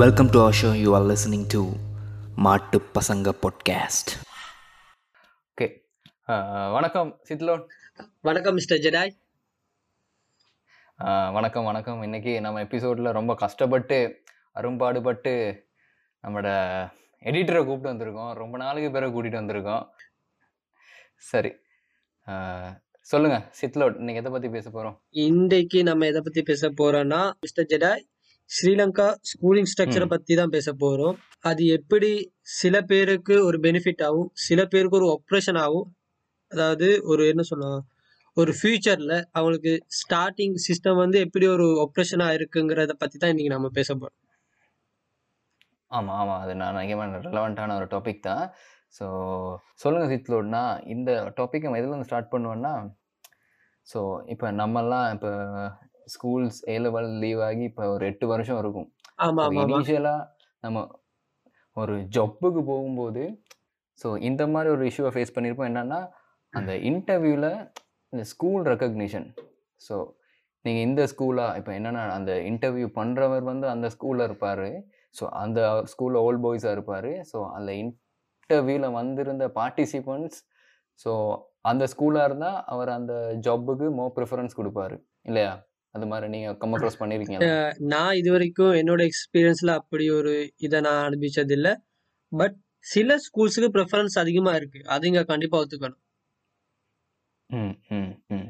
Welcome to our show. You are listening to மாட்டு Pasanga podcast okay வணக்கம் சித்லோன் வணக்கம் mister Jedi அஹ், வணக்கம் வணக்கம். இன்னைக்கு நம்ம எபிசோடில் ரொம்ப கஷ்டப்பட்டு அரும்பாடுபட்டு நம்மளோட எடிட்டரை கூப்பிட்டு வந்திருக்கோம். ரொம்ப நாளுக்கு பிறகு கூட்டிகிட்டு வந்திருக்கோம். சரி. அஹ், சொல்லுங்க சித்லோட் இன்னைக்கு எதை பற்றி பேச போகிறோம் இன்றைக்கு நம்ம எதை பத்தி பேச போறோம்னா மிஸ்டர் ஜெடாய் ஸ்ரீலங்கா ஸ்கூலிங் ஸ்ட்ரக்சரை. பத்தி தான் பேச போறோம். அது எப்படி சில பேருக்கு ஒரு பெனிஃபிட் ஆகும் சில பேருக்கு ஒரு ஆப்ரேஷன் ஆகும். அதாவது ஒரு என்ன சொல்லலாம் ஒரு ஃபியூச்சர்ல அவங்களுக்கு ஸ்டார்டிங் சிஸ்டம் வந்து எப்படி ஒரு ஆப்ரேஷனா இருக்குங்கிறத பத்தி தான் இன்னைக்கு நம்ம பேச போறோம். ஆமாம் ஆமாம் அது நான் நினைக்கிறேன் ரெலவெண்ட்டான ஒரு டாபிக் தான். ஸோ சொல்லுங்கள் சித்லோட்னா இந்த டாபிக் நம்ம எதுலேருந்து ஸ்டார்ட் பண்ணுவோன்னா ஸோ இப்போ நம்மெல்லாம் இப்போ ஸ்கூல்ஸ் ஏ லெவல் லீவ் ஆகி இப்போ ஒரு எட்டு வருஷம் இருக்கும். இனிஷியலாக நம்ம ஒரு ஜப்புக்கு போகும்போது ஸோ இந்த மாதிரி ஒரு இஷ்யூவை ஃபேஸ் பண்ணியிருப்போம் என்னன்னா அந்த இன்டர்வியூவில் இந்த ஸ்கூல் ரெக்கக்னிஷன் ஸோ நீங்கள் இந்த ஸ்கூலாக இப்போ என்னென்னா அந்த இன்டர்வியூ பண்ணுறவர் வந்து அந்த ஸ்கூலில் இருப்பார். ஸோ அந்த ஸ்கூலில் ஓல்ட் பாய்ஸாக இருப்பார். ஸோ அந்த இன்டர்வியூவில் வந்திருந்த பார்ட்டிசிபெண்ட்ஸ் ஸோ அந்த ஸ்கூலாக இருந்தால் அவர் அந்த ஜாப்புக்கு மோ ப்ரிஃபரன்ஸ் கொடுப்பாரு. இல்லையா? அது மாதிரி நீங்கள் கம் அக்ராஸ் பண்ணியிருக்கீங்களா அஹ் நான் இது வரைக்கும் என்னோட எக்ஸ்பீரியன்ஸ்ல அப்படி ஒரு இதை நான் அனுபவிச்சது இல்ல பட் சில ஸ்கூல்ஸுக்கு ப்ரிஃபரன்ஸ் அதிகமா இருக்கு. அது இங்க கண்டிப்பா ஒத்துக்கணும். ம் ம் ம்.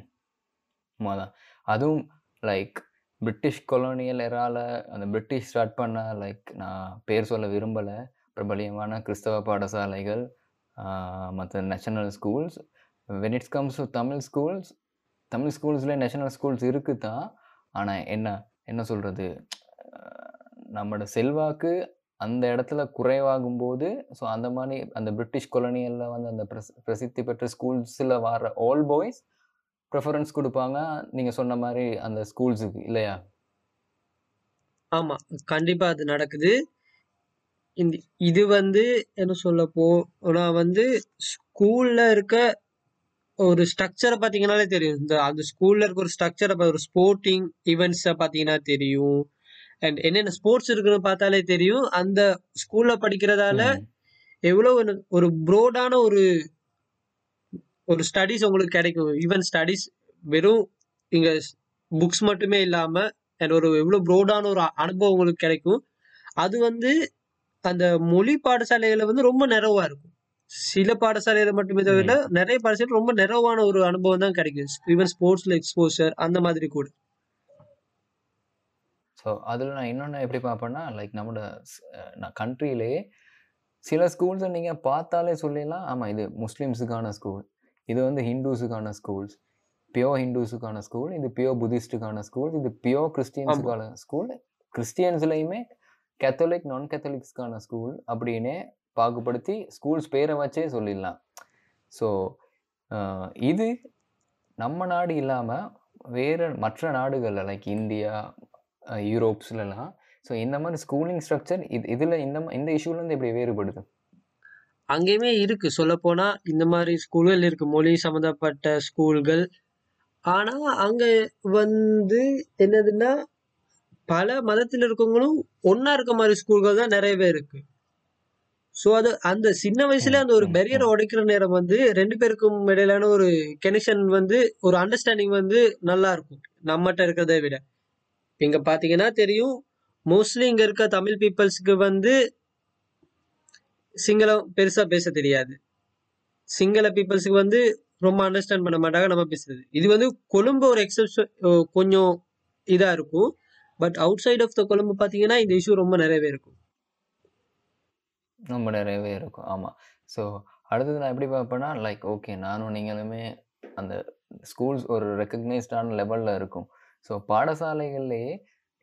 உண்மைதான் அதுவும் லைக் பிரிட்டிஷ் கொலோனியல் எரால அந்த பிரிட்டிஷ் ஸ்டார்ட் பண்ண லைக் நான் பேர் சொல்ல விரும்பலை. பிரபலியமான கிறிஸ்தவ பாடசாலைகள் மற்ற national schools when it's comes to Tamil schools Tamil ஸ்கூல்ஸ்லேயே national schools இருக்குது? தான் ஆனால் என்ன என்ன சொல்கிறது நம்மளோட செல்வாக்கு அந்த இடத்துல குறைவாகும்போது ஸோ அந்த மாதிரி அந்த பிரிட்டிஷ் கொலனியில் வந்து அந்த பிரஸ் பிரசித்தி பெற்ற ஸ்கூல்ஸில் வர ஆல் பாய்ஸ் ப்ரிஃபரன்ஸ் கொடுப்பாங்க நீங்கள் சொன்ன மாதிரி அந்த ஸ்கூல்ஸுக்கு இல்லையா? ஆமாம் கண்டிப்பாக அது நடக்குது. இந்த இது வந்து என்ன சொல்லப்போ நான் வந்து ஸ்கூலில் இருக்க ஒரு ஸ்ட்ரக்சரை பாத்தீங்கன்னாலே தெரியும். இந்த அந்த ஸ்கூல்ல இருக்க ஒரு ஸ்ட்ரக்சரை ஒரு ஸ்போர்ட்டிங் ஈவெண்ட்ஸை பாத்தீங்கன்னா தெரியும். அண்ட் என்னென்ன ஸ்போர்ட்ஸ் இருக்குன்னு பார்த்தாலே தெரியும். அந்த ஸ்கூல்ல படிக்கிறதால ம், எவ்வளவு ஒரு- ப்ரோடான ஒரு ஒரு ஸ்டடிஸ் உங்களுக்கு கிடைக்கும். ஈவன் ஸ்டடிஸ் வெறும் இங்க புக்ஸ் மட்டுமே இல்லாம and ஒரு எவ்வளவு ப்ரோடான ஒரு அனுபவம் உங்களுக்கு கிடைக்கும். அது வந்து அந்த மொழி பாடசாலைகளை வந்து ரொம்ப நிறைவா இருக்கும். சில பாடசாலையில மட்டுமே தவிர நிறைய பாடசாலை ரொம்ப நிறைவான ஒரு அனுபவம் தான் கிடைக்கும். ஈவன் ஸ்போர்ட்ஸ்ல எக்ஸ்போசர் அந்த மாதிரி கூட. ஸோ அதில் நான் இன்னொன்று எப்படி பார்ப்பேன்னா லைக் நம்மளோட ஸ்- அஹ் நான் கண்ட்ரியிலே சில ஸ்கூல்ஸை நீங்கள் பார்த்தாலே சொல்லிடலாம். ஆமாம் இது முஸ்லீம்ஸுக்கான ஸ்கூல் இது வந்து ஹிந்துஸுக்கான ஸ்கூல்ஸ் பியோ ஹிந்துஸுக்கான ஸ்கூல் இது பியோ புத்திஸ்ட்டுக்கான ஸ்கூல் இது பியோ கிறிஸ்டியன்ஸுக்கான ஸ்கூல் கிறிஸ்டியன்ஸ்லையுமே கேத்தலிக் நான் கேத்தலிக்ஸ்க்கான ஸ்கூல் அப்படின்னே பாகுபடுத்தி ஸ்கூல்ஸ் பேரை வச்சே சொல்லிடலாம். ஸோ இது நம்ம நாடு இல்லாமல் வேறு மற்ற நாடுகளில் லைக் இந்தியா யூரோப்ஸ்லலாம் ஸோ இந்த மாதிரி ஸ்கூலிங் ஸ்ட்ரக்சர் இது இதில் இந்த இந்த இஷ்யூலேருந்து எப்படி வேறுபடுது? அங்கேயுமே இருக்குது சொல்லப்போனால் இந்த மாதிரி ஸ்கூல்கள் இருக்குது மொழி சம்மந்தப்பட்ட ஸ்கூல்கள். ஆனால் அங்கே வந்து என்னதுன்னா பல மதத்தில் இருக்கவங்களும் ஒன்றா இருக்க மாதிரி ஸ்கூல்கள் தான் நிறையவே இருக்குது ஸோ அது அந்த சின்ன வயசுல அந்த ஒரு பெரியரை. உடைக்கிற நேரம் வந்து ரெண்டு பேருக்கும் இடையிலான ஒரு கனெக்ஷன் வந்து ஒரு அண்டர்ஸ்டாண்டிங் வந்து நல்லா இருக்கும் நம்மகிட்ட இருக்கிறத விட. இங்க பாத்தீங்கன்னா தெரியும் மோஸ்ட்லி இங்க இருக்க தமிழ் பீப்புள்ஸ்க்கு வந்து சிங்களம் பெருசா பேச தெரியாது. சிங்கள பீப்புள்ஸ்க்கு வந்து ரொம்ப அண்டர்ஸ்டாண்ட் பண்ண மாட்டாங்க நம்ம பேசுறது. இது வந்து கொழும்பு ஒரு எக்ஸப்ஷன் கொஞ்சம் இதா இருக்கும். But outside of the Colombo பாத்தீங்கன்னா இந்த இஷ்யூ ரொம்ப நிறையவே இருக்கும். ரொம்ப நிறையவே இருக்கும். ஆமாம் ஸோ அடுத்தது நான் எப்படி பார்ப்பேன்னா லைக் ஓகே நானும் நீங்களுமே அந்த ஸ்கூல்ஸ் ஒரு ரெக்கக்னைஸ்டான லெவலில் இருக்கும். ஸோ பாடசாலைகள்லேயே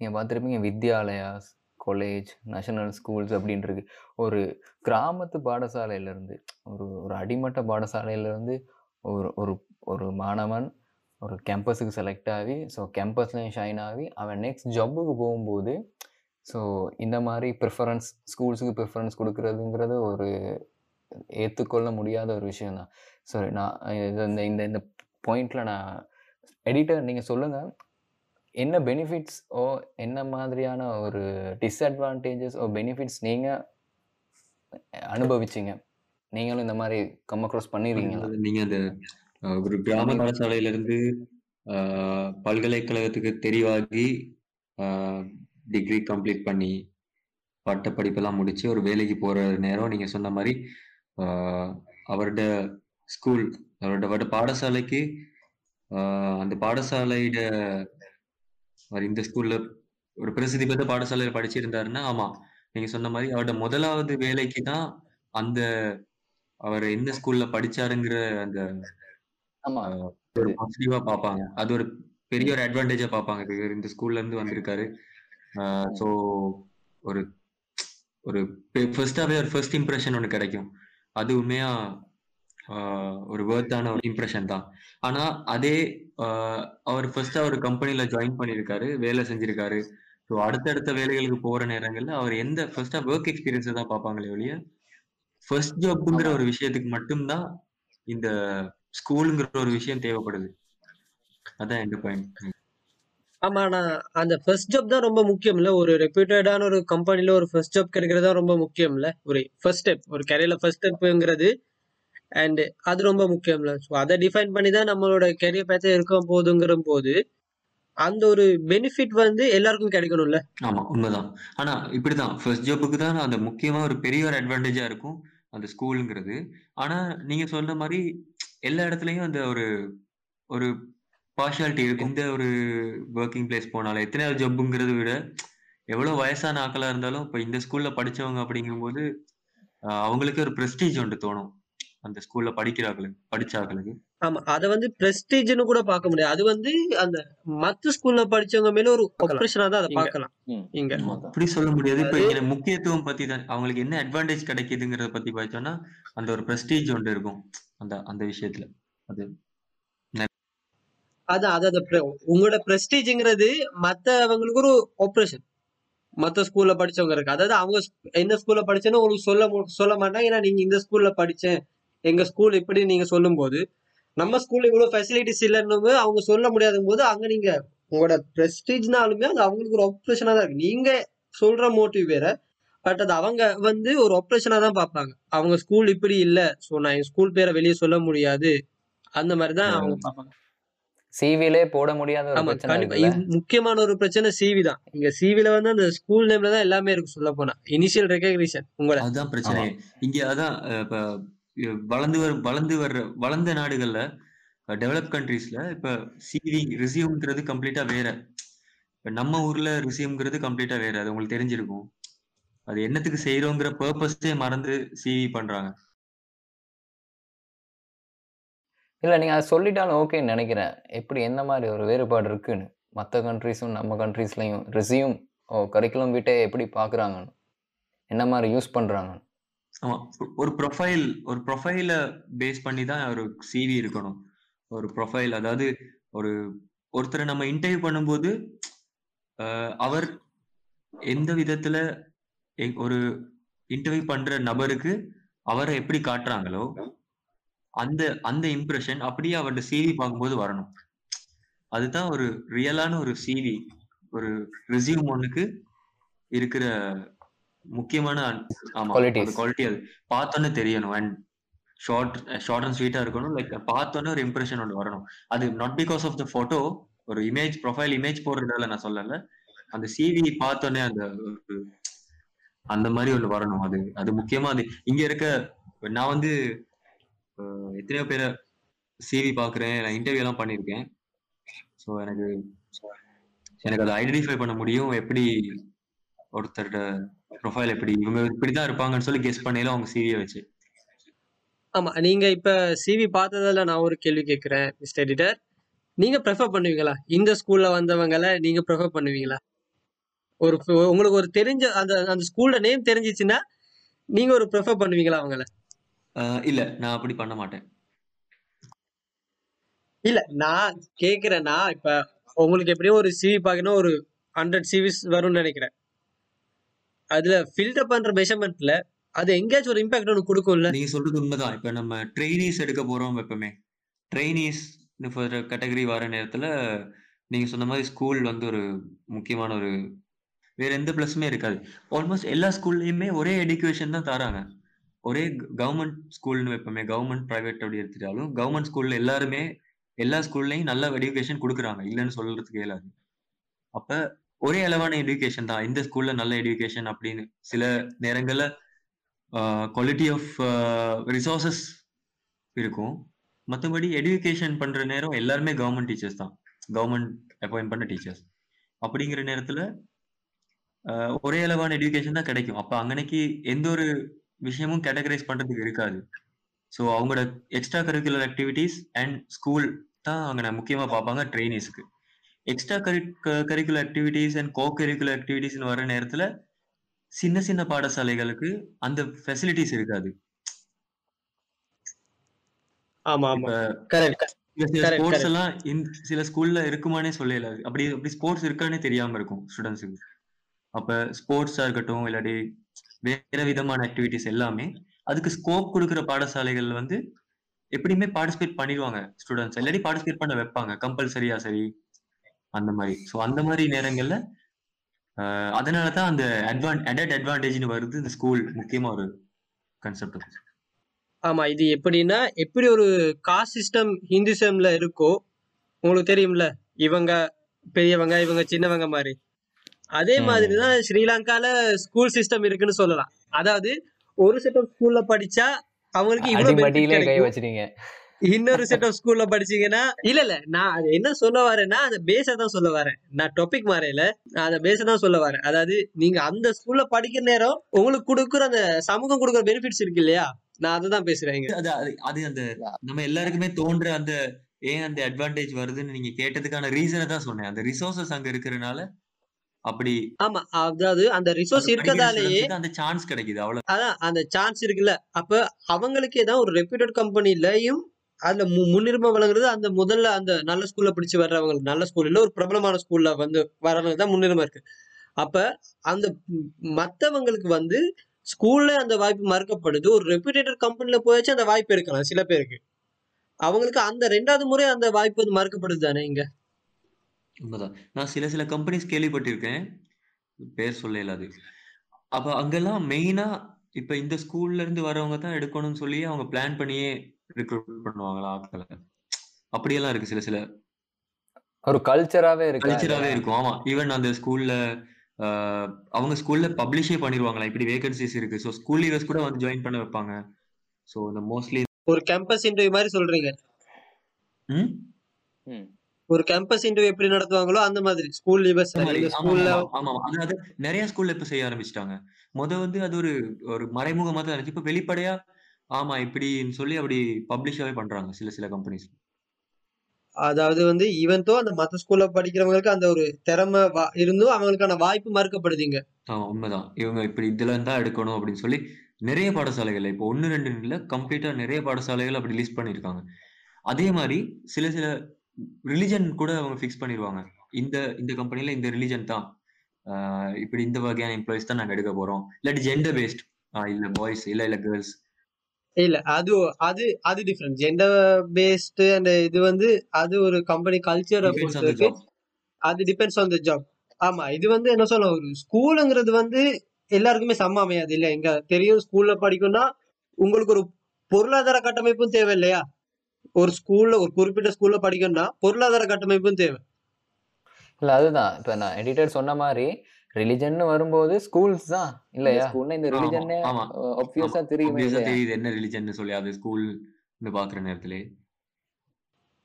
நீங்கள் பார்த்துருப்பீங்க வித்யாலயாஸ் காலேஜ் நேஷனல் ஸ்கூல்ஸ் அப்படின்ட்டு ஒரு கிராமத்து பாடசாலையிலேருந்து ஒரு ஒரு அடிமட்ட பாடசாலையிலேருந்து ஒரு ஒரு ஒரு மாணவன் ஒரு கேம்பஸுக்கு செலக்ட் ஆகி ஸோ கேம்பஸ்லேயும் ஷைன் ஆகி அவன் நெக்ஸ்ட் ஜப்புக்கு போகும்போது ஸோ இந்த மாதிரி ப்ரிஃபரன்ஸ் ஸ்கூல்ஸுக்கு ப்ரிஃபரன்ஸ் கொடுக்குறதுங்கிறது ஒரு ஏற்றுக்கொள்ள முடியாத ஒரு விஷயந்தான் சாரி நான் இது இந்த இந்த இந்த பாயிண்டில் நான் எடிட்டர் நீங்கள் சொல்லுங்கள் என்ன பெனிஃபிட்ஸ் ஓ என்ன மாதிரியான ஒரு டிஸ்அட்வான்டேஜஸ் ஓ பெனிஃபிட்ஸ் நீங்கள் அனுபவிச்சிங்க? நீங்களும் இந்த மாதிரி கம் அக்ராஸ் பண்ணிருக்கீங்களா? அதாவது அந்த ஒரு கிராம பாடசாலையிலேருந்து பல்கலைக்கழகத்துக்கு தெரிவாகி டிகிரி கம்ப்ளீட் பண்ணி பட்ட படிப்பெல்லாம் முடிச்சு ஒரு வேலைக்கு போற நேரம் நீங்க சொன்ன மாதிரி அவரோட ஸ்கூல் அவரோட பாடசாலைக்கு அந்த பாடசாலையோட இந்த ஸ்கூல்ல ஒரு பிரசித்தி பெற்ற பாடசாலையில படிச்சிருந்தாருன்னா ஆமா நீங்க சொன்ன மாதிரி அவரோட முதலாவது வேலைக்கு தான் அந்த அவர் எந்த ஸ்கூல்ல படிச்சாருங்கிற அந்த ஒரு பாசிட்டிவா பார்ப்பாங்க. அது ஒரு பெரிய ஒரு அட்வான்டேஜா பார்ப்பாங்க. இந்த ஸ்கூல்ல இருந்து வந்திருக்காரு. ஸோ ஒரு ஒரு ஃபர்ஸ்டாவே ஒரு ஃபர்ஸ்ட் இம்ப்ரெஷன் ஒன்று கிடைக்கும். அது உண்மையா ஒரு வேர்த்தான ஒரு இம்ப்ரெஷன் தான். ஆனா அதே அவர் ஃபர்ஸ்ட் அவர் கம்பெனில ஜாயின் பண்ணியிருக்காரு வேலை செஞ்சிருக்காரு. ஸோ அடுத்தடுத்த வேலைகளுக்கு போற நேரங்கள்ல அவர் எந்த ஃபர்ஸ்டா ஒர்க் எக்ஸ்பீரியன்ஸை தான் பார்ப்பாங்களே ஒழிய ஃபர்ஸ்ட் ஜாப்ங்கிற ஒரு விஷயத்துக்கு மட்டும்தான் இந்த ஸ்கூலுங்கிற ஒரு விஷயம் தேவைப்படுது. அதான் எந்த பாயிண்ட் ஆமா ஆனா அந்த ஃபர்ஸ்ட் ஜாப் தான் ரொம்ப முக்கியம் ஒரு ரெப்யூட்டடான ஒரு கம்பெனில ஒரு ஃபர்ஸ்ட் ஜாப் கிடைக்கிறது தான் ரொம்ப முக்கியம் ஒரு ஃபர்ஸ்ட் ஸ்டெப் ஒரு கரியர்ல ஃபர்ஸ்ட் ஸ்டெப்புங்கிறது அண்ட் அது ரொம்ப முக்கியம் ஸோ அதை டிஃபைன் பண்ணி தான் நம்மளோட கெரியர் பேச்சே இருக்க போதுங்கிற போது அந்த ஒரு பெனிஃபிட் வந்து எல்லாருக்கும் கிடைக்கணும்ல. ஆமா உண்மைதான். ஆனா இப்படிதான். ஃபர்ஸ்ட் ஜாப்புக்கு தான் அந்த முக்கியமா ஒரு பெரிய ஒரு அட்வான்டேஜா இருக்கும் அந்த ஸ்கூலுங்கிறது ஆனா நீங்க சொன்ன மாதிரி எல்லா இடத்துலயும் அந்த ஒரு ஒரு பார்ஷியாலிட்டி இருக்கும் எந்த ஒரு ஒர்க்கிங் பிளேஸ் போனாலும் எத்தனையாவது ஜப்புங்கிறத விட எவ்வளவு வயசான ஆட்களா இருந்தாலும் இப்ப இந்த ஸ்கூல்ல படிச்சவங்க அப்படிங்கும்போது அவங்களுக்கு ஒரு பிரஸ்டீஜ் ஒன்று தோணும். அந்த ஸ்கூல்ல படிக்கிறாங்களுக்கு படிச்ச ஆட்களுக்கு ஆமா அத வந்து பிரஸ்டீஜ்னு கூட பார்க்க முடியாது. அது வந்து அந்த மத்த ஸ்கூல்ல படிச்சவங்க மேல ஒரு ஆப்ரேஷனா தான் அதை. பார்க்கலாம். இங்க. அப்படி சொல்ல முடியாது. இப்ப இங்க முக்கியத்துவம் பத்தி தான் அவங்களுக்கு என்ன அட்வான்டேஜ் கிடைக்குதுங்கிறத பத்தி பார்த்தோம்னா அந்த ஒரு பிரஸ்டீஜ் ஒன்று இருக்கும். அந்த அந்த விஷயத்துல. அது அதான் pre- உங்களோட பிரஸ்டீஜ்ங்கிறது மத்தவங்களுக்கு ஒரு ஆப்ரேஷன் மத்த ஸ்கூல்ல படிச்சவங்க இருக்கு. அதாவது அவங்க ஸ்- எந்த ஸ்கூல்ல படிச்சேன்னு உங்களுக்கு சொல்ல சொல்ல மாட்டாங்க. ஏன்னா நீங்க இந்த ஸ்கூல்ல படிச்சேன். எங்க ஸ்கூல் இப்படி நீங்க சொல்லும் போது நம்ம ஸ்கூல்ல இவ்வளவு ஃபெசிலிட்டிஸ் இல்லைன்னு அவங்க சொல்ல முடியாத போது அங்க நீங்க உங்களோட பிரஸ்டீஜ்னாலுமே அது அவங்களுக்கு ஒரு ஆப்ரேஷனா தான் இருக்கு. நீங்க சொல்ற மோட்டிவ் வேற பட் அது அவங்க வந்து ஒரு ஆப்ரேஷனா தான் பார்ப்பாங்க. அவங்க ஸ்கூல் இப்படி இல்ல சோ நான் என் ஸ்கூல் பேரை வெளியே சொல்ல முடியாது. அந்த மாதிரி தான் அவங்க பார்ப்பாங்க. சிவிலே போட முடியாத ஒரு பிரச்சனை முக்கியமான ஒரு பிரச்சனை சிவி தான். இங்க சிவில வந்து அந்த ஸ்கூல் நேம்ல தான் எல்லாமே இருக்கு சொல்ல போனா. இனிஷியல் ரெகக்னிஷன் உங்களோட அதுதான் பிரச்சனை. இங்க அதான் இப்ப வளர்ந்து வர வளர்ந்து வர்ற வளர்ந்த நாடுகள்ல டெவலப் கண்ட்ரீஸ்ல இப்ப சிவி ரிசியூம்ங்கிறது கம்ப்ளீட்டா வேற. இப்ப நம்ம ஊர்ல ரிசியூம்ங்கிறது கம்ப்ளீட்டா வேற. அது உங்களுக்கு தெரிஞ்சிருக்கும். அது என்னத்துக்கு செய்யறோங்கிற பர்பஸே மறந்து சிவி பண்றாங்க. இல்லை நீங்கள் அதை சொல்லிட்டாலும் ஓகேன்னு நினைக்கிறேன். எப்படி எந்த மாதிரி ஒரு வேறுபாடு இருக்குன்னு? மற்ற கண்ட்ரீஸும் நம்ம கண்ட்ரீஸ்லயும் ரெசியூம் ஓ கரிக்குலம் வீட்டை எப்படி பார்க்குறாங்கன்னு என்ன மாதிரி யூஸ் பண்ணுறாங்கன்னு ஆமாம் ஒரு ப்ரொஃபைல் ஒரு ப்ரொஃபைல பேஸ் பண்ணி தான் ஒரு சிவி இருக்கணும். ஒரு ப்ரொஃபைல் அதாவது ஒரு ஒருத்தரை நம்ம இன்டர்வியூ பண்ணும்போது அவர் எந்த விதத்துல ஒரு இன்டர்வியூ பண்ற நபருக்கு அவரை எப்படி காட்டுறாங்களோ அந்த அந்த இம்ப்ரெஷன் அப்படியே அவரோட சிவி பார்க்கும்போது வரணும். அதுதான் ஒரு ரியலான ஒரு சிவி ஒரு ரெசியூம் ஒன்னுக்கு இருக்கிற முக்கியமான ஆமா. குவாலிட்டி அது. பார்த்தோன்னே தெரியணும். அண்ட் ஷார்ட் ஷார்ட் அண்ட் ஸ்வீட்டா இருக்கணும். லைக் பார்த்தோன்னே ஒரு இம்ப்ரெஷன் ஒன்று வரணும். அது not because of the photo ஒரு இமேஜ் ப்ரொஃபைல் இமேஜ் போடுறதால நான் சொல்லல. அந்த சிவி பார்த்தோன்னே அந்த அந்த மாதிரி ஒன்று வரணும். அது அது முக்கியமா அது. இங்க இருக்க நான் வந்து எத்தனையோ பேரை சிவி பார்க்குறேன் நான் இன்டர்வியூ எல்லாம் பண்ணியிருக்கேன். ஸோ எனக்கு எனக்கு அதை ஐடென்டிஃபை பண்ண முடியும். எப்படி ஒருத்தரோட ப்ரொஃபைல் எப்படி இவங்க இப்படிதான் இருப்பாங்கன்னு சொல்லி கெஸ் பண்ணையில அவங்க சிவியை வச்சு. ஆமா நீங்க இப்ப சிவி பார்த்ததுல நான் ஒரு கேள்வி கேட்கிறேன் மிஸ்டர் எடிட்டர் நீங்க ப்ரிஃபர் பண்ணுவீங்களா? இந்த ஸ்கூல்ல வந்தவங்கள நீங்க ப்ரிஃபர் பண்ணுவீங்களா? ஒரு உங்களுக்கு ஒரு தெரிஞ்ச அந்த அந்த ஸ்கூல்ல நேம் தெரிஞ்சிச்சுன்னா நீங்க ஒரு ப்ரிஃபர் பண்ணுவீங்களா அவங்கள? அஹ், இல்ல நான் அப்படி பண்ண மாட்டேன். இல்ல நான் கேக்குறேன்னா இப்ப உங்களுக்கு எப்படியும் ஒரு சிவி பார்க்கணும் ஒரு ஹண்ட்ரட் சிவிஸ் வரும்னு நினைக்கிறேன். அதுல ஃபில்டர் பண்ற மெஷர்மெண்ட்ல அது எங்கேயாச்சும் ஒரு இம்பாக்ட் ஒன்று கொடுக்கும்ல? நீங்க சொல்றது உண்மைதான். இப்ப நம்ம ட்ரெயினிஸ் எடுக்க போறோம் எப்பவுமே. ட்ரெயினிஸ் கேட்டகரி வர நேரத்துல நீங்க சொன்ன மாதிரி ஸ்கூல் வந்து ஒரு முக்கியமான ஒரு வேற எந்த ப்ளஸுமே இருக்காது. ஆல்மோஸ்ட் எல்லா ஸ்கூல்லையுமே ஒரே எடுகேஷன் தான் தராங்க. ஒரே கவர்மெண்ட் ஸ்கூல்னு வைப்போமே கவர்மெண்ட் ப்ரைவேட் அப்படி எடுத்துட்டாலும் கவர்மெண்ட் ஸ்கூல்ல எல்லாருமே எல்லா ஸ்கூல்லையும் நல்ல எடுகேஷன் கொடுக்குறாங்க இல்லைன்னு சொல்றதுக்கு இயலாது. அப்ப ஒரே அளவான எடுகேஷன் தான் இந்த ஸ்கூல்ல நல்ல எடுகேஷன் அப்படின்னு சில நேரங்கள்ல குவாலிட்டி ஆஃப் ரிசோர்சஸ் இருக்கும். மற்றபடி எடுகேஷன் பண்ற நேரம் எல்லாருமே கவர்மெண்ட் டீச்சர்ஸ் தான். கவர்மெண்ட் அப்பாயிண்ட் பண்ண டீச்சர்ஸ் அப்படிங்கிற நேரத்துல ஒரே அளவான எடுகேஷன் தான் கிடைக்கும். அப்ப அங்கனைக்கு எந்த ஒரு விஷயமும் கேட்டகரைஸ் பண்றதுக்கு இருக்காது. ஸோ அவங்களோட extra curricular activities and school தான் அங்கே முக்கியமா பார்ப்பாங்க ட்ரைனிஸ்க்கு extra curry curricular activities and co curricular ஆக்டிவிட்டீஸ்னு வர நேரத்துல சின்ன சின்ன பாடசாலைகளுக்கு அந்த ஃபெசிலிட்டிஸ் இருக்காது. சில ஸ்போர்ட்ஸ். எல்லாம் இந்த சில ஸ்கூல்ல இருக்குமானே சொல்லல. அப்படி அப்படி ஸ்போர்ட்ஸ் இருக்கானே தெரியாம இருக்கும் ஸ்டூடெண்ட்ஸுக்கு அப்ப ஸ்போர்ட்ஸா இருக்கட்டும் இல்லாட்டி வேற விதமான ஆக்டிவிட்டிஸ் எல்லாமே அதுக்கு ஸ்கோப் கொடுக்குற பாடசாலைகள் வந்து எப்படியுமே பார்ட்டிசிபேட் பண்ணிடுவாங்க ஸ்டூடெண்ட்ஸ் இல்லாட்டி பார்ட்டிசிபேட் பண்ண வைப்பாங்க. கம்பல்சரியா சரி அந்த மாதிரி. ஸோ அந்த மாதிரி நேரங்கள்ல அதனால தான் அந்த அட்வான் அடட் அட்வான்டேஜ்னு வருது இந்த ஸ்கூல் முக்கியமா ஒரு கன்செப்ட் ஆமா இது எப்படின்னா எப்படி ஒரு காஸ்ட் சிஸ்டம் ஹிந்துசம்ல இருக்கோ உங்களுக்கு தெரியும்ல இவங்க பெரியவங்க இவங்க சின்னவங்க மாதிரி. அதே ம். மாதிரி தான் ஸ்ரீலங்கால ஸ்கூல் சிஸ்டம் இருக்குன்னு சொல்லலாம். அதாவது ஒரு செட் ஆஃப் ஸ்கூல்ல படிச்சா அவங்களுக்கு இவ்வளவு இன்னொரு செட் ஆஃப் ஸ்கூல்ல படிச்சீங்கன்னா இல்ல இல்ல நான் என்ன சொல்ல வரேன்னா அந்த பேஸ தான் சொல்ல வரேன். நான் டாபிக் மாறையில நான் அந்த பேஸ தான் சொல்ல வரேன். அதாவது நீங்க அந்த ஸ்கூல்ல படிக்கிற நேரம் உங்களுக்கு கொடுக்குற அந்த சமூகம் கொடுக்குற பெனிஃபிட்ஸ் இருக்கு இல்லையா? நான் அதுதான் பேசுறேன். அது அது அது அந்த நம்ம எல்லாருக்குமே தோன்ற அந்த ஏன் அந்த அட்வான்டேஜ் வருதுன்னு நீங்க கேட்டதுக்கான ரீசனை தான் சொன்னேன். அந்த ரிசோர்சஸ் அங்க இருக்கிறனால அப்படி ஆமா அதாவது அந்த ரிசோர்ஸ் இருக்கதாலேயே அந்த சான்ஸ் கிடைக்குது. அவ்வளவு அதான் அந்த சான்ஸ் இருக்குல்ல. அப்ப அவங்களுக்கே தான் ஒரு ரெப்யூட்டட் கம்பெனிலையும் அதுல முன்னுரிமை வழங்குறது அந்த முதல்ல அந்த நல்ல ஸ்கூல்ல படிச்சு வர்றவங்களுக்கு நல்ல ஸ்கூல் இல்ல ஒரு பிரபலமான ஸ்கூல்ல வந்து வர்றவங்களுக்கு தான் முன்னுரிமை இருக்கு. அப்ப அந்த மத்தவங்களுக்கு வந்து ஸ்கூல்ல அந்த வாய்ப்பு மறுக்கப்படுது. ஒரு ரெப்யூட்டட் கம்பெனில போயாச்சும் அந்த வாய்ப்பு இருக்கலாம் சில பேருக்கு. அவங்களுக்கு அந்த ரெண்டாவது முறை அந்த வாய்ப்பு வந்து மறுக்கப்படுது தானே இங்க? உண்மைதான். நான் சில சில கம்பெனிஸ் கேள்விப்பட்டிருக்கேன். பேர் சொல்ல இயலாது அப்ப அங்கெல்லாம் மெயினா இப்ப இந்த ஸ்கூல்ல இருந்து வரவங்க தான் எடுக்கணும்னு சொல்லி அவங்க பிளான் பண்ணியே ரெக்ரூட் பண்ணுவாங்களா ஆட்களை. அப்படியெல்லாம் இருக்கு சில சில. ஒரு கல்ச்சராவே இருக்கு? கல்ச்சராவே இருக்கும். ஆமா. ஈவன் அந்த ஸ்கூல்ல அவங்க ஸ்கூல்ல பப்ளிஷே பண்ணிடுவாங்களா? இப்படி வேகன்சிஸ் இருக்கு. ஸோ ஸ்கூல் லீடர்ஸ் கூட வந்து ஜாயின் பண்ண வைப்பாங்க. ஸோ இந்த மோஸ்ட்லி ஒரு கேம்பஸ் இன்டர்வியூ மாதிரி சொல்றீங்க. ம். ஒரு கேம்பஸ் இன்டர்வியூ எப்படி நடத்துவாங்களோ அந்த மாதிரி. ஸ்கூல் ஸ்கூல்ல ஆமா. அதாவது நிறைய ஸ்கூல்ல இப்ப செய்ய ஆரம்பிச்சிட்டாங்க. முத வந்து அது ஒரு ஒரு மறைமுகமா தான் இருந்துச்சு. இப்ப வெளிப்படையா ஆமா இப்படின்னு சொல்லி அப்படி பப்ளிஷாவே பண்றாங்க சில சில கம்பெனிஸ் அதாவது வந்து ஈவன் தோ அந்த மத்த ஸ்கூல்ல படிக்கிறவங்களுக்கு அந்த ஒரு திறமை இருந்தும் அவங்களுக்கான வாய்ப்பு மறுக்கப்படுதுங்க. ஆமா உண்மைதான். இவங்க இப்படி இதுல இருந்தா எடுக்கணும் அப்படின்னு சொல்லி நிறைய பாடசாலைகள் இப்போ ஒன்னு ரெண்டு இல்ல கம்ப்ளீட்டா நிறைய பாடசாலைகள் அப்படி லிஸ்ட் பண்ணிருக்காங்க அதே மாதிரி சில சில ரிலிஜன் கூட அவங்க ஃபிக்ஸ் பண்ணிடுவாங்க இந்த இந்த கம்பெனில இந்த ரிலிஜன் தான். இப்படி இந்த வகையான எம்ப்ளாயிஸ் தான் நாங்க எடுக்க போறோம். இல்லாட்டி ஜெண்டர் பேஸ்ட் இல்ல பாய்ஸ் இல்ல இல்ல கேர்ள்ஸ் இல்ல அது அது அது டிஃப்ரெண்ட் ஜெண்டர் பேஸ்டு அந்த இது வந்து அது ஒரு கம்பெனி கல்ச்சரை அது டிபெண்ட்ஸ் ஆன் த ஜாப் ஆமா இது வந்து என்ன சொல்ல ஒரு ஸ்கூலுங்கிறது வந்து எல்லாருக்குமே சம அமையாது இல்ல எங்க தெரியும் ஸ்கூல்ல படிக்கணும்னா உங்களுக்கு ஒரு பொருளாதார கட்டமைப்பும் தேவை இல்லையா ஒரு ஸ்கூல்ல ஒரு குறிப்பிட்ட ஸ்கூல்ல படிக்கணும்னா பொருளாதார கட்டமைப்பும் தேவை. இல்ல அதுதான். இப்ப நான் எடிட்டர் சொன்ன மாதிரி ரிலிஜன் வரும்போது ஸ்கூல்ஸ் தான். இல்லையா? ஸ்கூல்னா இந்த ரிலிஜன்னே ஆமா ஒப்வியஸா தெரியுமே தெரியுது என்ன ரிலிஜன் சொல்லி. அது ஸ்கூல் பாக்குற நேரத்திலே.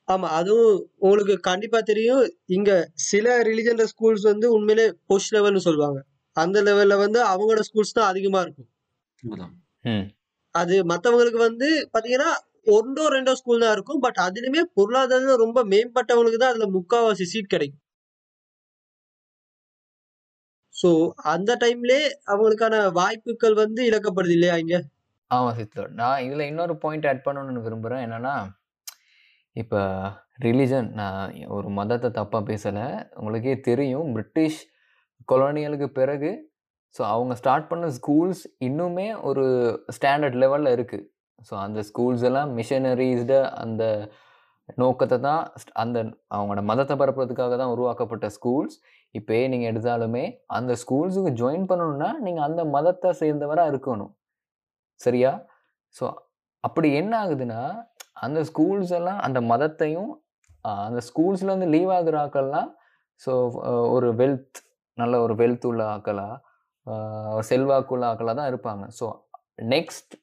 ஆமா அதுவும் உங்களுக்கு கண்டிப்பா தெரியும். இங்க சில ரிலிஜன் ஸ்கூல்ஸ் வந்து உண்மையிலே போஸ்ட் லெவல்னு சொல்லுவாங்க. அந்த லெவல்ல வந்து அவங்களோட ஸ்கூல்ஸ் தான் அதிகமா இருக்கும். அது மத்தவங்களுக்கு வந்து பாத்தீங்கன்னா ஒன்றோ ரெண்டோ ஸ்கூல் தான் இருக்கும். பட் அதுலயுமே பொருளாதாரம் ரொம்ப மேம்பட்டவங்களுக்கு தான் அதுல முக்காவாசி சீட் கிடைக்கும். ஸோ அந்த டைம்லே அவங்களுக்கான வாய்ப்புகள் வந்து இழக்கப்படுது இல்லையா இங்க? ஆமா சித்தோ நான் இதுல இன்னொரு பாயிண்ட் ஆட் பண்ணணும்னு விரும்புறேன். என்னன்னா இப்ப ரிலிஜன் நான் ஒரு மதத்தை தப்பா பேசல. உங்களுக்கே தெரியும் பிரிட்டிஷ் கொலோனியலுக்கு பிறகு ஸோ அவங்க ஸ்டார்ட் பண்ண ஸ்கூல்ஸ் இன்னுமே ஒரு ஸ்டாண்டர்ட் லெவலில் இருக்குது ஸோ அந்த ஸ்கூல்ஸ் எல்லாம் மிஷனரிஸ்ட அந்த நோக்கத்தை தான் அந்த அவங்களோட மதத்தை பரப்புறதுக்காக தான் உருவாக்கப்பட்ட ஸ்கூல்ஸ் இப்போயே நீங்கள் எடுத்தாலுமே அந்த ஸ்கூல்ஸுக்கு ஜாயின் பண்ணணும்னா நீங்கள் அந்த மதத்தை சேர்ந்தவராக இருக்கணும். சரியா? ஸோ அப்படி என்ன ஆகுதுன்னா அந்த ஸ்கூல்ஸ் எல்லாம் அந்த மதத்தையும் அந்த ஸ்கூல்ஸில் வந்து லீவ் ஆகுற ஆக்கள்லாம் ஸோ ஒரு வெல்த் நல்ல ஒரு வெல்த் உள்ள ஆக்களாக செல்வாக்குள்ள ஆக்களாக தான் இருப்பாங்க. ஸோ நெக்ஸ்ட்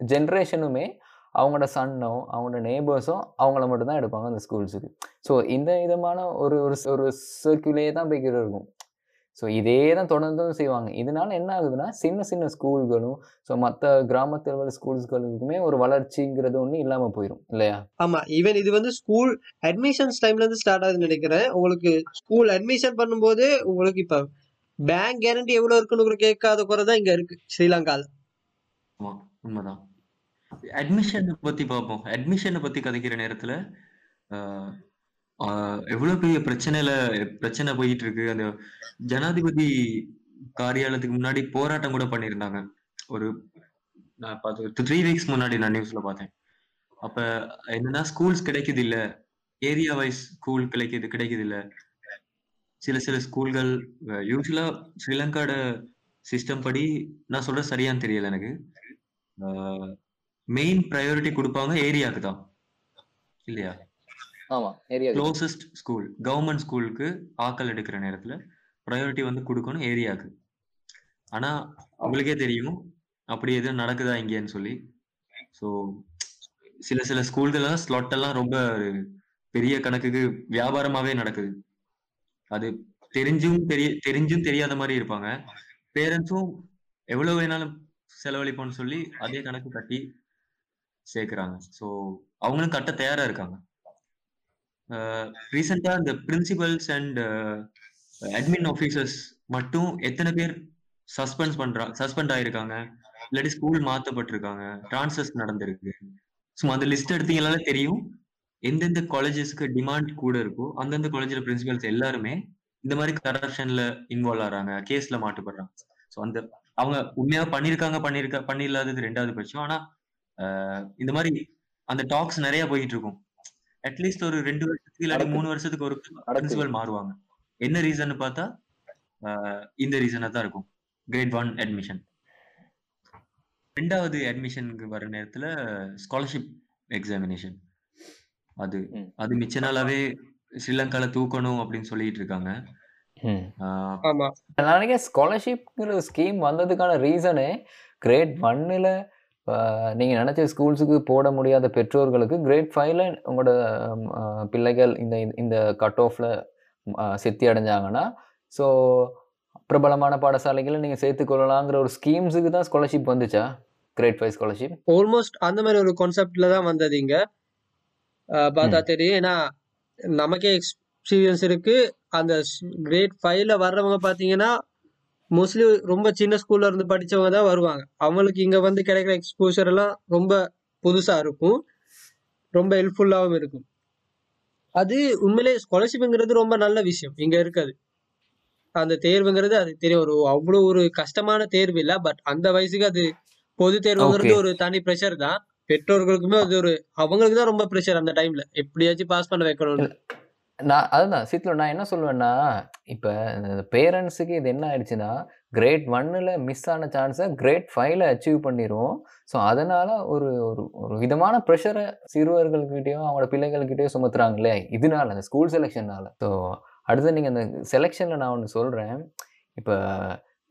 ஜென்ரேஷனுமே அவங்களோட சன்னோ அவங்களோட நேபர்ஸும் அவங்கள மட்டும்தான் எடுப்பாங்க அந்த ஸ்கூல்ஸுக்கு ஸோ இந்த விதமான ஒரு ஒரு ஒரு சர்க்கியூலே தான் போய்கிட்டு இருக்கும். ஸோ இதே தான் தொடர்ந்தும் செய்வாங்க. இதனால என்ன ஆகுதுன்னா சின்ன சின்ன ஸ்கூல்களும் ஸோ மற்ற கிராமத்தில் உள்ள ஸ்கூல்ஸ்களுக்குமே ஒரு வளர்ச்சிங்கிறது ஒன்று இல்லாமல் போயிடும் இல்லையா? ஆமா. ஈவன் இது வந்து ஸ்கூல் அட்மிஷன்ஸ் டைம்ல இருந்து ஸ்டார்ட் ஆகுதுன்னு நினைக்கிறேன். உங்களுக்கு ஸ்கூல் அட்மிஷன் பண்ணும்போது உங்களுக்கு இப்போ பேங்க் கேரண்டி எவ்வளோ இருக்குன்னு உங்களுக்கு கேட்காத குறை தான் இங்கே இருக்கு ஸ்ரீலங்காவில் ஆமா உண்மைதான். அட்மிஷன் பத்தி பார்ப்போம் அட்மிஷனை பத்தி கதைக்கிற நேரத்துல ஆஹ் ஆஹ் எவ்வளவு பெரிய பிரச்சனையில பிரச்சனை போயிட்டு இருக்கு அந்த ஜனாதிபதி காரியாலயத்துக்கு முன்னாடி போராட்டம் கூட பண்ணியிருந்தாங்க. ஒரு நான் பார்த்து த்ரீ வீக்ஸ் முன்னாடி நான் நியூஸ்ல பார்த்தேன். அப்ப என்னன்னா ஸ்கூல்ஸ் கிடைக்குது இல்ல ஏரியா வைஸ் ஸ்கூல் கிடைக்குது கிடைக்குது இல்ல சில சில ஸ்கூல்கள் யூஸ்வலா ஸ்ரீலங்காட சிஸ்டம் படி நான் சொல்ற சரியான்னு தெரியல எனக்கு. மெயின் ப்ரையாரிட்டி கொடுப்பாங்க ஏரியாவுக்கு தான். இல்லையா? ஆமாம் ஏரியா க்ளோசஸ்ட் ஸ்கூல் கவர்மெண்ட் ஸ்கூலுக்கு ஆக்கள் எடுக்கிற நேரத்துல ப்ரையாரிட்டி வந்து கொடுக்கணும் ஏரியாவுக்கு. ஆனா உங்களுக்கே தெரியும் அப்படி எதுவும் நடக்குதா இங்கேன்னு சொல்லி. ஸோ சில சில ஸ்கூல்கள் ஸ்லாட் எல்லாம் ரொம்ப பெரிய கணக்குக்கு வியாபாரமாவே நடக்குது. அது தெரிஞ்சும் தெரிய தெரிஞ்சும் தெரியாத மாதிரி இருப்பாங்க. பேரண்ட்ஸும் எவ்வளவு வேணாலும் செலவழிப்போம்னு சொல்லி அதே கணக்கு கட்டி சேர்க்கிறாங்க. ஸோ அவங்களும் கட்ட தயாரா இருக்காங்க. ரீசெண்டா இந்த பிரின்சிபல்ஸ் அண்ட் அட்மின் ஆஃபீஸர்ஸ் மட்டும் எத்தனை பேர் சஸ்பெண்ட் பண்றா சஸ்பெண்ட் ஆயிருக்காங்க. இல்லாட்டி ஸ்கூல் மாத்தப்பட்டிருக்காங்க. டிரான்ஸ்ஃபர்ஸ் நடந்திருக்கு. சும்மா அந்த லிஸ்ட் எடுத்தீங்கனால தெரியும். எந்தெந்த காலேஜஸ்க்கு டிமாண்ட் கூட இருக்கோ அந்தந்த காலேஜில் பிரின்சிபல்ஸ் எல்லாருமே இந்த மாதிரி கரப்ஷன்ல இன்வால்வ் ஆறாங்க கேஸ்ல மாட்டுப்படுறாங்க ஸோ அந்த அவங்க உண்மையா பண்ணிருக்காங்க பண்ணிருக்கா பண்ணிடலாதது ரெண்டாவது பட்சம் ஆனா இந்த மாதிரி அந்த டாக்ஸ் நிறைய போயிட்டு இருக்கும் அட்லீஸ்ட் ஒரு ரெண்டு வருஷத்துக்கு இல்லாட்டி. மூணு வருஷத்துக்கு ஒரு. பிரின்சிபல் மாறுவாங்க என்ன ரீசன் பார்த்தா இந்த ரீசனா தான் இருக்கும் கிரேட் ஒன் அட்மிஷன் ரெண்டாவது அட்மிஷனுக்கு வர நேரத்துல ஸ்காலர்ஷிப் எக்ஸாமினேஷன் அது. அது மிச்ச நாளாவே ஸ்ரீலங்கால தூக்கணும் அப்படின்னு சொல்லிட்டு இருக்காங்க ஆமா. நான் நினைக்கிறேன் ஸ்காலர்ஷிப்ங்கிற ஸ்கீம் வந்ததுக்கான ரீசனே கிரேட் ஒன்னில் நீங்கள் நினச்ச ஸ்கூல்ஸுக்கு போட முடியாத பெற்றோர்களுக்கு கிரேட் ஃபைவ்ல உங்களோட பிள்ளைகள் இந்த இந்த கட் ஆஃபில் சித்தி அடைஞ்சாங்கன்னா ஸோ பிரபலமான பாடசாலைகளை நீங்கள் சேர்த்துக்கொள்ளலாங்கிற ஒரு ஸ்கீம்ஸுக்கு தான் ஸ்காலர்ஷிப் வந்துச்சா? கிரேட் ஃபைவ் ஸ்காலர்ஷிப் ஆல்மோஸ்ட் அந்த மாதிரி ஒரு கான்செப்ட்ல தான் வந்தது இங்க. பார்த்தா. தெரியும். ஏன்னா நமக்கே எக்ஸ்பீரியன்ஸ் இருக்கு. அந்த கிரேட் ஃபைவ்ல வர்றவங்க பாத்தீங்கன்னா மோஸ்ட்லி ரொம்ப சின்ன ஸ்கூல்ல இருந்து படிச்சவங்க தான் வருவாங்க. அவங்களுக்கு இங்க வந்து கிடைக்கிற எக்ஸ்போஷர் எல்லாம் ரொம்ப புதுசா இருக்கும். ரொம்ப ஹெல்ப்ஃபுல்லாகவும் இருக்கும். அது உண்மையிலே ஸ்காலர்ஷிப்ங்கிறது ரொம்ப நல்ல விஷயம். இங்க இருக்காது அந்த தேர்வுங்கிறது அது தெரியும். ஒரு அவ்வளோ ஒரு கஷ்டமான தேர்வு இல்லை. பட் அந்த வயசுக்கு அது பொது தேர்வுங்கிறது. ஒரு தனி ப்ரெஷர் தான். பெற்றோர்களுக்குமே அது ஒரு அவங்களுக்கு தான் ரொம்ப ப்ரெஷர் அந்த டைம்ல எப்படியாச்சும் பாஸ் பண்ண வைக்கணும்னு. நான் அதுதான். சீத்தில் நான் என்ன சொல்லுவேன்னா இப்போ பேரண்ட்ஸுக்கு இது என்ன ஆயிடுச்சுன்னா கிரேட் ஒன்னில் மிஸ் ஆன சான்ஸை கிரேட் ஃபைவ்ல அச்சீவ் பண்ணிடுவோம் ஸோ அதனால் ஒரு ஒரு ஒரு விதமான ப்ரெஷரை சிறுவர்கள்கிட்டயும் அவங்களோட பிள்ளைகள்கிட்டயும் சுமத்துறாங்களே இதனால அந்த ஸ்கூல் செலெக்ஷனால் ஸோ அடுத்து நீங்கள் அந்த செலெக்ஷனில் நான் ஒன்று சொல்கிறேன் இப்போ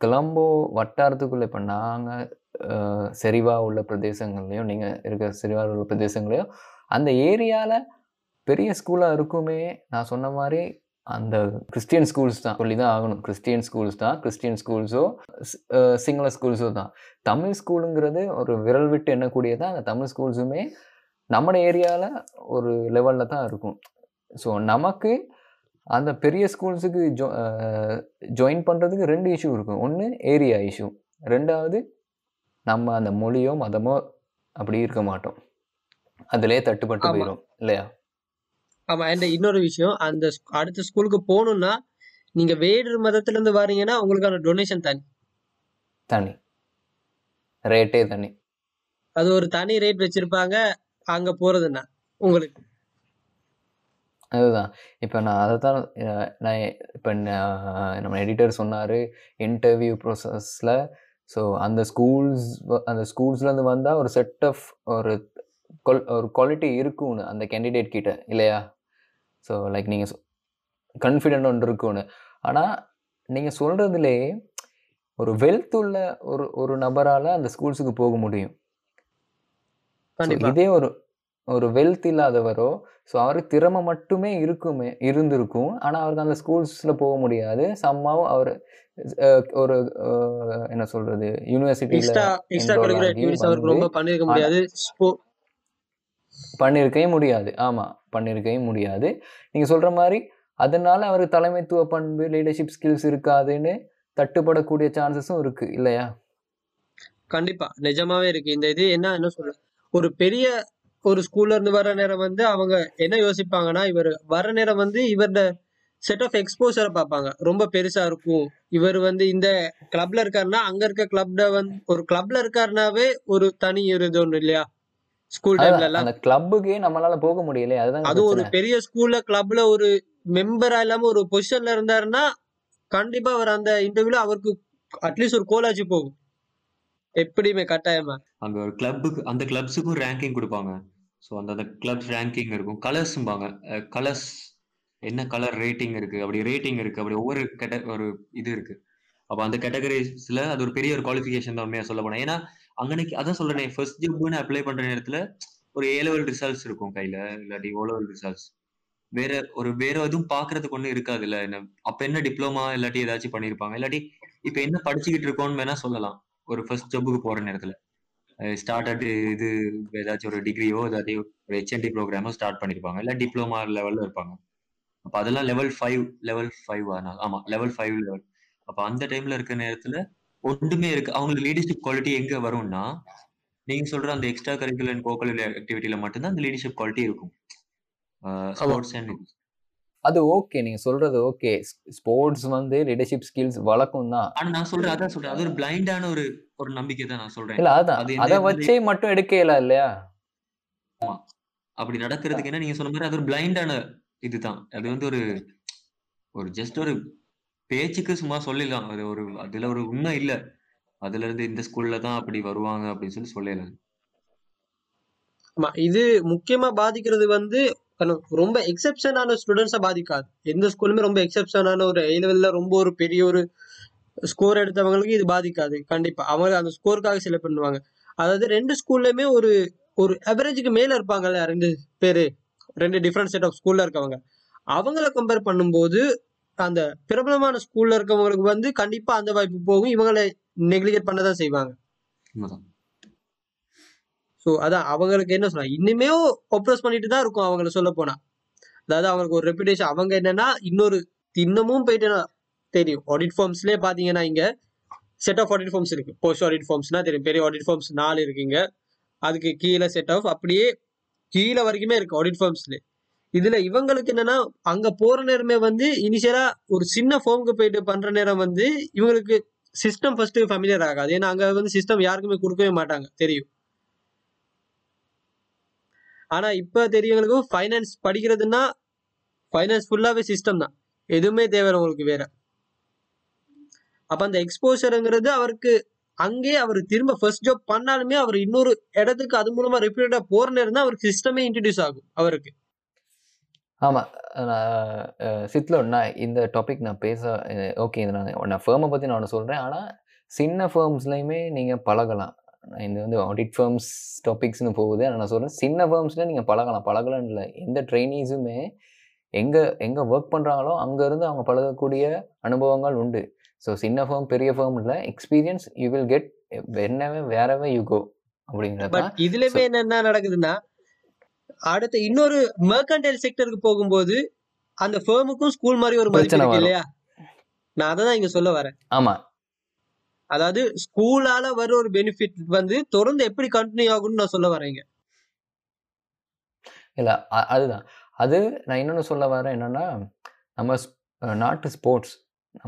கிளம்போ வட்டாரத்துக்குள்ளே இப்போ நாங்கள் செறிவாக உள்ள பிரதேசங்கள்லையும் நீங்கள் இருக்க செறிவாக உள்ள பிரதேசங்களையும் அந்த ஏரியாவில் பெரிய ஸ்கூலாக இருக்குமே நான் சொன்ன மாதிரி அந்த கிறிஸ்டியன் ஸ்கூல்ஸ் தான். சொல்லி தான் ஆகணும். கிறிஸ்டியன் ஸ்கூல்ஸ் தான். கிறிஸ்டியன் ஸ்கூல்ஸோ சிங்கள ஸ்கூல்ஸோ தான். தமிழ் ஸ்கூலுங்கிறது ஒரு விரல் விட்டு எண்ணக்கூடியதான் அந்த தமிழ் ஸ்கூல்ஸுமே நம்ம ஏரியாவில் ஒரு லெவலில் தான் இருக்கும். ஸோ நமக்கு அந்த பெரிய ஸ்கூல்ஸுக்கு ஜோ ஜாயின் பண்ணுறதுக்கு ரெண்டு இஷ்யூ இருக்கும். ஒன்று ஏரியா இஷ்யூ ரெண்டாவது நம்ம அந்த மொழியோ மதமோ அப்படி இருக்க மாட்டோம். அதிலே தட்டுப்பட்டு. போயிடும் இல்லையா? ஆமா அண்ட் இன்னொரு விஷயம் அந்த அடுத்த ஸ்கூலுக்கு போகணும்னா நீங்க வேறு மதத்துல இருந்து வாரீங்கன்னா உங்களுக்கான டொனேஷன் தனி. தனி. ரேட்டே தனி. அது ஒரு தனி ரேட் வச்சிருப்பாங்க அங்க போறதுன்னா உங்களுக்கு. அதுதான். இப்போ நான் அதை தான் நான் இப்போ நம்ம எடிட்டர் சொன்னார் இன்டர்வியூ ப்ரோசஸில் ஸோ அந்த ஸ்கூல்ஸ் அந்த ஸ்கூல்ஸ்லேருந்து வந்தால் ஒரு செட் ஆஃப் ஒரு கொல் ஒரு குவாலிட்டி இருக்கும்னு அந்த கேண்டிடேட் கிட்ட இல்லையா? ஸோ லைக் நீங்கள் கான்ஃபிடென்ட் ஒன்று இருக்கும்னு. ஆனால் நீங்கள் சொல்கிறதுலே ஒரு வெல்த் உள்ள ஒரு ஒரு நபரால் அந்த ஸ்கூல்ஸுக்கு போக முடியும். இதே ஒரு ஒரு வெல்த் இல்லாதவரோ ஸோ அவருக்கு திறமை மட்டுமே இருக்குமே இருந்திருக்கும். ஆனால் அவருக்கு அந்த ஸ்கூல்ஸில் போக முடியாது. சம்மாவும் அவர் ஒரு என்ன சொல்கிறது யூனிவர்சிட்டியில் பண்ணியிருக்கவே முடியாது. ஆமாம் பண்ணியிருக்கவே முடியாது. நீங்கள் சொல்கிற மாதிரி அதனால் அவருக்கு தலைமைத்துவ பண்பு லீடர்ஷிப் ஸ்கில்ஸ் இருக்காதுன்னு தட்டுப்படக்கூடிய சான்சஸும் இருக்குது இல்லையா? கண்டிப்பா. நிஜமாவே இருக்கு. இந்த இது என்ன என்ன சொல்ல ஒரு பெரிய ஒரு ஸ்கூல்ல இருந்து வர நேரம் வந்து அவங்க என்ன யோசிப்பாங்கன்னா இவர் வர நேரம் வந்து இவரோட செட் ஆஃப் எக்ஸ்போசரை பார்ப்பாங்க. ரொம்ப பெருசா இருக்கும். இவர் வந்து இந்த கிளப்ல இருக்காருன்னா அங்க இருக்க கிளப்ல வந்து ஒரு கிளப்ல இருக்காருனாவே ஒரு தனி ஒரு இது ஒன்று இல்லையா? ஸ்கூல் டைம்ல எல்லாம் அந்த கிளப்புக்கே நம்மளால போக முடியலையே அதுதான் அது ஒரு பெரிய ஸ்கூல்ல கிளப்ல ஒரு மெம்பரா இல்லாம ஒரு பொசிஷன்ல இருந்தாருன்னா கண்டிப்பா அவர் அந்த இன்டர்வியூல அவருக்கு அட்லீஸ்ட் ஒரு கோலாச்சு போகும். எப்படியுமே கட்டாயமா? அங்க ஒரு கிளப்புக்கு அந்த கிளப்ஸுக்கும் ரேங்கிங் கொடுப்பாங்க. ஸோ அந்த அந்த கிளப்ஸ் ரேங்கிங் இருக்கும். கலர்ஸ்ம்பாங்க கலர்ஸ் என்ன கலர் ரேட்டிங் இருக்கு? அப்படி ரேட்டிங் இருக்கு. அப்படி ஒவ்வொரு கேட்ட ஒரு இது இருக்கு. அப்ப அந்த கேட்டகரிஸ்ல அது ஒரு பெரிய ஒரு குவாலிஃபிகேஷன் தான் உண்மையா சொல்ல போனா. ஏன்னா அங்கனைக்கு அதான் சொல்றேன் ஃபர்ஸ்ட் ஜாப்னு அப்ளை பண்ற நேரத்துல ஒரு ஏ லெவல் ரிசல்ட்ஸ் இருக்கும் கையில இல்லாட்டி ஓ லெவல் ரிசல்ட்ஸ் வேற ஒரு வேற எதுவும் பாக்குறதுக்கு ஒன்றும் இருக்காது இல்ல என்ன அப்ப என்ன டிப்ளமா இல்லாட்டி ஏதாச்சும் பண்ணிருப்பாங்க இல்லாட்டி இப்ப என்ன படிச்சுக்கிட்டு இருக்கோம்னு வேணா சொல்லலாம் ஒரு ஃபர்ஸ்ட் ஜாபுக்கு போற நேரத்துல. ஸ்டார்ட் இது ஏதாச்சும் ஒரு டிகிரியோ ஏதாச்சும் ஒரு ஹெச்என்டி ப்ரோக்ராமோ ஸ்டார்ட் பண்ணிருப்பாங்க இல்ல டிப்ளமா லெவல்ல இருப்பாங்க. அப்ப அதெல்லாம் லெவல் ஃபைவ் லெவல் ஃபைவ் ஆனால் ஆமா லெவல் ஃபைவ் லெவல் அப்ப அந்த டைம்ல இருக்க நேரத்துல ஒன்றுமே இருக்கு. அவங்களுக்கு லீடர்ஷிப் குவாலிட்டி எங்க வரும்னா நீங்க சொல்ற அந்த எக்ஸ்ட்ரா கரிக்குலர் அண்ட் கோகரிக்குலர் ஆக்டிவிட்டியில மட்டும்தான் அந்த லீடர்ஷிப் குவாலிட்டி இருக்கும். ஸ்போர்ட்ஸ் அண்ட் அது ஓகே நீங்க சொல்றது ஓகே ஸ்போர்ட்ஸ் வந்து லீடர்ஷிப் ஸ்கில்ஸ் வழக்கம் தான் ஆனா நான் சொல்றேன் அதான் சொல்றேன். அது ஒரு பிளைண்டான ஒரு ஒரு நம்பிக்கை தான் நான் சொல்றேன். இல்ல அதான். அது வச்சே மட்டும் எடுக்கல இல்லையா? அப்படி நடக்கிறதுக்கு என்ன நீங்க சொன்ன மாதிரி அது ஒரு பிளைண்டான இதுதான். அது வந்து ஒரு ஒரு ஜஸ்ட் ஒரு பேச்சுக்கு சும்மா சொல்லிடலாம். அது ஒரு அதுல ஒரு உண்மை இல்ல. அதுல இருந்து இந்த ஸ்கூல்ல தான் அப்படி வருவாங்க அப்படின்னு சொல்லி சொல்லிடலாம். ஆமா இது முக்கியமா பாதிக்கிறது வந்து ரொம்ப எக்ஸெப்ஷனான ஸ்டூடெண்ட்ஸை பாதிக்காது. எந்த ஸ்கூலுமே ரொம்ப எக்ஸெப்ஷனான ஒரு ஏ லெவல்ல ரொம்ப ஒரு பெரிய ஒரு ஸ்கோர் எடுத்தவங்களுக்கு இது பாதிக்காது. கண்டிப்பா. அவங்க அந்த ஸ்கோருக்காக செலக்ட் பண்ணுவாங்க. அதாவது ரெண்டு ஸ்கூல்லையுமே ஒரு ஒரு அவரேஜுக்கு மேல இருப்பாங்கல்ல ரெண்டு பேரு. ரெண்டு டிஃப்ரெண்ட் செட் ஆஃப் ஸ்கூல்ல இருக்கவங்க. அவங்கள கம்பேர் பண்ணும்போது அந்த பிரபலமான ஸ்கூல்ல இருக்கவங்களுக்கு வந்து கண்டிப்பா அந்த வாய்ப்பு போகும். இவங்களை நெக்லிகேட் பண்ணதான் செய்வாங்க. ஸோ அதான் அவங்களுக்கு என்ன சொல்ல இனிமே ஒப்ரஸ் பண்ணிட்டு தான் இருக்கும் அவங்கள சொல்ல போனா. அதாவது அவங்களுக்கு ஒரு ரெப்புடேஷன் அவங்க என்னன்னா இன்னொரு இன்னமும் போயிட்டு தெரியும். ஆடிட் ஃபார்ம்ஸ்லேயே பார்த்தீங்கன்னா இங்க செட் ஆஃப் ஆடிட் ஃபார்ம்ஸ் இருக்கு. போஸ்ட் ஆடிட் ஃபார்ம்ஸ்னா தெரியும். பெரிய ஆடிட் ஃபார்ம்ஸ் நாலு இருக்குங்க அதுக்கு கீழே செட் ஆஃப் அப்படியே கீழே வரைக்குமே இருக்கு ஆடிட் ஃபார்ம்ஸ்ல இதுல இவங்களுக்கு என்னன்னா அங்க போற நேரமே வந்து இனிஷியலா ஒரு சின்ன ஃபார்முக்கு போயிட்டு பண்ற நேரம் வந்து இவங்களுக்கு சிஸ்டம் ஃபர்ஸ்ட் ஃபெமிலியர் ஆகாது. ஏன்னா அங்க வந்து சிஸ்டம் யாருக்குமே கொடுக்கவே மாட்டாங்க. தெரியும். ஆனா இப்ப தெரியவங்களுக்கும் ஃபைனான்ஸ் படிக்கிறதுன்னா ஃபைனான்ஸ் ஃபுல்லாவே சிஸ்டம் தான். எதுவுமே தேவை உங்களுக்கு வேற. அப்ப அந்த எக்ஸ்போஷருங்கிறது அவருக்கு அங்கே அவர் திரும்ப ஃபர்ஸ்ட் ஜாப் பண்ணாலுமே அவர் இன்னொரு இடத்துக்கு அது மூலமா ரிப்பீட்டடா போற நேரம் தான் அவருக்கு சிஸ்டமே இன்ட்ரடியூஸ் ஆகும் அவருக்கு. ஆமாம் நான் சித்லோ நான் இந்த டாபிக் நான் பேச ஓகே இது நான் நான் ஃபேர்மை பற்றி நான் ஒன்று சொல்கிறேன் ஆனால் சின்ன ஃபேர்ம்ஸ்லையுமே நீங்கள் பழகலாம். இது வந்து ஆடிட் ஃபேர்ம்ஸ் டாபிக்ஸ்னு போகுது. ஆனா நான் சொல்கிறேன் சின்ன ஃபேர்ம்ஸில் நீங்கள் பழகலாம். பழகலாம்னு இல்லை. எந்த ட்ரைனீஸுமே எங்கே எங்கே ஒர்க் பண்ணுறாங்களோ அங்கேருந்து அவங்க பழகக்கூடிய அனுபவங்கள் உண்டு. ஸோ சின்ன ஃபேர்ம் பெரிய ஃபேர்ம் இல்லை. எக்ஸ்பீரியன்ஸ் யூ வில் கெட் வென்னவே வேறவே யூ கோ அப்படிங்கிறது. இதுலயுமே என்ன என்ன நடக்குதுன்னா அடுத்த இன்னொரு மெர்கன்டைல் செக்டருக்கு போகும்போது அந்த ஃபேமுக்கும் ஸ்கூல் மாதிரி ஒரு மதிப்பு இருக்கு. இல்லையா? நான் அதை தான் இங்க சொல்ல வரேன். ஆமாம் அதாவது ஸ்கூலால வர ஒரு பெனிஃபிட் வந்து தொடர்ந்து எப்படி கண்டினியூ ஆகும்னு நான் சொல்ல வரேங்க இல்லை அதுதான். அது நான் இன்னொன்று சொல்ல வரேன் என்னன்னா நம்ம நாட்டு ஸ்போர்ட்ஸ்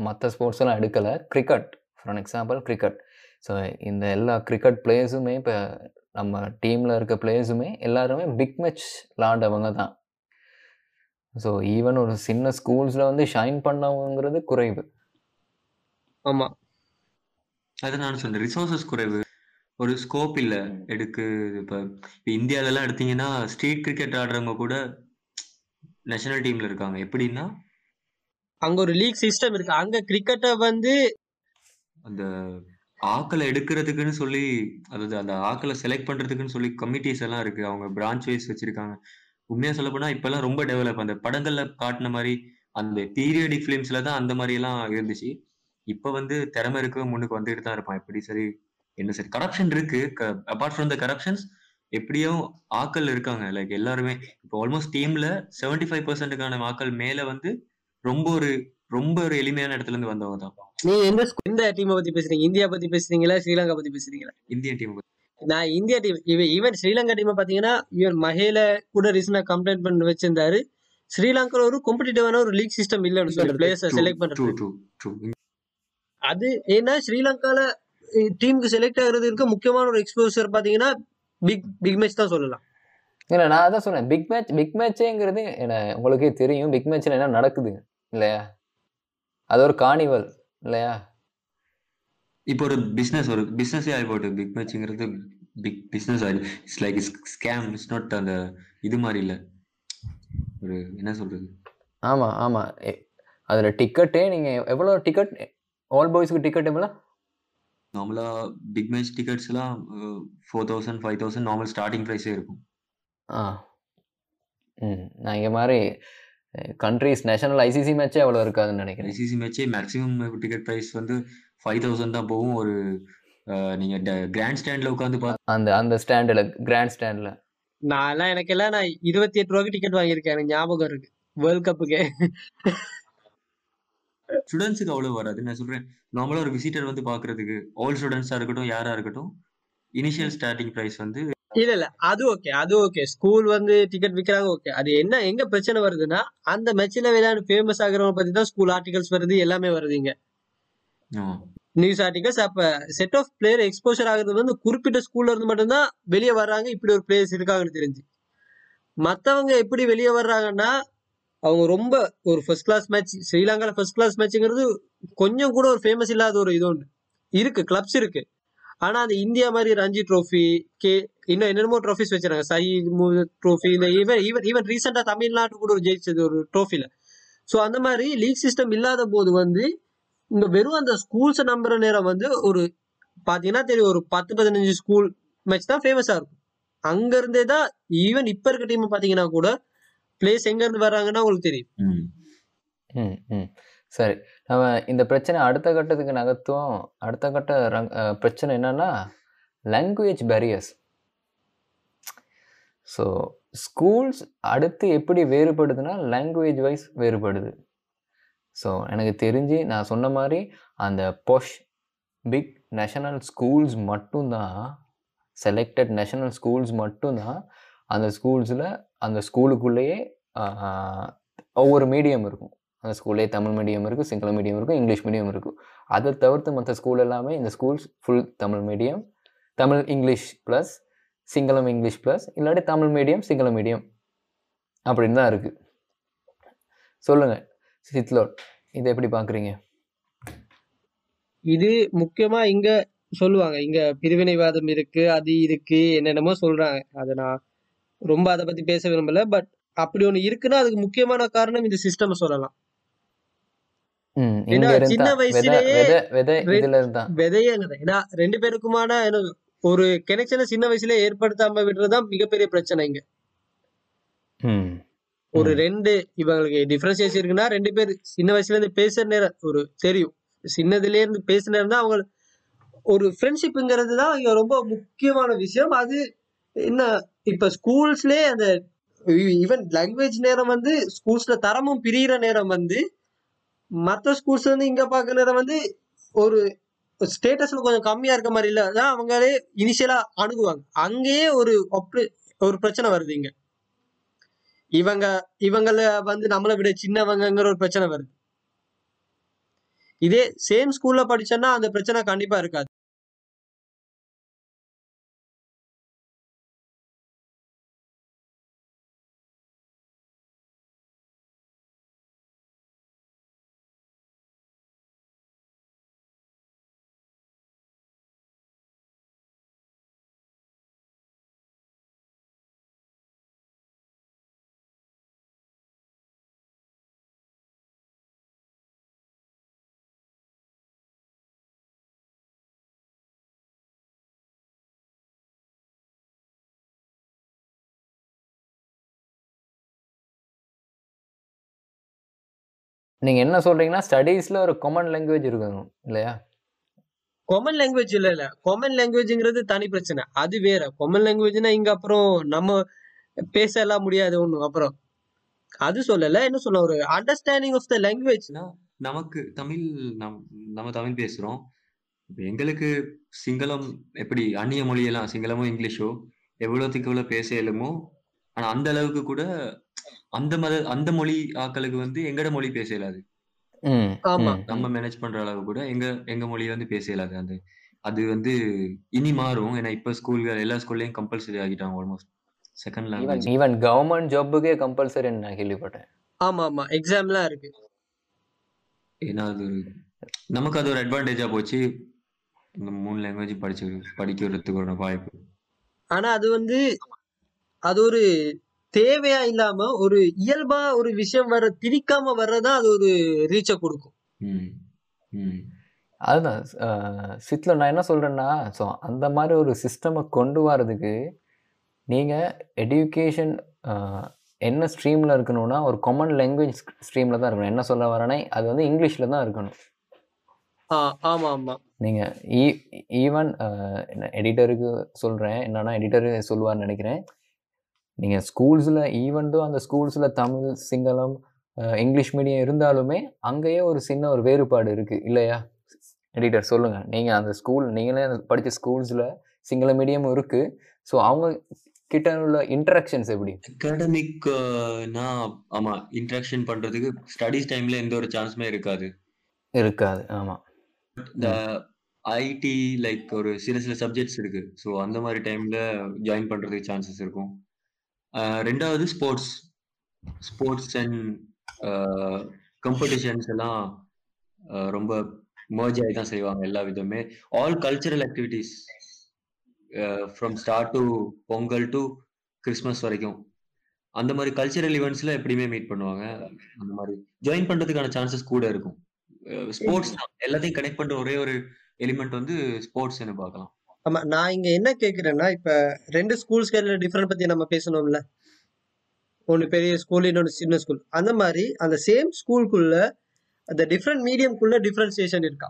மற்ற ஸ்போர்ட்ஸ் எல்லாம் எடுக்கலை. Cricket for example cricket so இந்த எல்லா கிரிக்கெட் பிளேயர்ஸுமே இப்போ நம்ம டீமில் இருக்க பிளேயர்ஸுமே எல்லாருமே பிக் மேட்ச் விளாண்டவங்க தான். ஸோ ஈவன் ஒரு சின்ன ஸ்கூல்ஸில் வந்து ஷைன் பண்ணவங்கிறது குறைவு. ஆமா. அதை நான் சொன்னேன் ரிசோர்சஸ் குறைவு. ஒரு ஸ்கோப் இல்ல. எடுக்கு இப்ப இப்ப இந்தியால எல்லாம் எடுத்தீங்கன்னா ஸ்ட்ரீட் கிரிக்கெட் ஆடுறவங்க கூட நேஷனல் டீம்ல இருக்காங்க. எப்படின்னா? அங்க ஒரு லீக் சிஸ்டம் இருக்கு. அங்க கிரிக்கெட்டை வந்து அந்த ஆக்களை எடுக்கிறதுக்குன்னு சொல்லி அதாவது அந்த ஆக்களை செலக்ட் பண்றதுக்குன்னு சொல்லி கமிட்டிஸ் எல்லாம் இருக்கு. அவங்க பிரான்ச் வைஸ் வச்சிருக்காங்க. உண்மையா சொல்ல போனா இப்பெல்லாம் ரொம்ப டெவலப் அந்த படங்கள்ல காட்டின மாதிரி அந்த பீரியடிக் ஃபிலிம்ஸ்ல தான் அந்த மாதிரி எல்லாம் இருந்துச்சு. இப்ப வந்து திறமை இருக்க முன்னுக்கு வந்துட்டு தான் இருப்பான். எப்படி சரி என்ன சரி கரப்ஷன் இருக்கு. அபார்ட் ஃப்ரம் த கரப்ஷன்ஸ் எப்படியும் ஆக்கள் இருக்காங்க. லைக் எல்லாருமே இப்போ ஆல்மோஸ்ட் டீம்ல செவன்டி ஃபைவ் பர்சன்ட்டுக்கான ஆக்கள் மேல வந்து ரொம்ப ஒரு ரொம்ப ஒரு எளிமையான இடத்துல இருந்து வந்தவங்க தான் நீங்க எந்த எந்த டீமை பத்தி பேசுறீங்க? இந்தியா பத்தி பேசுறீங்களா? ஸ்ரீலங்கா பத்தி பேசுறீங்களா? இந்தியன் டீம் நான் இந்தியா டீம் இவன் ஈவன் ஸ்ரீலங்கா டீமை பாத்தீங்கன்னா ஈவன் மஹேல கூட ரீசனா கம்ப்ளைண்ட் பண்ணி வச்சிருந்தாரு. ஸ்ரீலங்கால ஒரு காம்படிட்டிவான ஒரு லீக் சிஸ்டம் இல்லைன்னு சொல்லி பிளேயர்ஸை செலக்ட் பண்றது. அது ஏன்னா ஸ்ரீலங்கால டீமுக்கு செலக்ட் ஆகுறது இருக்க முக்கியமான ஒரு எக்ஸ்போசர் பாத்தீங்கன்னா பிக் பிக் மேட்ச் தான் சொல்லலாம். இல்லை நான் அதான் சொன்னேன். பிக் மேட்ச் பிக் மேட்சேங்கிறது என்ன உங்களுக்கே தெரியும். பிக் மேட்ச்சில் என்ன நடக்குது இல்லையா? அது ஒரு கார்னிவல் இல்லையா? இப்போ ஒரு பிசினஸ் ஒரு பிசினஸே ஆகி போட்டு பிக் மேட்ச்ங்கிறது பிக் பிசினஸ் ஆகி it's like is scam it's not அந்த இது மாதிரி இல்ல. ஒரு என்ன சொல்றது? ஆமாம் ஆமாம் அதில் டிக்கெட்டே நீங்கள் எவ்வளோ டிக்கெட் ஆல் பாய்ஸ்க்கு டிக்கெட் எவ்வளோ? நார்மலா பிக் மேட்ச் டிக்கெட்ஸ் எல்லாம் four thousand five thousand normal starting ப்ரைஸே இருக்கும். ஆ. ம் நான் இங்கே மாதிரி கண்ட்ரிஸ் நேஷனல் ஐசிசி மேட்சே அவ்வளோ இருக்காதுன்னு நினைக்கிறேன். ஐசிசி மேட்சே மேக்ஸிமம் டிக்கெட் ப்ரைஸ் வந்து ஃபைவ் தௌசண்ட் தான் போகும். ஒரு அஹ், நீங்க கிராண்ட் ஸ்டாண்ட்ல உட்காந்து பார்த்து அந்த அந்த ஸ்டாண்டில் கிராண்ட் ஸ்டாண்டில் நான் எல்லாம் எனக்கு எல்லாம் நான் இருபத்தி எட்டு ரூபாய்க்கு டிக்கெட் வாங்கியிருக்கேன். எனக்கு ஞாபகம் இருக்கு. வேர்ல்ட் கப்புக்கு ஸ்டூடெண்ட்ஸுக்கு அவ்வளவு வராது. நான் சொல்றேன் நார்மலா ஒரு விசிட்டர் வந்து பாக்குறதுக்கு ஆல் ஸ்டூடெண்ட்ஸா இருக்கட்டும் யாரா இருக்கட்டும் இனிஷியல் ஸ்டார்டிங் பிரைஸ் வந்து இல்ல இல்ல. அது ஓகே அது ஓகே ஸ்கூல் வந்து டிக்கெட் விக்கிறாங்க ஓகே அது என்ன எங்க பிரச்சனை வருதுன்னா அந்த மேட்ச்ல விளையாண்டு ஃபேமஸ் ஆகுறவங்க பத்தி தான் ஸ்கூல் ஆர்டிகல்ஸ் வருது எல்லாமே வருது இங்க. ஆ, நியூஸ் ஆர்டிகல்ஸ் அப்ப செட் ஆஃப் பிளேயர் எக்ஸ்போஷர் ஆகுறது வந்து குறிப்பிட்ட ஸ்கூல்ல இருந்து மட்டும்தான் வெளியே வர்றாங்க இப்படி ஒரு பிளேயர்ஸ் இருக்காங்கன்னு தெரிஞ்சு. மத்தவங்க எப்படி வெளியே வர்றாங்கன்னா அவங்க ரொம்ப ஒரு ஃபர்ஸ்ட் கிளாஸ் மேட்ச் ஸ்ரீலங்கால ஃபர்ஸ்ட் கிளாஸ் மேட்ச்ங்கிறது கொஞ்சம் கூட ஒரு ஃபேமஸ் இல்லாத ஒரு இது ஒன்று இருக்கு கிளப்ஸ் இருக்கு. ஆனா அந்த இந்தியா மாதிரி ரஞ்சி ட்ரோஃபி கே இன்னும் என்னென்னமோ ட்ரோஃபிஸ் வச்சிருக்காங்க. சயீத் ட்ரோஃபி இந்த ஈவன் ஈவன் ஈவன் ரீசெண்டா தமிழ்நாட்டு கூட ஒரு ஜெயிச்சது ஒரு ட்ரோஃபில ஸோ அந்த மாதிரி லீக் சிஸ்டம் இல்லாத போது வந்து இங்க வெறும் அந்த ஸ்கூல்ஸ் நம்புற நேரம் வந்து ஒரு பாத்தீங்கன்னா தெரியும் ஒரு பத்து பதினஞ்சு ஸ்கூல் மேட்ச் தான் ஃபேமஸா இருக்கும். அங்க இருந்தே தான் ஈவன் இப்ப இருக்க டீம் பாத்தீங்கன்னா கூட பிளேஸ் எங்க இருந்து வர்றாங்கன்னா உங்களுக்கு தெரியும். ம். ம் ம். சரி. நம்ம இந்த பிரச்சனை அடுத்த கட்டத்துக்கு நகர்த்துவோம். அடுத்த கட்ட பிரச்சனை என்னன்னா லாங்குவேஜ் பேரியர்ஸ் ஸோ ஸ்கூல்ஸ் அடுத்து எப்படி வேறுபடுதுன்னா லாங்குவேஜ் வைஸ் வேறுபடுது. ஸோ எனக்கு தெரிஞ்சு நான் சொன்ன மாதிரி அந்த பொஷ் பிக் நேஷனல் ஸ்கூல்ஸ் மட்டும்தான் செலக்டட் நேஷனல் ஸ்கூல்ஸ் மட்டும்தான் அந்த ஸ்கூல்ஸில் அந்த ஸ்கூலுக்குள்ளேயே ஒவ்வொரு மீடியம் இருக்கும். அந்த ஸ்கூல்லே தமிழ் மீடியம் இருக்கும் சிங்கள மீடியம் இருக்கும் இங்கிலீஷ் மீடியம் இருக்கும். அதை தவிர்த்து மற்ற ஸ்கூல் எல்லாமே இந்த schools full Tamil medium Tamil English plus Sinhala English plus இல்லாட்டி தமிழ் மீடியம் சிங்கள மீடியம் அப்படின்னு தான் இருக்குது சொல்லுங்கள் சித்லோட் இதை எப்படி பார்க்குறீங்க? இது முக்கியமா இங்க சொல்லுவாங்க. இங்க பிரிவினைவாதம் இருக்கு அது இருக்கு என்னென்னமோ சொல்றாங்க. அதை நான் ரொம்ப அதை பத்தி பேச விரும்பல பட் அப்படி ஒண்ணு இருக்குன்னா அதுக்கு முக்கியமான காரணம் இந்த சிஸ்டம் சொல்லலாம். சின்ன வயசுலயே விதை விதை ரெ- இதில் இருந்தா. விதையங்குது ஏன்னா ரெண்டு பேருக்குமான ஒரு கனெக்ஷனை சின்ன வயசுல ஏற்படுத்தாம விடுறதுதான் மிகப்பெரிய பிரச்சனை இங்க ஒரு ரெண்டு இவங்களுக்கு டிஃபரன்சியேஷன் இருக்குன்னா ரெண்டு பேர் சின்ன வயசுல இருந்து பேசுற நேரம் ஒரு தெரியும். சின்னதுல இருந்து பேசுன நேரம் தான் அவங்க ஒரு ஃப்ரெண்ட்ஷிப்புங்கிறது தான் இங்க ரொம்ப முக்கியமான விஷயம். அது என்ன இப்ப ஸ்கூல்ஸ்லயே அந்த ஈவன் லாங்குவேஜ் நேரம் வந்து ஸ்கூல்ஸ்ல தரமும் பிரியிற நேரம் வந்து மற்ற ஸ்கூல்ஸ் வந்து இங்க பாக்குற நேரம் வந்து ஒரு ஸ்டேட்டஸ்ல கொஞ்சம் கம்மியா இருக்க மாதிரி இல்லை. தான் அவங்களே இனிஷியலா அணுகுவாங்க. அங்கேயே ஒரு ஒரு பிரச்சனை வருது இங்க. இவங்க இவங்கள வந்து நம்மளை விட சின்னவங்கங்கிற ஒரு பிரச்சனை வருது. இதே சேம் ஸ்கூல்ல படிச்சோன்னா அந்த பிரச்சனை கண்டிப்பா இருக்காது. நீங்கள் என்ன சொல்கிறீங்கன்னா ஸ்டடீஸில் ஒரு காமன் லாங்குவேஜ் இருக்கணும் இல்லையா? காமன் லாங்குவேஜ் இல்ல இல்ல. காமன் லாங்குவேஜ்ங்கிறது தனி பிரச்சனை. அது வேற. காமன் லாங்குவேஜ்னா இங்க அப்புறம் நம்ம பேச எல்லாம் முடியாது ஒண்ணும் அப்புறம். அது சொல்லல. என்ன சொல்ல ஒரு அண்டர்ஸ்டாண்டிங் ஆஃப் த லாங்குவேஜ் நமக்கு தமிழ் நம் நம்ம தமிழ் பேசுறோம். இப்ப எங்களுக்கு சிங்களம் எப்படி அந்நிய மொழியெல்லாம் சிங்களமோ இங்கிலீஷோ எவ்வளவுக்கு எவ்வளவு பேச இயலுமோ ஆனா அந்த அளவுக்கு கூட அந்த மத அந்த மொழி ஆக்களுக்கு வந்து எங்கட மொழி பேச இயலாது. நம்ம மேனேஜ் பண்ற அளவு கூட எங்க எங்க மொழி வந்து பேச இயலாது. அந்த அது வந்து இனி மாறும். ஏன்னா இப்ப ஸ்கூல்கள் எல்லா ஸ்கூல்லையும் கம்பல்சரி ஆகிட்டாங்க almost second language even government ஜாப்புக்கே compulsory நான் கேள்விப்பட்டேன். ஆமா ஆமா எக்ஸாம்லாம் இருக்கு. ஏன்னா அது நமக்கு அது ஒரு அட்வான்டேஜா போச்சு. இந்த மூணு லாங்குவேஜ் படிச்சு படிக்கிறதுக்கு ஒரு வாய்ப்பு. ஆனா அது வந்து அது ஒரு தேவையா இல்லாம ஒரு இயல்பா ஒரு விஷயம் வர திணிக்காம வர்றதா அது ஒரு ரீச்சை கொடுக்கும். ம் ம். அதுதான் சித்தில் நான் என்ன சொல்கிறேன்னா ஸோ அந்த மாதிரி ஒரு சிஸ்டமை கொண்டு வரதுக்கு நீங்கள் எடுகேஷன் என்ன ஸ்ட்ரீமில் இருக்கணும்னா ஒரு காமன் லாங்குவேஜ் ஸ்ட்ரீமில் தான் இருக்கணும். என்ன சொல்ல வரேன்னா அது வந்து இங்கிலீஷில் தான் இருக்கணும். ஆ ஆமா ஆமா. நீங்கள் ஈ ஈவன் எடிட்டருக்கு சொல்கிறேன் என்னன்னா எடிட்டரு சொல்லுவார்னு நினைக்கிறேன். நீங்கள் ஸ்கூல்ஸில் ஈவன் அந்த ஸ்கூல்ஸில் தமிழ் சிங்களம் இங்கிலீஷ் மீடியம் இருந்தாலுமே அங்கேயே ஒரு சின்ன ஒரு வேறுபாடு இருக்குது இல்லையா? எடிட்டர் சொல்லுங்கள் நீங்கள் அந்த ஸ்கூல் நீங்களே படித்த ஸ்கூல்ஸில் சிங்கள மீடியமும் இருக்குது ஸோ அவங்க கிட்ட உள்ள இன்டராக்ஷன்ஸ் எப்படி? அகாடமிக் நான் ஆமா இன்ட்ராக்ஷன் பண்றதுக்கு ஸ்டடீஸ் டைம்ல எந்த ஒரு சான்ஸுமே இருக்காது. இருக்காது ஆமாம் இந்த ஐடி லைக் ஒரு சில சில சப்ஜெக்ட்ஸ் இருக்கு. ஸோ அந்த மாதிரி டைம்ல ஜாயின் பண்றதுக்கு சான்சஸ் இருக்கும். ரெண்டாவது ஸ்போர்ட்ஸ் ஸ்போர்ட்ஸ் அண்ட் காம்படிஷன்ஸ் எல்லாம் அஹ் ரொம்ப மர்ஜ் ஆகி தான் செய்வாங்க எல்லா விதமே. All cultural activities from start to Pongal to Christmas வரைக்கும். அந்த மாதிரி கல்ச்சரல் ஈவெண்ட்ஸ்ல எப்படியுமே மீட் பண்ணுவாங்க. அந்த மாதிரி ஜாயின் பண்றதுக்கான சான்சஸ் கூட இருக்கும். ஸ்போர்ட்ஸ் எல்லாத்தையும் கனெக்ட் பண்ற ஒரே ஒரு எலிமெண்ட் வந்து ஸ்போர்ட்ஸ்னு பார்க்கலாம். ஆமா நான் இங்க என்ன கேக்குறேன்னா இப்ப ரெண்டு ஸ்கூல்ஸ்க்கு டிஃபரெண்ட் பத்தி நம்ம பேசணும்ல. ஒன்னு பெரிய ஸ்கூல் இன்னொன்னு சின்ன ஸ்கூல் அந்த மாதிரி அந்த சேம் ஸ்கூலுக்குள்ள அந்த டிஃப்ரெண்ட் மீடியம்குள்ள டிஃபரன்சியேஷன் இருக்கா?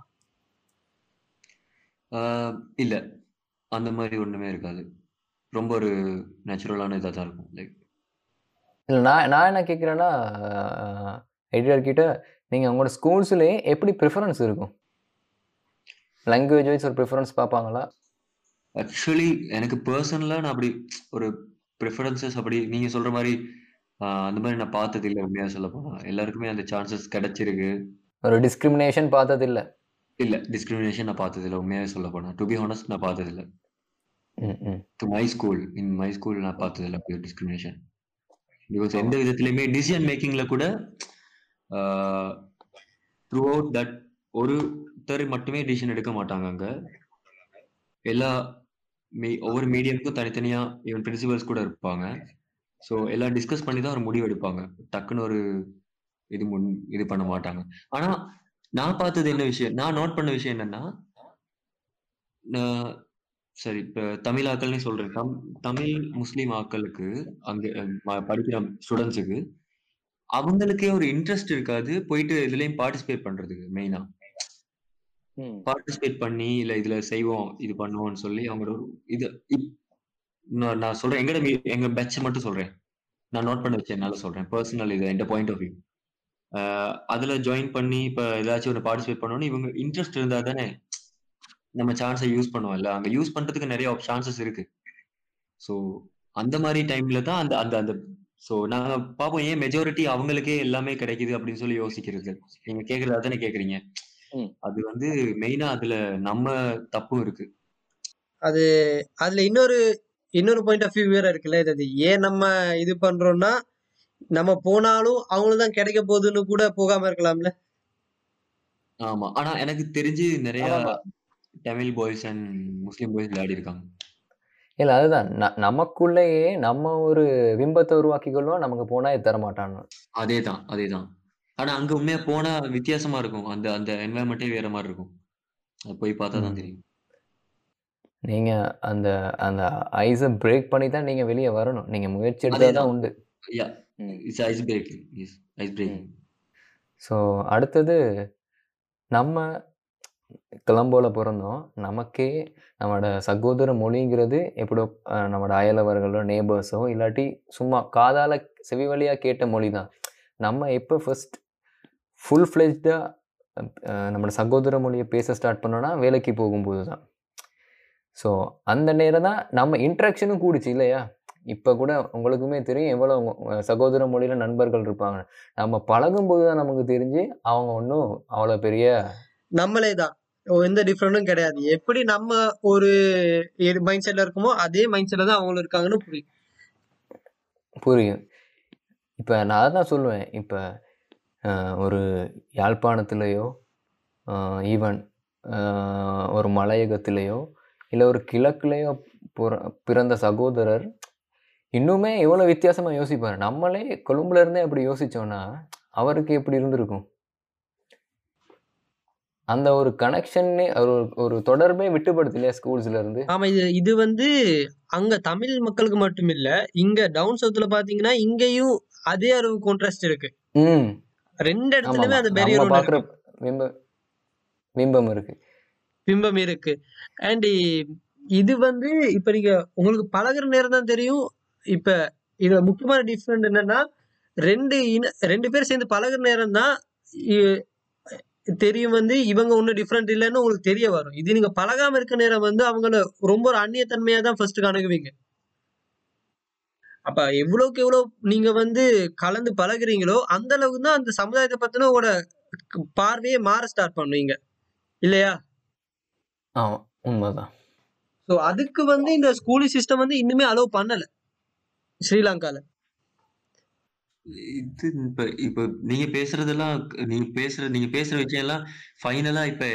இல்ல. அந்த மாதிரி ஒண்ணுமே இருக்காது. ரொம்ப ஒரு நேச்சுரலான இதாக தான் இருக்கும். லைக் இல்லை நான் நான் என்ன கேட்குறேன்னா எடிட்டர் கிட்ட நீங்கள் உங்களோட ஸ்கூல்ஸ்லேயே எப்படி ப்ரிஃபரன்ஸ் இருக்கும்? லாங்குவேஜ் வைஸ் ஒரு ப்ரிஃபரன்ஸ் பார்ப்பாங்களா? ஆக்சுவலி எனக்கு பர்சனலா நான் அப்படி ஒரு ப்ரிஃபரன்சஸ் அப்படி நீங்க சொல்ற மாதிரி ஆஹ் அந்த மாதிரி நான் பார்த்தது இல்லை உண்மையா சொல்ல போனா. எல்லாருக்குமே அந்த சான்சஸ் கிடைச்சிருக்கு. ஒரு டிஸ்கிரிமினேஷன் பார்த்ததில்ல. இல்ல டிஸ்கிரிமினேஷன் நான் பார்த்தது இல்லை உண்மையாவே சொல்ல போனா. டு பி ஹானஸ்ட் நான் பார்த்தது இல்லை to my school in my school நான் பார்த்தது இல்லை அப்படி டிஸ்கிரிமினேஷன் பிகாஸ் எந்த விதத்துலையுமே டிசிஷன் மேக்கிங்ல கூட த்ரூ அவுட் தட் ஒருத்தர் மட்டுமே டிசிஷன் எடுக்க மாட்டாங்க அங்க. எல்லா ஒவ்வொரு மீடியமுக்கும் தனித்தனியா ஈவன் பிரின்சிபல்ஸ் கூட இருப்பாங்க. ஸோ எல்லாம் டிஸ்கஸ் பண்ணி தான் ஒரு முடிவு எடுப்பாங்க. டக்குன்னு ஒரு இது முன் இது பண்ண மாட்டாங்க. ஆனா நான் பார்த்தது என்ன விஷயம் நான் நோட் பண்ண விஷயம் என்னன்னா சரி இப்ப தமிழ் ஆக்கள்னு சொல்றேன். தம் தமிழ் முஸ்லீம் ஆக்களுக்கு அங்க படிக்கிற ஸ்டூடெண்ட்ஸுக்கு அவங்களுக்கே ஒரு இன்ட்ரெஸ்ட் இருக்காது போயிட்டு இதுலயும் பார்ட்டிசிபேட் பண்றதுக்கு மெயினா பார்ட்டிசிபேட் பண்ணி இல்ல இதுல செய்வோம் இது பண்ணுவோம்னு சொல்லி அவங்களோட ஒரு இது நான் சொல்றேன் எங்கட மீ- எங்க பேட்ச் மட்டும் சொல்றேன். நான் நோட் பண்ண வச்சேன் என்னால சொல்றேன் பர்சனல் இது எந்த பாயிண்ட் ஆஃப் வியூ அதுல ஜாயின் பண்ணி இப்ப ஏதாச்சும் ஒன்று பார்ட்டிசிபேட் பண்ணணும்னு இவங்க இன்ட்ரெஸ்ட் இருந்தா தானே நம்ம சான்ஸை யூஸ் பண்ணுவோம்ல. அங்க யூஸ் பண்றதுக்கு நிறைய சான்சஸ் இருக்கு. ஸோ அந்த மாதிரி டைம்ல தான் அந்த அந்த அந்த ஸோ நாங்க பார்ப்போம் ஏன் மெஜாரிட்டி அவங்களுக்கே எல்லாமே கிடைக்குது அப்படின்னு சொல்லி யோசிக்கிறது. நீங்க கேக்குறது தானே கேக்குறீங்க. அது வந்து மெயினா அதுல நம்ம தப்பும் இருக்கு. அது அதுல இன்னொரு இன்னொரு பாயிண்ட் ஆஃப் வியூ வேற இருக்குல்ல இது அது ஏன் நம்ம இது பண்றோம்னா நம்ம போனாலும் அவங்களுக்கு தான் கிடைக்க போகுதுன்னு கூட போகாம இருக்கலாம்ல? ஆமா. ஆனா எனக்கு தெரிஞ்சு நிறைய. Tamil boys and Muslim boys விளையாடி இருக்காங்க இல்லை அதுதான். ந- நமக்குள்ளேயே நம்ம ஒரு பிம்பத்தை உருவாக்கிக்கொள்வோம் நமக்கு போனால் இது தரமாட்டான்னு. அதேதான் அதேதான். ஆனா அங்க உண்மையா போனா வித்தியாசமா இருக்கும். அந்த அந்த என்வாயன்மெண்டே வேற மாதிரி இருக்கும். அது போய் பார்த்தா தான் ம். தெரியும். நீங்கள் அந்த அந்த ஐஸை பிரேக் பண்ணி தான் நீங்கள் வெளியே வரணும். நீங்கள் முயற்சி அதேதான். தான் உண்டு. Yeah hmm. It's ice breaking is ice breaking so அடுத்தது நம்ம கொலம்போல பிறந்தோம். நமக்கே நம்மளோட சகோதர மொழிங்கிறது எப்படியோ நம்மளோட அயலவர்களோ நேபர்ஸோ இல்லாட்டி சும்மா காதால செவி வழியாக கேட்ட மொழி தான் நம்ம எப்போ ஃபர்ஸ்ட் ஃபுல் ஃப்ளெஜ்டாக நம்மளோட சகோதர மொழியை பேச ஸ்டார்ட் பண்ணோன்னா வேலைக்கு போகும்போது தான். ஸோ அந்த நேரம் தான் நம்ம இன்ட்ராக்ஷனும் கூடுச்சு இல்லையா? இப்போ கூட உங்களுக்குமே தெரியும் எவ்வளோ சகோதர மொழியில் நண்பர்கள் இருப்பாங்க. நம்ம பழகும்போது தான் நமக்கு தெரிஞ்சு அவங்க ஒன்றும் அவ்வளோ பெரிய நம்மளே தான். எந்த டிஃப்ரெண்டும் கிடையாது. எப்படி நம்ம ஒரு மைண்ட் செட்ல இருக்கோமோ அதே மைண்ட் செட்ல தான் அவங்களும் இருக்காங்கன்னு புரியும். புரியும். இப்போ நான் தான் சொல்லுவேன். இப்போ ஒரு யாழ்ப்பாணத்துலேயோ ஈவன் ஒரு மலையகத்திலேயோ இல்லை ஒரு கிழக்குலேயோ புற பிறந்த சகோதரர் இன்னுமே எவ்வளோ வித்தியாசமாக யோசிப்பார். நம்மளே கொழும்புல இருந்தே அப்படி யோசிச்சோன்னா அவருக்கு எப்படி இருந்திருக்கும்? அந்த ஒரு கனெக்ஷன்னே ஒரு ஒரு தொடர்பே விட்டுப்படுது இல்லையா ஸ்கூல்ஸ்ல இருந்து? ஆமா இது இது வந்து அங்க தமிழ் மக்களுக்கு மட்டும் இல்ல இங்க டவுன் சவுத்ல பாத்தீங்கன்னா இங்கேயும் அதே அளவு கான்ட்ராஸ்ட் இருக்கு. ம். ரெண்டு இடத்துலயுமே ஆமா அந்த நம்ம பெரிய ஒன்று பார்க்குற இருக்கு பிம்ப பிம்பம் இருக்கு. பிம்பம் இருக்கு. அண்ட் இது வந்து இப்ப நீங்க உங்களுக்கு பழகுற நேரம் தான் தெரியும். இப்ப இது முக்கியமான டிஃப்ரெண்ட் என்னன்னா ரெண்டு இன ரெண்டு பேர் சேர்ந்து பழகுற நேரம் தான் தெரியும் வந்து இவங்க ஒன்றும் டிஃப்ரெண்ட் இல்லைன்னு உங்களுக்கு தெரிய வரும். இது நீங்க பழகாம இருக்க நேரம் வந்து அவங்கள ரொம்ப ஒரு அந்நியத்தன்மையா தான் ஃபர்ஸ்ட் கணக்குவீங்க அப்ப எவ்வளவுக்கு எவ்வளவு நீங்க வந்து கலந்து பழகுறீங்களோ அந்த அளவுக்கு தான் அந்த சமுதாயத்தை பத்தின உங்களோட பார்வையே மாற ஸ்டார்ட் பண்ணுவீங்க. இல்லையா? ஆமா உண்மைதான். ஸோ அதுக்கு வந்து இந்த ஸ்கூலிங் சிஸ்டம் வந்து இன்னுமே அலோவ் பண்ணல. ஸ்ரீலங்கால. இது இப்ப இப்ப நீங்க பேசுறதெல்லாம் நீங்க பேசுற நீங்க பேசுற விஷயம் எல்லாம் ஃபைனலா இப்ப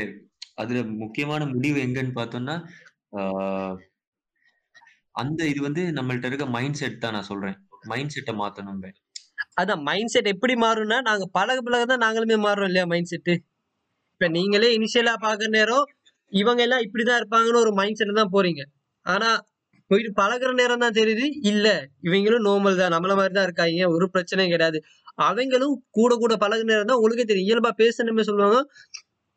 அதுல முக்கியமான முடிவு எங்கன்னு பார்த்தோம்னா அந்த இது வந்து நம்மள்ட்ட இருக்க மைண்ட் செட் தான் நான் சொல்றேன். மைண்ட் செட்டை மாத்தணும் அதான் மைண்ட் செட் எப்படி மாறும்னா நாங்க பழக பழக தான் நாங்களுமே மாறுறோம் இல்லையா மைண்ட் செட்டு இப்ப நீங்களே இனிஷியலா பாக்குற நேரம் இவங்க எல்லாம் இப்படிதான் இருப்பாங்கன்னு ஒரு மைண்ட் செட்ல தான் போறீங்க. ஆனா போயிட்டு பழகுற நேரம் தான் தெரியுது. இல்ல இவங்களும் நார்மல் தான். நம்மள மாதிரி தான் இருக்காங்க. ஒரு பிரச்சனையும் கிடையாது. அவங்களும் கூட கூட பழகுற நேரம் தான் உங்களுக்கே தெரியும். இயல்பா பேசணுமே சொல்லுவாங்க.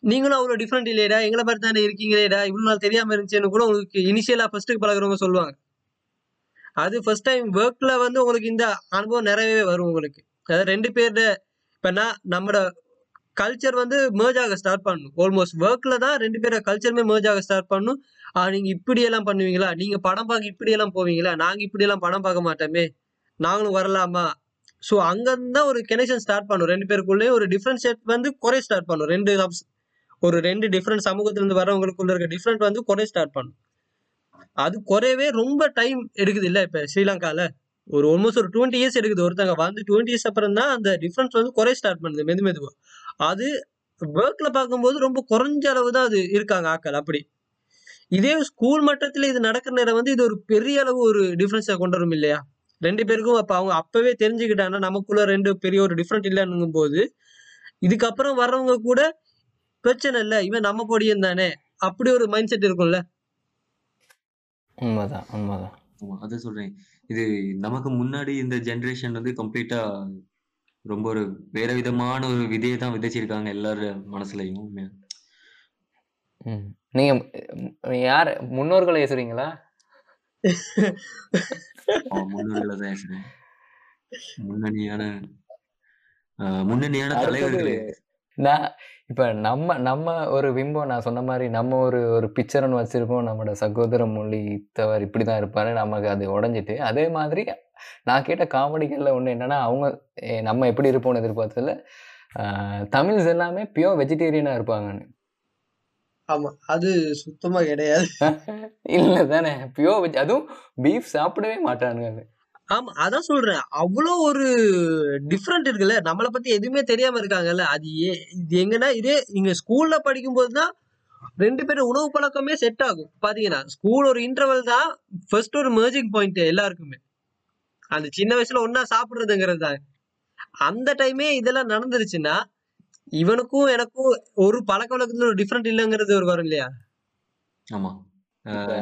நீங்களும் அவ்வளவு டிஃப்ரெண்ட் இல்லையடா. எங்களை மாதிரி தானே இருக்கீங்களேடா. இவ்வளவு நாள் தெரியாம இருந்துச்சுன்னு கூட உங்களுக்கு இனிஷியலா ஃபர்ஸ்ட்டுக்கு பழகுறவங்க சொல்லுவாங்க. அது ஃபர்ஸ்ட் டைம் ஒர்க்கில் வந்து உங்களுக்கு இந்த அனுபவம் நிறையவே வரும் உங்களுக்கு. அதாவது ரெண்டு பேர்ட இப்போ நான் நம்மளோட கல்ச்சர் வந்து மேர்ஜ் ஆக ஸ்டார்ட் பண்ணணும். ஆல்மோஸ்ட் ஒர்க்கில் தான் ரெண்டு பேரோட கல்ச்சருமே மேர்ஜ் ஆக ஸ்டார்ட் பண்ணணும். ஆ இப்படியெல்லாம் பண்ணுவீங்களா? நீங்கள் படம் பார்க்க இப்படியெல்லாம் போவீங்களா? நாங்கள் இப்படியெல்லாம் படம் பார்க்க மாட்டோமே. நாங்களும் வரலாமா? ஸோ அங்கேருந்து தான் ஒரு கனெக்ஷன் ஸ்டார்ட் பண்ணும் ரெண்டு பேருக்குள்ளேயும் ஒரு டிஃப்ரென்ஷியேட் வந்து குறைய ஸ்டார்ட் பண்ணும் ரெண்டு ஒரு ரெண்டு டிஃப்ரெண்ட் சமூகத்துல இருந்து வரவங்களுக்குள்ள இருக்க டிஃப்ரெண்ட் வந்து குறைய ஸ்டார்ட் பண்ணும் அது குறையவே ரொம்ப டைம் எடுக்குது இல்லை இப்போ ஸ்ரீலங்காவில் ஒரு ஆல்மோஸ்ட் ஒரு டுவெண்ட்டி இயர்ஸ் எடுக்குது. ஒருத்தங்க வந்து டுவெண்ட்டி இயர்ஸ் அப்புறம் தான் அந்த டிஃப்ரென்ஸ் வந்து குறைய ஸ்டார்ட் பண்ணுது மெது மெதுவாக அது ஒர்க்கில் பார்க்கும்போது ரொம்ப குறைஞ்ச அளவு தான் அது இருக்காங்க ஆக்கள் அப்படி. இதே ஸ்கூல் மட்டத்தில் இது நடக்கிற நேரம் வந்து இது ஒரு பெரிய அளவு ஒரு டிஃப்ரென்ஸை கொண்டு வரும் இல்லையா? ரெண்டு பேருக்கும் அப்போ அவங்க அப்போவே தெரிஞ்சுக்கிட்டாங்கன்னா நமக்குள்ள ரெண்டு பெரிய ஒரு டிஃப்ரெண்ட் இல்லைன்னுங்கும் போது இதுக்கப்புறம் வர்றவங்க கூட பிரச்சனை இல்லை இவன் நம்ம பொடியன் தானே? அப்படி ஒரு மைண்ட் செட் இருக்கும்ல. உண்மைதான் உண்மைதான். ஆமா, அதான் சொல்றேன். இது நமக்கு முன்னாடி இந்த ஜெனரேஷன் வந்து கம்ப்ளீட்டா ரொம்ப ஒரு வேற விதமான ஒரு விதையை தான் விதைச்சிருக்காங்க எல்லார் மனசுலயும். ம். நீங்க யார் முன்னோர்களை ஏசுறீங்களா? முன்னோர்களை தான் பேசுறேன் முன்னணியான ஆஹ் முன்னணியான அடுத்தது தலைவர்களே. நான் இப்ப நம்ம நம்ம ஒரு பிம்பம் நான் சொன்ன மாதிரி நம்ம ஒரு ஒரு பிக்சர்னு வச்சிருக்கோம் நம்மளோட சகோதர மொழி தவர் இப்படிதான் இருப்பாரு. நமக்கு அது உடஞ்சிட்டு அதே மாதிரி நான் கேட்ட காமெடிகள்ல ஒண்ணு என்னன்னா அவங்க நம்ம எப்படி இருப்போம்னு எதிர்பார்த்ததுல தமிழ்ஸ் எல்லாமே பியோர் வெஜிடேரியனா இருப்பாங்கன்னு. ஆமா அது சுத்தமா கிடையாது. இல்ல தானே. பியோர் வெஜ் அதுவும் பீஃப் சாப்பிடவே மாட்டானுங்க ஆமா அதான் சொல்றேன். அவ்வளோ ஒரு டிஃப்ரெண்ட் இருக்குல்ல. நம்மளை பத்தி எதுவுமே தெரியாம இருக்காங்கல்ல. அது ஏ இது எங்கன்னா இதே நீங்க ஸ்கூல்ல படிக்கும்போது தான் ரெண்டு பேரும் உணவு பழக்கமே செட் ஆகும். பாத்தீங்கன்னா ஸ்கூல் ஒரு இன்டர்வல் தான் ஃபர்ஸ்ட் ஒரு மேஜிங் பாயிண்ட் எல்லாருக்குமே. அந்த சின்ன வயசுல ஒன்னா சாப்பிடுறதுங்கிறது தான். அந்த டைமே இதெல்லாம் நடந்துருச்சுன்னா இவனுக்கும் எனக்கும் ஒரு பழக்க வழக்கத்துல ஒரு டிஃப்ரெண்ட் இல்லைங்கிறது ஒரு வரும் இல்லையா? ஆமா.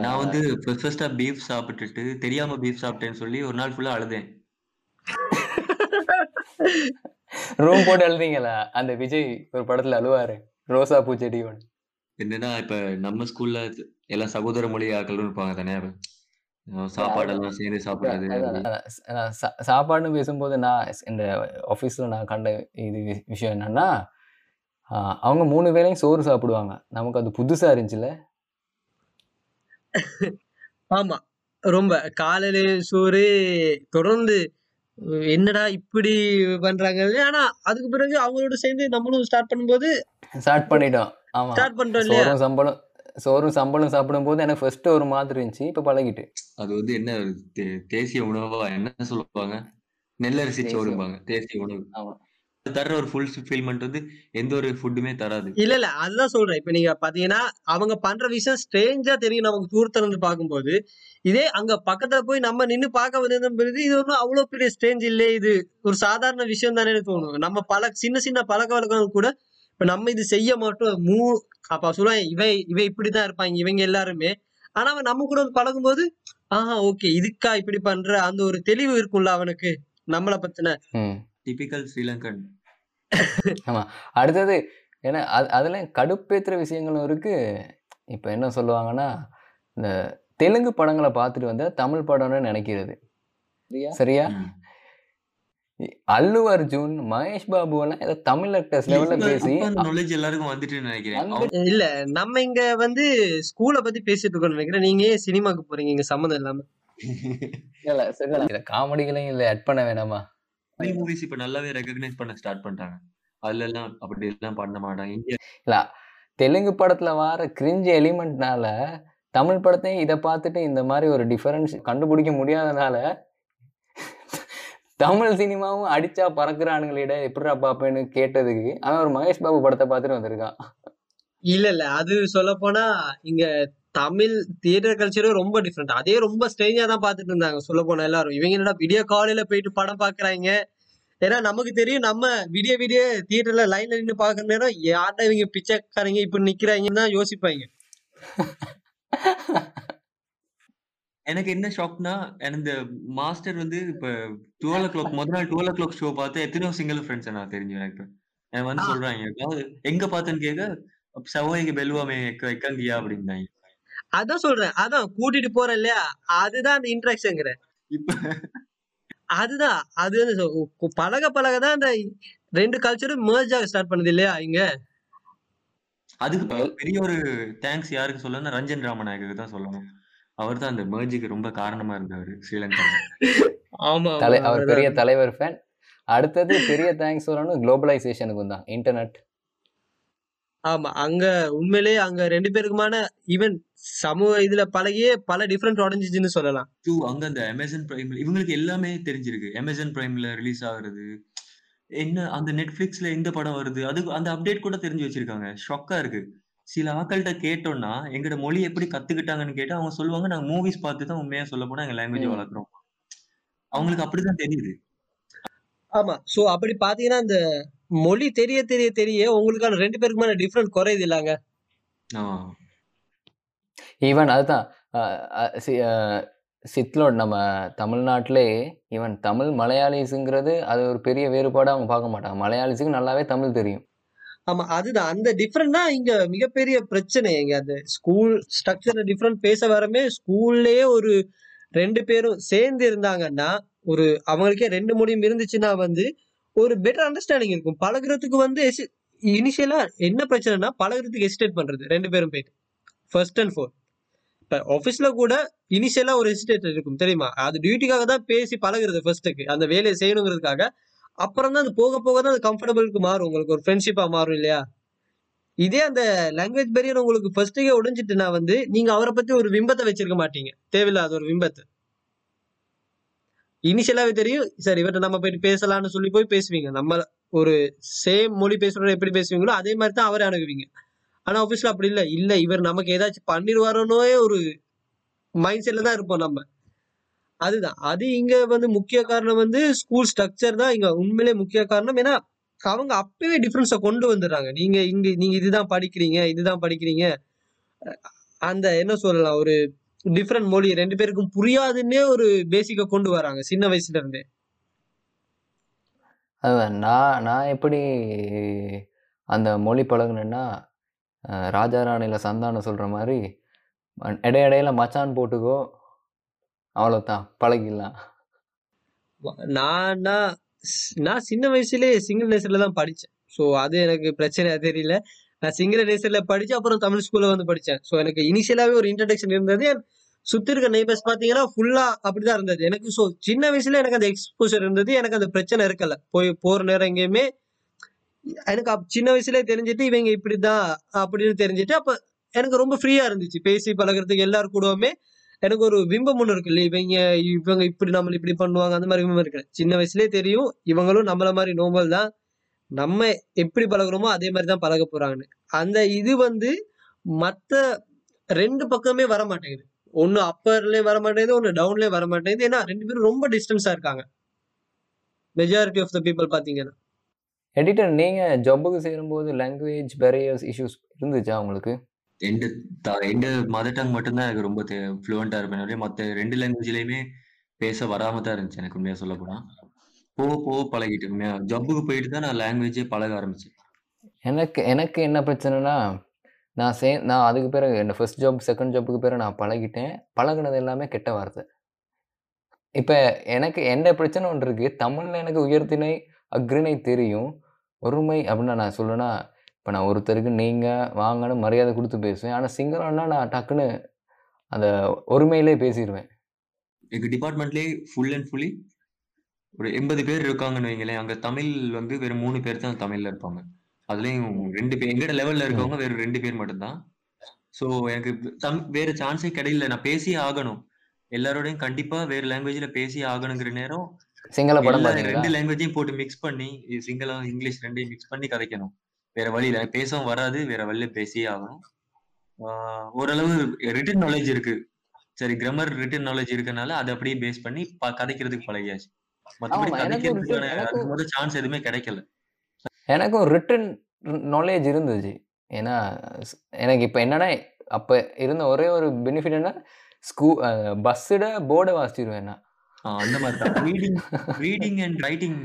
நான் வந்து ஃபர்ஸ்டா பீஃப் சாப்பிட்டுட்டு தெரியாம பீஃப் சாப்பிட்டேன்னு சொல்லி ஒரு நாள் ஃபுல்லா அழுதேன். ரூம் போட்டு எழுதிங்களா அந்த விஜய் ஒரு படத்துல அழுவாரு. ரோசா பூச்செடியோட என்னன்னா இப்ப நம்ம ஸ்கூல்ல எல்லாம் சகோதர மொழி ஆக்கள்னு இருப்பாங்க தானே? சாப்பாடெல்லாம் சேர்ந்து சாப்பிடுறது சாப்பாடுன்னு பேசும்போது நான் இந்த ஆஃபீஸில் நான் கண்ட இது விஷயம் என்னன்னா அவங்க மூணு வேளையும் சோறு சாப்பிடுவாங்க. நமக்கு அது புதுசா இருந்துச்சுல்ல? ஆமா. ரொம்ப. காலையில சோறு தொடர்ந்து என்னடா இப்படி பண்றாங்க? ஆனா அதுக்கு பிறகு அவங்களோட சேர்ந்து நம்மளும் ஸ்டார்ட் பண்ணும்போது ஸ்டார்ட் பண்ணிட்டோம். ஆமா. ஸ்டார்ட் பண்ணிட்டோம் இல்லையா? சோறும் சம்பளம் சோறும் சம்பளம் சாப்பிடும்போது எனக்கு ஃபர்ஸ்ட் ஒரு மாதிரி இருந்துச்சு. இப்போ பழகிட்டு. அது வந்து என்ன தே- தேசிய உணவா? என்ன சொல்லுவாங்க? நெல்லரிசி தேசிய சோறும்பாங்க தேசிய உணவு. ஆமா. தர்ற ஒரு ஃபுல் ஃபீல்மெண்ட் வந்து எந்த ஒரு ஃபுட்டுமே தராது. இல்ல இல்ல அதுதான் சொல்றேன். இப்ப நீங்க பாத்தீங்கன்னா அவங்க பண்ற விஷயம் ஸ்ட்ரேஞ்சா தெரியும். நமக்கு தூரத்துல இருந்து பார்க்கும்போது இதே அங்க பக்கத்துல போய் நம்ம நின்னு பார்க்க வந்ததும் பிறகு இது ஒன்றும் அவ்வளவு பெரிய ஸ்ட்ரேஞ்ச் இல்லையே இது ஒரு சாதாரண விஷயம் தானே தோணும். நம்ம பல சின்ன சின்ன பழக்க வழக்கங்கள் கூட இப்ப நம்ம இது செய்ய மாட்டோம். மூ அப்ப சொல்லுவாங்க இவன் இவன் இப்படிதான் இருப்பாங்க இவங்க எல்லாருமே. ஆனா அவன் நம்ம கூட வந்து பழகும்போது ஆஹா ஓகே இதுக்கா இப்படி பண்ற அந்த ஒரு தெளிவு இருக்கும்ல அவனுக்கு நம்மளை பத்தின. ம். டிபிக்கல் ஸ்ரீலங்கன் அடுத்தது ஏன்னா அது அதில் கடுப்பேத்துற விஷயங்களும் இருக்கு. இப்போ என்ன சொல்லுவாங்கன்னா இந்த தெலுங்கு படங்களை பார்த்துட்டு வந்தா தமிழ் படம்னு நினைக்கிறது. சரியா? சரியா? அல்லு அர்ஜுன் மகேஷ் பாபு எல்லாம் ஏதோ தமிழ் ஆக்டர்ஸ் லெவல்ல பேசி நாலேஜ் எல்லாருக்கும் வந்துட்டு நினைக்கிறேன். இல்ல நம்ம இங்க வந்து ஸ்கூலை பத்தி பேசிட்டு இருக்கோம்னு நினைக்கிறேன். நீங்க ஏன் சினிமாக்கு போறீங்க? இங்க சம்மந்தம் இல்லாம. இல்ல காமெடிகளையும் இல்ல ஆட் பண்ண வேணாமா? தமிழ் மூவிஸ் இப்ப நல்லாவே ரெகக்னைஸ் பண்ண ஸ்டார்ட் பண்ணிட்டாங்க. அதுல எல்லாம் அப்படி எல்லாம் பண்ண மாட்டாங்க. இந்தியா இல்ல தெலுங்கு படத்துல வர கிரிஞ்சு எலிமெண்ட்னால தமிழ் படத்தையும் இதை பார்த்துட்டு இந்த மாதிரி ஒரு டிஃபரன்ஸ் கண்டுபிடிக்க முடியாதனால தமிழ் சினிமாவும் அடிச்சா பறக்குறானுங்களிட எப்படிடா பாப்பேன்னு கேட்டதுக்கு அவன் ஒரு மகேஷ் பாபு படத்தை பார்த்துட்டு வந்திருக்கான். இல்ல இல்ல. அது சொல்ல போனா இங்க தமிழ் தியேட்டர் கல்ச்சரும் ரொம்ப டிஃப்ரெண்ட் அதே ரொம்ப ஸ்ட்ரேஞ்சா தான் பாத்துட்டு இருந்தாங்க சொல்ல போனா எல்லாரும். இவங்க என்னடா விடிய காலையில போயிட்டு படம் பாக்குறாங்க ஏன்னா நமக்கு தெரியும் நம்ம விடிய விடிய தியேட்டர்ல லைன்ல நின்னு பாக்குற நேரம் யார்டா இவங்க பிச்சைக்காரங்க இப்படி நிக்கிறாங்கன்னு தான் யோசிப்பாங்க. எனக்கு என்ன ஷாக்னா இந்த மாஸ்டர் வந்து இப்ப டுவெல் ஓ கிளாக் முதல் நாள் டுவெல் ஓ கிளாக் ஷோ பார்த்து எத்தனையோ சிங்கிள் ஃப்ரெண்ட்ஸ் நான் தெரிஞ்சு எனக்கு எனக்கு வந்து. சொல்றாங்க எங்க பார்த்தேன்னு கேட்க செவ்வாய்க்கு பெல்வாமே எக்கங்கியா அப்படின்னாங்க அதான் சொல்றேன். அதான் கூட்டிட்டு போறேன் இல்லையா? அதுதான் அந்த இன்ட்ராக்ஷன்ங்கிற இப்ப அதுதான். அது வந்து பழக பழக தான் அந்த ரெண்டு கல்ச்சரும் merge ஆக ஸ்டார்ட் பண்ணுது இல்லையா இங்க? அதுக்கு பெரிய ஒரு தேங்க்ஸ் யாருக்கு சொல்லணும்னா ரஞ்சன் ராமநாயக்கு தான் சொல்லணும். அவர் தான் அந்த மேர்ஜுக்கு ரொம்ப காரணமா இருந்தாரு ஸ்ரீலங்கால ஆமா அவர். பெரிய தலைவர் ஃபேன் அடுத்தது பெரிய தேங்க்ஸ் சொல்லணும் குளோபலைசேஷனுக்கும் தான் இன்டர்நெட் ஆமா அங்க உண்மையிலேயே அங்க ரெண்டு பேருக்குமான ஈவன் சமூக இதுல பழகியே பல டிஃப்ரெண்ட் உடஞ்சிச்சுன்னு சொல்லலாம். டூ அங்க அந்த அமேசான் பிரைம்ல இவங்களுக்கு எல்லாமே தெரிஞ்சிருக்கு. அமேசான் பிரைம்ல ரிலீஸ் ஆகுறது என்ன அந்த நெட்ஃபிளிக்ஸ்ல இந்த படம் வருது அது அந்த அப்டேட் கூட தெரிஞ்சு வச்சிருக்காங்க. ஷாக்கா இருக்கு. சில ஆக்கள்கிட்ட கேட்டோம்னா எங்கட மொழி எப்படி கத்துக்கிட்டாங்கன்னு கேட்டா அவங்க சொல்லுவாங்க நாங்க மூவிஸ் பார்த்து தான் உண்மையா சொல்ல போனா எங்க லாங்குவேஜ் ம். வளர்க்குறோம். அவங்களுக்கு அப்படிதான் தெரியுது. ஆமா சோ அப்படி பாத்தீங்கன்னா இந்த மொழி தெரிய தெரிய தெரிய உங்களுக்கான ரெண்டு பேருக்குமான டிஃப்ரெண்ட் குறையுது இல்லாங்க. ஈவன் அதுதான். சித்லோட் நம்ம தமிழ்நாட்டிலே ஈவன் தமிழ் மலையாளிஸுங்கிறது அது ஒரு பெரிய வேறுபாடாக அவங்க பார்க்க மாட்டாங்க. மலையாளிஸுக்கு நல்லாவே தமிழ் தெரியும். ஆமா அதுதான். அந்த டிஃப்ரெண்ட் தான் இங்க மிகப்பெரிய பிரச்சனை. இங்க அந்த ஸ்கூல் ஸ்ட்ரக்சர் டிஃப்ரெண்ட் பேச வரமே ஸ்கூல்லயே ஒரு ரெண்டு பேரும் சேர்ந்து இருந்தாங்கன்னா ஒரு அவங்களுக்கே ரெண்டு மொழியும் இருந்துச்சுன்னா வந்து ஒரு பெட்டர் அண்டர்ஸ்டாண்டிங் இருக்கும். பழகுறதுக்கு வந்து இனிஷியலா என்ன பிரச்சனைனா பழகுறதுக்கு எஸ்டேட் பண்றது. ரெண்டு பேரும் போயிட்டு. ஃபர்ஸ்ட் அண்ட் ஃபோர் இப்போ ஆஃபீஸில் கூட இனிஷியலாக ஒரு எஸ்டேட் இருக்கும் தெரியுமா? அது டியூட்டிக்காக தான் பேசி பழகுறது ஃபர்ஸ்ட்டுக்கு அந்த வேலையை செய்யணுங்கிறதுக்காக. அப்புறம் தான் அது போக போக தான் அது கம்ஃபர்டபுளுக்கு மாறும். உங்களுக்கு ஒரு ஃப்ரெண்ட்ஷிப்பாக மாறும் இல்லையா? இதே அந்த லாங்குவேஜ் பேரியர் உங்களுக்கு ஃபர்ஸ்ட்டுக்கே உடைஞ்சிட்டுனா வந்து நீங்கள் அவரை பற்றி ஒரு விம்பத்தை வச்சிருக்க மாட்டீங்க. தேவையில்லாத ஒரு விம்பத்தை. இனிஷியலாவே தெரியும். சார் இவர்கிட்ட நம்ம போயிட்டு பேசலாம்னு சொல்லி போய் பேசுவீங்க. நம்ம ஒரு சேம் மொழி பேசுறவங்க எப்படி பேசுவீங்களோ அதே மாதிரி தான் அவரை அணுகுவீங்க. ஆனா ஆஃபீஸ்ல அப்படி இல்ல. இல்ல இவர் நமக்கு ஏதாச்சும் பண்ணிடுவாரோனோ ஒரு மைண்ட் செட்ல தான் இருப்போம் நம்ம. அதுதான். அது இங்க வந்து முக்கிய காரணம் வந்து ஸ்கூல் ஸ்ட்ரக்சர் தான் இங்க உண்மையிலே முக்கிய காரணம். ஏன்னா அவங்க அப்பவே டிஃப்ரென்ஸை கொண்டு வந்துடுறாங்க. நீங்க இங்க நீங்க இதுதான் படிக்கிறீங்க இதுதான் படிக்கிறீங்க. அந்த என்ன சொல்லலாம் ஒரு டிஃப்ரெண்ட் மொழி ரெண்டு பேருக்கும் புரியாதுன்னே ஒரு பேசிக்கை கொண்டு வராங்க சின்ன வயசுல இருந்தே அதான் நான் நான் எப்படி அந்த மொழி பழகுனேன்னா ராஜா ராணியில் சந்தானம் சொல்கிற மாதிரி அஹ், இடை இடையில மச்சான் போட்டுக்கோ அவ்வளோதான் பழகிடலாம். நான் நான் சின்ன வயசுலயே சிங்கிள் நேசர்ல தான் படிச்சேன். ஸோ அது எனக்கு பிரச்சனையா தெரியல. நான் சிங்கிள் நேசர்ல படிச்சு அப்புறம் தமிழ் ஸ்கூல்ல வந்து படிச்சேன். ஸோ எனக்கு இனிஷியலாவே ஒரு இன்ட்ரடக்ஷன் இருந்தது. சுத்தி இருக்க நெய்பர்ஸ் பாத்தீங்கன்னா ஃபுல்லா அப்படிதான் இருந்தது. எனக்கு ஸோ சின்ன வயசுல எனக்கு அந்த எக்ஸ்போசர் இருந்தது. எனக்கு அந்த பிரச்சனை இருக்கல. போய் போற நேரம் எங்கேயுமே எனக்கு சின்ன வயசுல தெரிஞ்சுட்டு இவங்க இப்படிதான் அப்படின்னு தெரிஞ்சுட்டு அப்ப எனக்கு ரொம்ப ஃப்ரீயா இருந்துச்சு. பேசி பழகுறதுக்கு எல்லாரும் கூடவுமே எனக்கு ஒரு விம்பம் ஒன்று இருக்கு. இல்ல இவங்க இவங்க இப்படி நம்மள இப்படி பண்ணுவாங்க அந்த மாதிரி விம்பம் இருக்கு. சின்ன வயசுலயே தெரியும் இவங்களும் நம்மள மாதிரி நோமல் தான். நம்ம எப்படி பழகுறோமோ அதே மாதிரி தான் பழக போறாங்கன்னு. அந்த இது வந்து மத்த ரெண்டு பக்கமே வர மாட்டேங்குது. ஒண்ணு அப்பர்லயே வர மாட்டேங்குது ஒண்ணு டவுன்லயே வர மாட்டேங்குது. ஏன்னா ரெண்டு பேரும் ரொம்ப டிஸ்டன்ஸா இருக்காங்க. மெஜாரிட்டி ஆஃப் த பீப்புள் பாத்தீங்கன்னா. எடிட்டர் நீங்கள் ஜப்புக்கு சேரும்போது லாங்குவேஜ் பேரியர்ஸ் இஷ்யூஸ் இருந்துச்சா உங்களுக்கு? த- எந்த மதர் டங் மட்டும்தான் எனக்கு ரொம்ப ஃப்ளூவெண்டா இருப்பேன். மத்த ரெண்டு லாங்குவேஜ்லயுமே பேச வராம தான் இருந்துச்சு எனக்கு உண்மையா சொல்ல போனா. போக போக பழகிட்டு உண்மையா? ஜப்புக்கு போயிட்டு தான் நான் லாங்குவேஜே பழக ஆரம்பிச்சேன். எனக்கு எனக்கு என்ன பிரச்சனைனா நான் சே நான் அதுக்கு பிறகு என்ன ஃபர்ஸ்ட் ஜாப் செகண்ட் ஜாப்புக்கு பிறகு நான் பழகிட்டேன். பழகுனது எல்லாமே கெட்ட வார்த்தை. இப்போ எனக்கு என்ன பிரச்சனை ஒன்று இருக்குது தமிழில் எனக்கு உயர்த்திணை அக்ரிணை தெரியும். ஒருமை அப்படின்னா நான் சொல்லுன்னா இப்போ நான் ஒருத்தருக்கு நீங்கள் வாங்கன்னு மரியாதை கொடுத்து பேசுவேன். ஆனால் சிங்களம்னா நான் டக்குன்னு அந்த ஒருமையிலே பேசிடுவேன் எங்க டிபார்ட்மெண்ட்லயே ஃபுல் அண்ட் ஃபுல்லி ஒரு எண்பது பேர் இருக்காங்கன்னு வைங்களேன். அங்க தமிழ் வந்து வெறும் மூணு பேர் தான் தமிழ்ல இருப்பாங்க. அதுலயும் ரெண்டு பேர் எங்கட லெவல்ல இருக்கவங்க வெறும் ரெண்டு பேர் மட்டும்தான். சோ எனக்கு தம் வேற சான்ஸே கிடையில. நான் பேசியே ஆகணும். எல்லாரோடையும் கண்டிப்பா வேற லாங்குவேஜ்ல பேசியே ஆகணுங்கிற நேரம் சிங்கள படம் ரெண்டு லாங்குவேஜையும் போட்டு மிக்ஸ் பண்ணி சிங்களம் இங்கிலீஷ் ரெண்டையும் மிக்ஸ் பண்ணி கதைக்கணும். வேற வழியில பேசவும் வராது. வேற வழியில பேசியே ஆகணும். ஓரளவு ரிட்டன் நாலேஜ் இருக்கு. சரி கிராமர் ரிட்டன் நாலேஜ் இருக்கனால அதை அப்படியே பேஸ் பண்ணி கதைக்கிறதுக்கு பழகியாச்சு. எனக்கும் கதைக்கிறதுக்கான சான்ஸ் எதுவுமே கிடைக்கல. எனக்கும் ரிட்டன் நாலேஜ் இருந்துச்சு. ஏன்னா எனக்கு இப்போ என்னன்னா அப்போ இருந்த ஒரே ஒரு பெனிஃபிட் என்ன ஸ்கூ பஸ்ஸிட போர்டை வாசிச்சிருவேன் நான். அந்த மாதிரி தான் reading reading and writing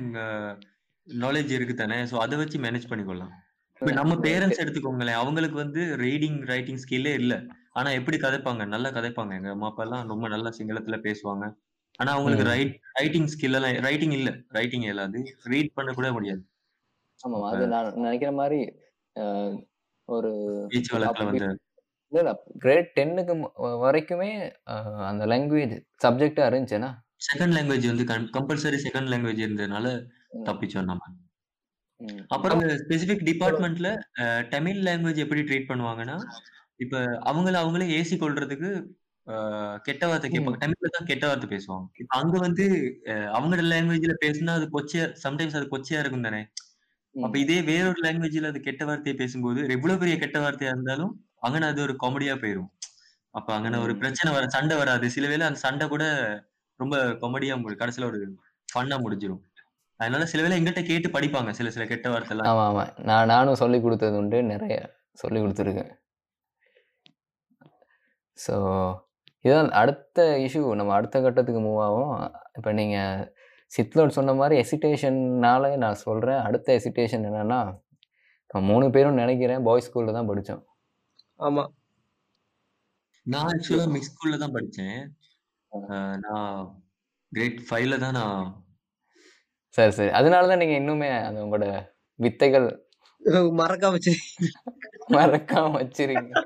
knowledge இருக்கு தானே ஸோ அதை வச்சு மேனேஜ் பண்ணிக்கொள்ளலாம். இப்ப நம்ம பேரண்ட்ஸ் எடுத்துக்கோங்களேன் அவங்களுக்கு வந்து ரீடிங் ரைட்டிங் ஸ்கில்லே இல்ல. ஆனா எப்படி கதைப்பாங்க? நல்லா கதைப்பாங்க. எங்க அம்மா அப்பா எல்லாம் ரொம்ப நல்லா சிங்களத்துல பேசுவாங்க. ஆனா அவங்களுக்கு. ரைட் ரைட்டிங் ஸ்கில் எல்லாம் ரைட்டிங் இல்ல. ரைட்டிங் இயலாது ரீட் பண்ண கூட முடியாது. ஆமாம் அது நான் நினைக்கிற மாதிரி ஒரு பேச்சு வழக்குல வந்து இல்லை இல்லை. கிரேட் டென்னுக்கு வரைக்குமே அந்த லாங்குவேஜ் சப்ஜெக்டாக இருந்துச்சுன்னா. செகண்ட் லாங்குவேஜ் வந்து கம்பல்சரி செகண்ட் லாங்குவேஜ் இருந்ததுனால தப்பிச்சோம் நம்ம. அப்புறம் ஸ்பெசிபிக் டிபார்ட்மெண்ட்ல தமிழ் லாங்குவேஜ் எப்படி ட்ரீட் பண்ணுவாங்கன்னா இப்ப அவங்கள அவங்களே ஏசி கொள்றதுக்கு கெட்ட வார்த்தை கேட்பாங்க. தமிழ்ல தான் கெட்ட வார்த்தை பேசுவாங்க. இப்ப அங்க வந்து அவங்களோட லாங்குவேஜ்ல பேசினா அது கொச்சையா சம்டைம்ஸ் அது கொச்சையா இருக்கும் தானே. அப்ப இதே வேறொரு லாங்குவேஜ்ல அது கெட்ட வார்த்தையை பேசும்போது எவ்வளவு பெரிய கெட்ட வார்த்தையா இருந்தாலும் அங்கன அது ஒரு காமெடியா போயிரும். அப்ப அங்கன ஒரு. பிரச்சனை வர சண்டை வராது. சில வேளை அந்த சண்டை கூட ரொம்ப காமெடியா கடைசியில ஒரு ஃபன்னா முடிஞ்சிரும். அதனால சில வேளை எங்கிட்ட கேட்டு படிப்பாங்க சில சில கெட்ட வார்த்தை எல்லாம் ஆமாம் ஆமாம் நான் நானும் சொல்லி கொடுத்தது உண்டு. நிறைய சொல்லி கொடுத்துருக்கேன். ஸோ இதான் அடுத்த இஷ்யூ நம்ம அடுத்த கட்டத்துக்கு மூவ் ஆகும் இப்போ நீங்கள் சித்லோட் சொன்ன மாதிரி எசிட்டேஷன்னால நான் சொல்கிறேன் அடுத்த எசிட்டேஷன் என்னென்னா மூணு பேரும் நினைக்கிறேன். பாய்ஸ் ஸ்கூலில் தான் படித்தோம் ஆமா. நான் ஆக்சுவலா மிக்ஸ் ஸ்கூல்ல தான் படிச்சேன். அஹ் நான் கிரேட் ஃபைவ்ல தான் நான் சரி சரி. அதனால தான் நீங்கள் இன்னுமே அந்த உங்களோட வித்தைகள் மறக்காம வச்சிருக்கீங்க. மறக்காம வச்சிருக்கீங்க.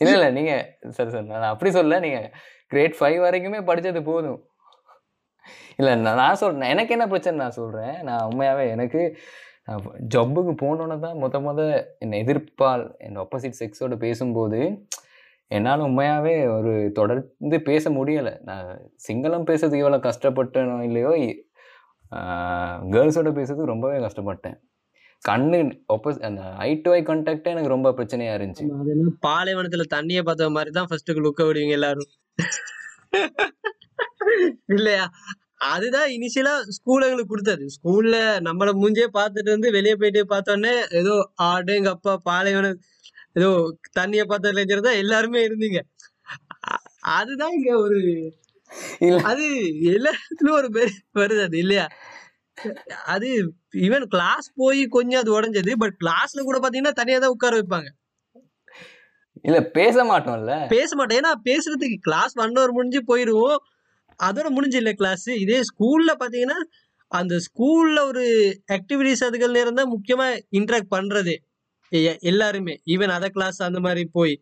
இல்லை இல்லை நீங்கள் சரி சரி நான் அப்படி சொல்ல நீங்கள் கிரேட் ஃபைவ் வரைக்குமே படித்தது போதும். இல்லை நான் நான் சொல்கிறேன் எனக்கு என்ன பிரச்சனை நான் சொல்கிறேன் நான் உண்மையாகவே எனக்கு ஜப்புக்கு போனோன்னு தான் மொத்த மொத என்னை எதிர்ப்பால் என் ஆப்போசிட் செக்ஸோட பேசும்போது என்னால் உண்மையாகவே ஒரு தொடர்ந்து பேச முடியலை. நான் சிங்களம் பேசுறதுக்கு எவ்வளோ கஷ்டப்பட்டேனோ இல்லையோ கேர்ள்ஸோட பேசுறதுக்கு ரொம்பவே கஷ்டப்பட்டேன். கண்ணு ஒப்போஸ் அந்த ஐ டு ஐ கான்டாக்டே எனக்கு ரொம்ப பிரச்சனையாக இருந்துச்சு. பாலைவனத்துல தண்ணிய பார்த்த மாதிரி தான் ஃபர்ஸ்ட் லுக்க விடுவீங்க எல்லாரும். இல்லையா? அதுதான் இனிஷியலா ஸ்கூல் எங்களுக்கு கொடுத்தது. ஸ்கூல்ல நம்மள மூஞ்சே பார்த்துட்டு வந்து வெளியே போயிட்டு பார்த்தோன்னே ஏதோ ஆடுங்க அப்பா பாலைவனம் ஏதோ தண்ணிய பார்த்ததுல தான் எல்லாருமே இருந்தீங்க. அதுதான் இங்க ஒரு அது எல்லா இடத்துலயும் ஒரு வருது அது இல்லையா? அது ஈவன் கிளாஸ் போய் கொஞ்சம் அது உடைஞ்சது பட் கிளாஸ்ல கூட பாத்தீங்கன்னா தனியா தான் உட்கார வைப்பாங்க. இல்ல பேச மாட்டோம்ல. பேச மாட்டேன் ஏன்னா பேசுறதுக்கு கிளாஸ் ஒன் ஹவர் முடிஞ்சு போயிருவோம். அதோட முடிஞ்சு இல்லை கிளாஸ் இதே ஸ்கூல்ல பாத்தீங்கன்னா அந்த ஸ்கூல்ல ஒரு ஆக்டிவிட்டிஸ் அதுகள் தான் முக்கியமா இன்டராக்ட் பண்றதே. எல்லாருமே. ஈவன் அதர் கிளாஸ் அந்த மாதிரி போய்.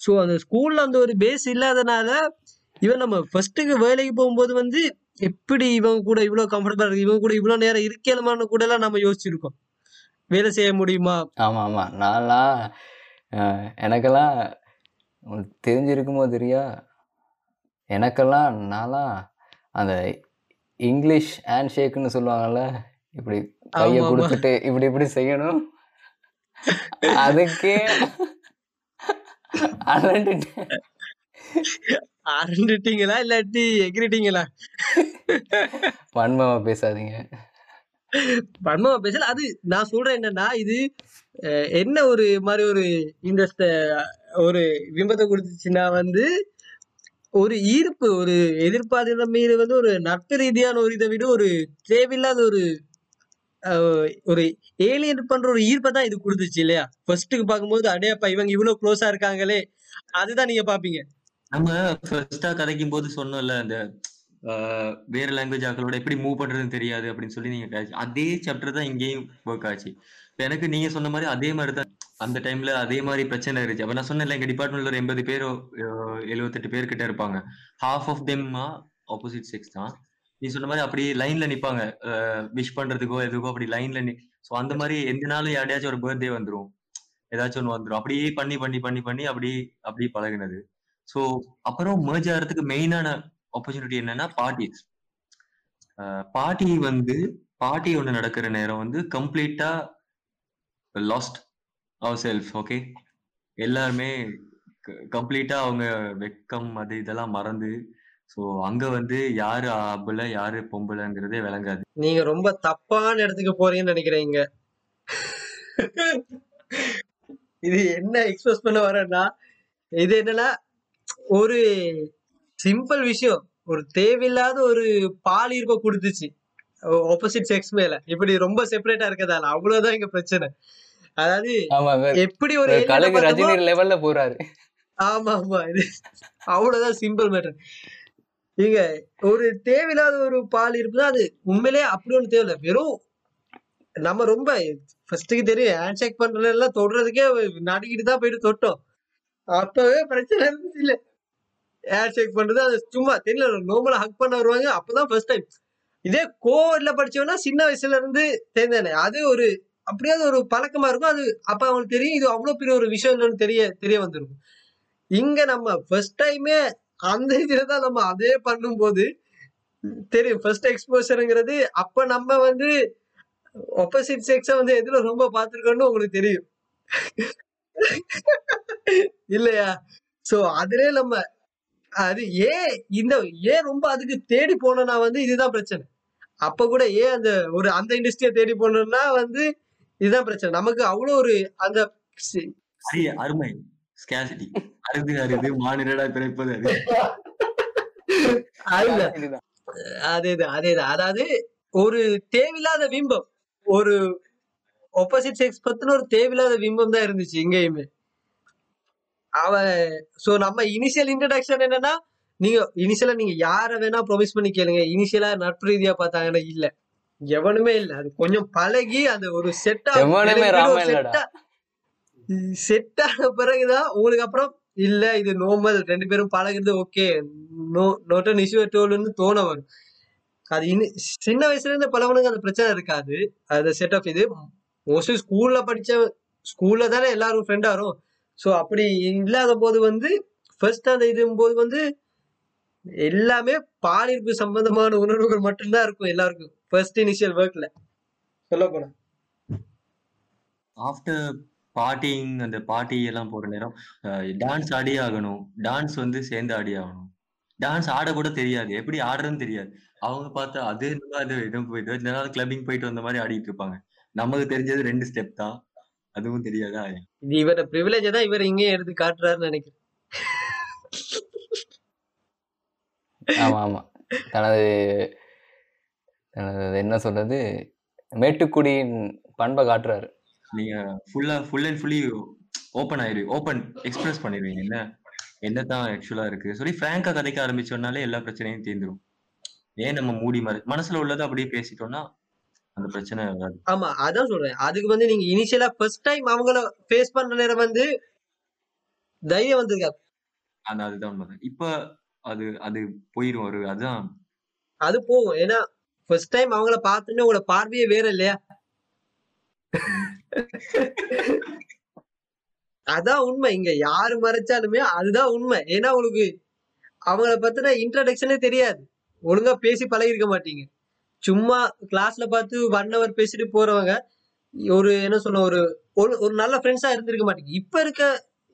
ஸோ அந்த ஸ்கூல்ல அந்த ஒரு பேஸ் இல்லாதனால இவன் நம்ம ஃபர்ஸ்ட்டுக்கு வேலைக்கு போகும்போது வந்து எப்படி இவங்க கூட இவ்வளோ கம்ஃபர்டபுள் இருக்கு இவங்க கூட இவ்வளோ நேரம் இருக்கலாமான்னு கூட எல்லாம் நம்ம யோசிச்சிருக்கோம். வேலை செய்ய முடியுமா? ஆமா ஆமா. நான்லாம் எனக்கெல்லாம் தெரிஞ்சிருக்குமோ தெரியா? எனக்கெல்லாம் நான்லாம் அந்த இங்கிலீஷ் ஹேண்ட் ஷேக்குன்னு சொல்லுவாங்கல்ல இப்படி கையை. கொடுத்துட்டு இப்படி இப்படி செய்யணும். அதுக்கே அலண்டுட்டேன் அரண்டுட்டீங்களா இல்லாட்டி எகிரிட்டீங்களா? வன்மமா பேசாதீங்க. பன்மமா பேசல அது நான் சொல்றேன் என்னன்னா இது என்ன ஒரு மாதிரி ஒரு இந்த ஒரு விம்பத்தை கொடுத்துச்சுன்னா வந்து ஒரு ஈர்ப்பு ஒரு எதிர்பார்த்த மீது வந்து ஒரு நட்பு ரீதியான ஒரு இதை விட ஒரு தேவையில்லாத ஒரு ஒரு ஏலியன் பண்ற ஒரு ஈர்ப்பை தான் இது கொடுத்துச்சு இல்லையா? ஃபர்ஸ்ட்டுக்கு பார்க்கும்போது அடையப்பா இவங்க இவ்வளவு க்ளோஸா இருக்காங்களே அதுதான் நீங்க பாப்பீங்க நம்ம ஃபர்ஸ்டா கதைக்கும் போது சொன்னோம்ல அந்த ஆஹ், வேற லாங்குவேஜ் ஆக்களோட எப்படி மூவ் பண்றதுன்னு தெரியாது அப்படின்னு சொல்லி நீங்க கதைச்சு அதே சாப்டர் தான் இங்கேயும் ஒர்க் ஆச்சு. எனக்கு நீங்க சொன்ன மாதிரி அதே மாதிரி தான் அந்த டைம்ல அதே மாதிரி பிரச்சனை இருந்துச்சு. அப்ப நான் சொன்னேன்ல எங்க டிபார்ட்மெண்ட்ல ஒரு எண்பது பேர் எழுபத்தெட்டு பேர் கிட்ட இருப்பாங்க. ஹாஃப் ஆஃப் தெம்மா ஆப்போசிட் செக்ஸ் தான். நீ சொன்ன மாதிரி அப்படியே லைன்ல நிப்பாங்க. விஷ் பண்றதுக்கோ எதுக்கோ அப்படி லைன்ல நி ஸோ அந்த மாதிரி எந்த நாளும் யாரையாச்சும் ஒரு பர்த்டே வந்துரும். ஏதாச்சும் ஒன்று வந்துரும். அப்படியே பண்ணி பண்ணி பண்ணி பண்ணி அப்படி அப்படியே பழகினது. ஸோ அப்புறம் merge ஆகிறதுக்கு மெயினான ஆப்பர்ச்சுனிட்டி என்னன்னா பார்ட்டிஸ் பார்ட்டி வந்து பார்ட்டி ஒன்று நடக்கிற நேரம் வந்து கம்ப்ளீட்டா லாஸ்ட் அவர் செல்ஃப் ஓகே எல்லாருமே கம்ப்ளீட்டா அவங்க வெக்கம் அது இதெல்லாம் மறந்து ஸோ அங்க வந்து யாரு ஆபுல யாரு பொம்பளைங்கிறதே விளங்காது. நீங்க ரொம்ப தப்பான இடத்துக்கு போறீங்கன்னு நினைக்கிறீங்க. இது என்ன எக்ஸ்பிரஸ் பண்ண வரேன்னா இது என்னன்னா ஒரு சிம்பிள் விஷயம். ஒரு தேவையில்லாத ஒரு பால் ஈர்ப்பை கொடுத்துச்சு ஆப்போசிட் செக்ஸ் மேல. இப்படி ரொம்ப செப்பரேட்டா இருக்கதால அவ்வளவுதான் இங்க பிரச்சனை. அதாவது எப்படி ஒரு பார்த்தோமோ, ரஜினி லெவல்ல போறாரு. ஆமா ஆமா. இது அவ்வளவுதான் சிம்பிள் மேட்டர் நீங்க ஒரு தேவையில்லாத ஒரு பால் இருப்புதான் அது உண்மையிலேயே அப்படி ஒண்ணு தேவையில்ல. வெறும் நம்ம ரொம்ப ஃபர்ஸ்ட்டுக்கு தெரியும். ஹேண்ட் ஷேக் பண்றது எல்லாம் தொடுறதுக்கே நடுக்கிட்டு தான் போயிட்டு தொட்டோம். அப்பவே பிரச்சனை இருந்துச்சு இல்ல. ஹேர் ஷேக் பண்றது அது சும்மா தெரியல நார்மலா ஹக் பண்ண வருவாங்க. அப்பதான் ஃபர்ஸ்ட் டைம் இதே கோவிட்ல படிச்சவனா சின்ன வயசுல இருந்து தெரிஞ்சானே அது ஒரு அப்படியாவது ஒரு பழக்கமா இருக்கும். அது அப்ப அவனுக்கு தெரியும் இது அவ்வளவு பெரிய ஒரு விஷயம் இல்லைன்னு தெரிய தெரிய வந்திருக்கும். இங்க நம்ம ஃபர்ஸ்ட் டைமே அந்த இதுல தான் நம்ம அதே பண்ணும்போது தெரியும். ஃபர்ஸ்ட் எக்ஸ்போசருங்கிறது அப்ப நம்ம வந்து ஆப்போசிட் செக்ஸ வந்து எதுல ரொம்ப பார்த்துருக்கோம்னு உங்களுக்கு தெரியும். இல்லையா? சோ அதுலயே நம்ம அது ஏன் இந்த ஏன் ரொம்ப அதுக்கு தேடி போனோம்னா வந்து இதுதான் பிரச்சனை. அப்ப கூட ஏன் அந்த ஒரு அந்த இண்டஸ்ட்ரியை தேடி போனோம்னா வந்து இதுதான் பிரச்சனை. நமக்கு அவ்வளவு ஒரு அந்த அருமை. ஸ்கேசிட்டி அருது அருது மானிடடா பிறப்பது அது. அதேதான் அதேதான் அதாவது ஒரு தேவையில்லாத பிம்பம். ஒரு ஆப்போசிட் செக்ஸ் பத்தின ஒரு தேவையில்லாத பிம்பம் தான் இருந்துச்சு இங்கேயுமே. அவ சோ நம்ம இனிஷியல் இன்ட்ரடக்ஷன் என்னன்னா நீங்க இனிஷியலா நீங்க யார வேணா ப்ரொமிஸ் பண்ணி கேளுங்க. இனிஷியலா நட்பு ரீதியா பார்த்தாங்கன்னா இல்ல. எவனுமே இல்ல. அது கொஞ்சம் பழகி அந்த ஒரு செட்டா. செட் ஆன பிறகுதான் உங்களுக்கு அப்புறம் இல்ல இது நார்மல் ரெண்டு பேரும் பழகுறது okay no not an issue டோல்னு தோண வரும். அது இன்னும் சின்ன வயசுல இருந்து பழவனுக்கு அந்த பிரச்சனை இருக்காது. அது செட் ஆஃப் இது. மோஸ்ட்லி ஸ்கூல்ல படிச்ச ஸ்கூல்ல தானே எல்லாரும் ஃப்ரெண்ட் ஆகும் ஸோ அப்படி இல்லாத போது வந்து ஃபர்ஸ்ட் அந்த இது போது வந்து எல்லாமே பாலிருப்பு சம்பந்தமான உணர்வுகள் மட்டும்தான் இருக்கும் எல்லாருக்கும் ஃபர்ஸ்ட் இனிஷியல் ஒர்க்ல சொல்ல போனா ஆஃப்டர் பாட்டிங் அந்த பாட்டி எல்லாம் போற நேரம் டான்ஸ் ஆடியே ஆகணும் டான்ஸ் வந்து சேர்ந்து ஆடி ஆகணும் டான்ஸ் ஆட கூட தெரியாது எப்படி ஆடுறதுன்னு தெரியாது அவங்க பார்த்தா அது என்னடா இது இதுவும் போயிட்டு நாள் கிளப்பிங் போயிட்டு வந்த மாதிரி ஆடிட்டு இருப்பாங்க நமக்கு தெரிஞ்சது ரெண்டு ஸ்டெப் தான் அதுவும் தெரியாதா? இது இவர ப்ரிவிலேஜ் தான் இவர் இங்கேயும் எடுத்து காட்டுறாருன்னு நினைக்கிறேன். ஆமா ஆமா. தனது அஹ் என்ன சொல்றது? மேட்டுக்குடியின் பண்பை காட்டுறாரு. நீங்க ஃபுல்லா ஃபுல் அண்ட் ஃபுல்லி ஓப்பன் ஆயிரு ஓப்பன் எக்ஸ்பிரஸ் பண்ணிடுவீங்க என்ன என்னதான் ஆக்சுவலா இருக்கு. சொல்லி ஃப்ராங்கா கதைக்க ஆரம்பிச்சோம்னாலே எல்லா பிரச்சனையும் தீர்ந்துரும். ஏன் நம்ம மூடி மறை மனசுல உள்ளதை அப்படியே பேசிட்டோம்னா அந்த பிரச்சனை ஆமா அதான் சொல்றேன். அதுக்கு வந்து நீங்க இனிஷியலா ஃபர்ஸ்ட் டைம் அவங்கள ஃபேஸ் பண்ற நேரம் வந்து தைரியம் வந்திருக்காது. ஆனா அதுதான் உண்மைதான். இப்ப அது அது போயிரும். ஒரு அதுதான் அது போகும். ஏன்னா ஃபர்ஸ்ட் டைம் அவங்கள பார்த்தோன்னே உங்களோட பார்வையே வேற இல்லையா? அதான் உண்மை. இங்க யாரு மறைச்சாலுமே அதுதான் உண்மை. ஏன்னா உங்களுக்கு அவங்கள பத்தின இன்ட்ரடக்ஷனே தெரியாது. ஒழுங்கா பேசி பழகிருக்க மாட்டீங்க. சும்மா கிளாஸ்ல பார்த்து ஒன் ஹவர் பேசிட்டு போறவங்க ஒரு என்ன சொல்ல ஒரு ஒரு நல்ல ஃப்ரெண்ட்ஸா இருந்திருக்க மாட்டீங்க. இப்ப இருக்க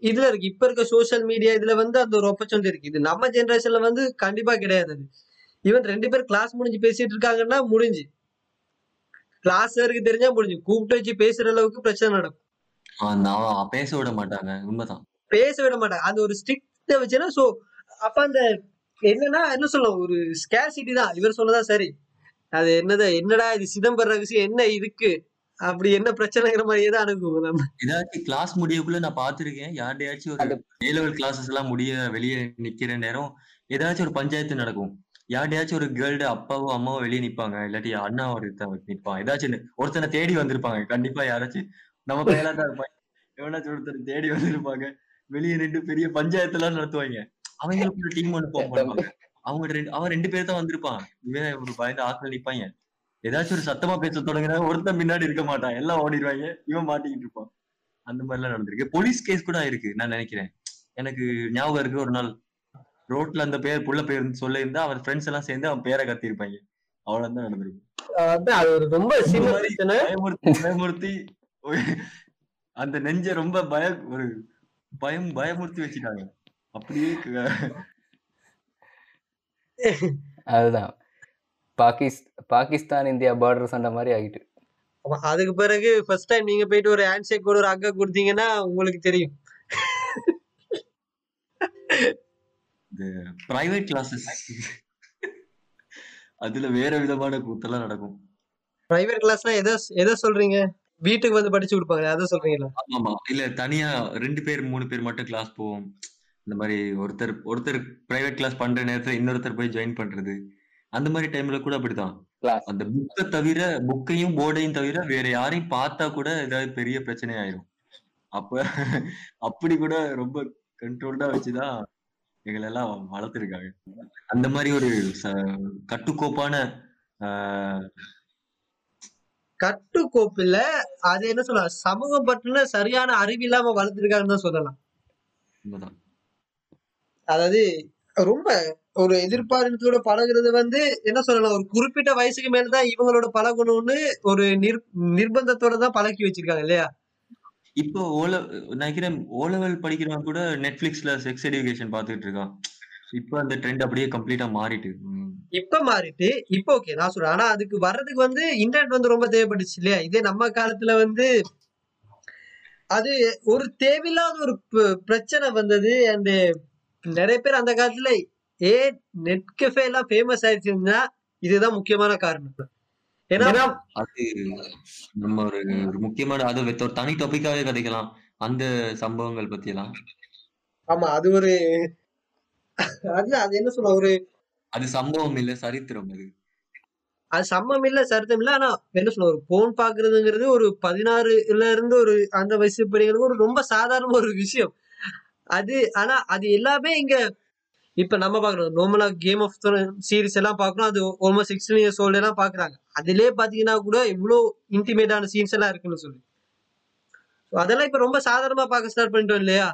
இதுல இருக்கு. இப்ப இருக்க சோஷியல் மீடியா இதுல வந்து அந்த ஒரு ஒப்பச்சொந்து இருக்கு. இது நம்ம ஜெனரேஷன்ல வந்து கண்டிப்பா கிடையாது அது. ஈவன் ரெண்டு பேர் கிளாஸ் முடிஞ்சு பேசிட்டு இருக்காங்கன்னா முடிஞ்சு. கிளாஸ் இருக்கு தெரிஞ்சா முடிஞ்சு. கூப்பிட்டு வச்சு பேசுற அளவுக்கு பிரச்சனை நடக்கும். பேச விட மாட்டாங்க. உண்மைதான். பேச விட மாட்டாங்க. அந்த ஒரு ஸ்ட்ரிக்ட வச்சுன்னா சோ அப்ப அந்த என்னன்னா என்ன சொல்ல ஒரு ஸ்கேசிட்டி தான். இவர் சொன்னதா சரி. அது என்னது? என்னடா இது சிதம்பரம் ரகசியம்? என்ன இருக்கு? அப்படி என்ன பிரச்சனைங்கிற மாதிரியே தான் அணுகுவோம் நம்ம. ஏதாச்சும் கிளாஸ் முடியக்குள்ள நான் பார்த்திருக்கேன். யார்டையாச்சும் ஒரு ஏ லெவல் கிளாஸஸ் எல்லாம் முடிய வெளியே நிக்கிற நேரம் ஏதாச்சும் ஒரு பஞ்சாயத்து நடக்கும். யார்டையாச்சும் ஒரு கேர்ள்டு அப்பாவோ அம்மாவோ வெளியே நிப்பாங்க. இல்லாட்டி அண்ணா ஒருத்தன் நிப்பான் ஏதாச்சும் ஒருத்தனை தேடி வந்திருப்பாங்க. கண்டிப்பா யாராச்சும் நம்ம பையனா தான் இருப்பாங்க எவனாச்சும் ஒருத்தர் தேடி வந்திருப்பாங்க. வெளியே ரெண்டு பெரிய பஞ்சாயத்து எல்லாம் நடத்துவாங்க. அவங்களுக்கு ஒரு டீம் ஒன்று ஃபார்ம் பண்ணுவாங்க. அவங்க ரெண்டு அவன் ரெண்டு பேர் தான் வந்திருப்பான் இவன் ஒரு பயந்து ஆட்கள் நிப்பாங்க ஏதாச்சும் ஒரு சத்தமா பேச தொடங்குனா ஒருத்தன் பின்னாடி இருக்க மாட்டான். எல்லாம் ஓடிடுவாங்க இவன் மாட்டிக்கிட்டு இருப்பான். அந்த மாதிரி எல்லாம் நடந்திருக்கு. போலீஸ் கேஸ் கூட ஆயிருக்கு நான் நினைக்கிறேன். எனக்கு ஞாபகம் இருக்கு ஒரு நாள். ரோட்ல அந்த பேர் புள்ள பேர் சொல்ல இருந்தா அவன் ஃப்ரெண்ட்ஸ் எல்லாம் சேர்ந்து அவன் பேரை கத்திருப்பாங்க அவ்வளவுதான் நடந்திருக்கு. அதான் அது ஒரு ரொம்ப பயமுறுத்தி அந்த நெஞ்ச ரொம்ப பய ஒரு பயம் பயமுறுத்தி வச்சுட்டாங்க. அப்படியே அதுதான். பாகிஸ் பாகிஸ்தான் இந்தியா பார்டர் சண்டை மாதிரி ஆகிட்டு அதுக்கு பிறகு ஃபர்ஸ்ட் டைம் நீங்க போயிட்டு ஒரு ஹேண்ட் ஷேக் ஒரு அக்கா கொடுத்தீங்கன்னா உங்களுக்கு தெரியும். பிரைவேட் கிளாஸஸ் அதுல வேற விதமான கூத்தெல்லாம் நடக்கும். பிரைவேட் கிளாஸ்னா எதை எதை சொல்றீங்க? வீட்டுக்கு வந்து படிச்சு கொடுப்பாங்க அதை சொல்றீங்களா? ஆமா இல்ல தனியா ரெண்டு பேர் மூணு பேர் மட்டும் கிளாஸ் போவோம். இந்த மாதிரி ஒருத்தர் ஒருத்தர் பிரைவேட் கிளாஸ் பண்ற நேரத்துல இன்னொருத்தர் போய் ஜாயின் பண்றது. அந்த மாதிரி டைம்ல கூட அப்படிதான். அந்த புக்கை தவிர புக்கையும் போர்டையும் தவிர வேற யாரையும் பார்த்தா கூட ஏதாவது பெரிய பிரச்சனை ஆயிரும் அப்ப அப்படி கூட ரொம்ப கண்ட்ரோல்டா வச்சுதான் எங்களை எல்லாம் வளர்த்துருக்காங்க. அந்த மாதிரி ஒரு கட்டுக்கோப்பான ஆஹ், கட்டுக்கோப்புல அது என்ன சொல்லலாம் சமூகம் பற்றின சரியான அறிவு இல்லாம வளர்த்துருக்காங்கன்னு தான் சொல்லலாம். உண்மைதான். அதாவது ரொம்ப ஒரு எதிர்பார்ப்போட பழகுறது வந்து என்ன சொல்லலாம் ஒரு குறிப்பிட்ட வயசுக்கு மேலதான் இவங்களோட பழகணும்னு ஒரு நிர் நிர்பந்தத்தோட தான் பழக்கி வச்சிருக்காங்க இல்லையா? இப்போ ஓல நினைக்கிறேன் ஓ லெவல் படிக்கிறவன் கூட நெட்ஃபிளிக்ஸ்ல செக்ஸ் எஜுகேஷன் பார்த்துட்டு இருக்கான். இப்போ அந்த ட்ரெண்ட் அப்படியே கம்ப்ளீட்டா மாறிட்டு. இப்ப மாறிட்டு இப்போ ஓகே நான் சொல்றேன். ஆனா அதுக்கு வர்றதுக்கு வந்து இன்டர்நெட் வந்து ரொம்ப தேவைப்பட்டுச்சு இல்லையா? இதே நம்ம காலத்துல வந்து அது ஒரு தேவையில்லாத ஒரு பிரச்சனை வந்தது அந்த நிறைய பேர் அந்த காலத்துல ஏன் நெட் கெஃபே எல்லாம் ஃபேமஸ் ஆயிடுச்சுன்னா இதுதான் முக்கியமான காரணம். ஏன்னா அது நம்ம ஒரு முக்கியமான அது with ஒரு தனி டாபிக்காவே கதைக்கலாம் அந்த சம்பவங்கள் பத்தி எல்லாம் ஆமா அது ஒரு அது அது என்ன சொல்ல ஒரு அது சம்பவம் இல்ல சரித்திரம் அது. அது சம்மம் இல்ல சருத்தம் இல்ல ஆனா என்ன சொல்ல ஒரு போன் பாக்குறதுங்கிறது ஒரு பதினாறுல இருந்து ஒரு அந்த வயசு பிள்ளைங்களுக்கு ஒரு ரொம்ப சாதாரண ஒரு விஷயம். அது ஆனா அது எல்லாமே இங்க இப்ப நம்ம பாக்குறோம். நார்மலா கேம் ஆஃப் சீரிஸ் எல்லாம் பாக்குறோம். அது ஆல்மோஸ்ட் சிக்ஸ்டீன் இயர்ஸ் ஓல்டு எல்லாம் பாக்குறாங்க. அதுலயே பாத்தீங்கன்னா கூட இவ்வளவு இன்டிமேட்டான சீன்ஸ் எல்லாம் இருக்குன்னு சொல்லி. அதெல்லாம் இப்ப ரொம்ப சாதாரணமா பார்க்க ஸ்டார்ட் பண்ணிட்டோம் இல்லையா?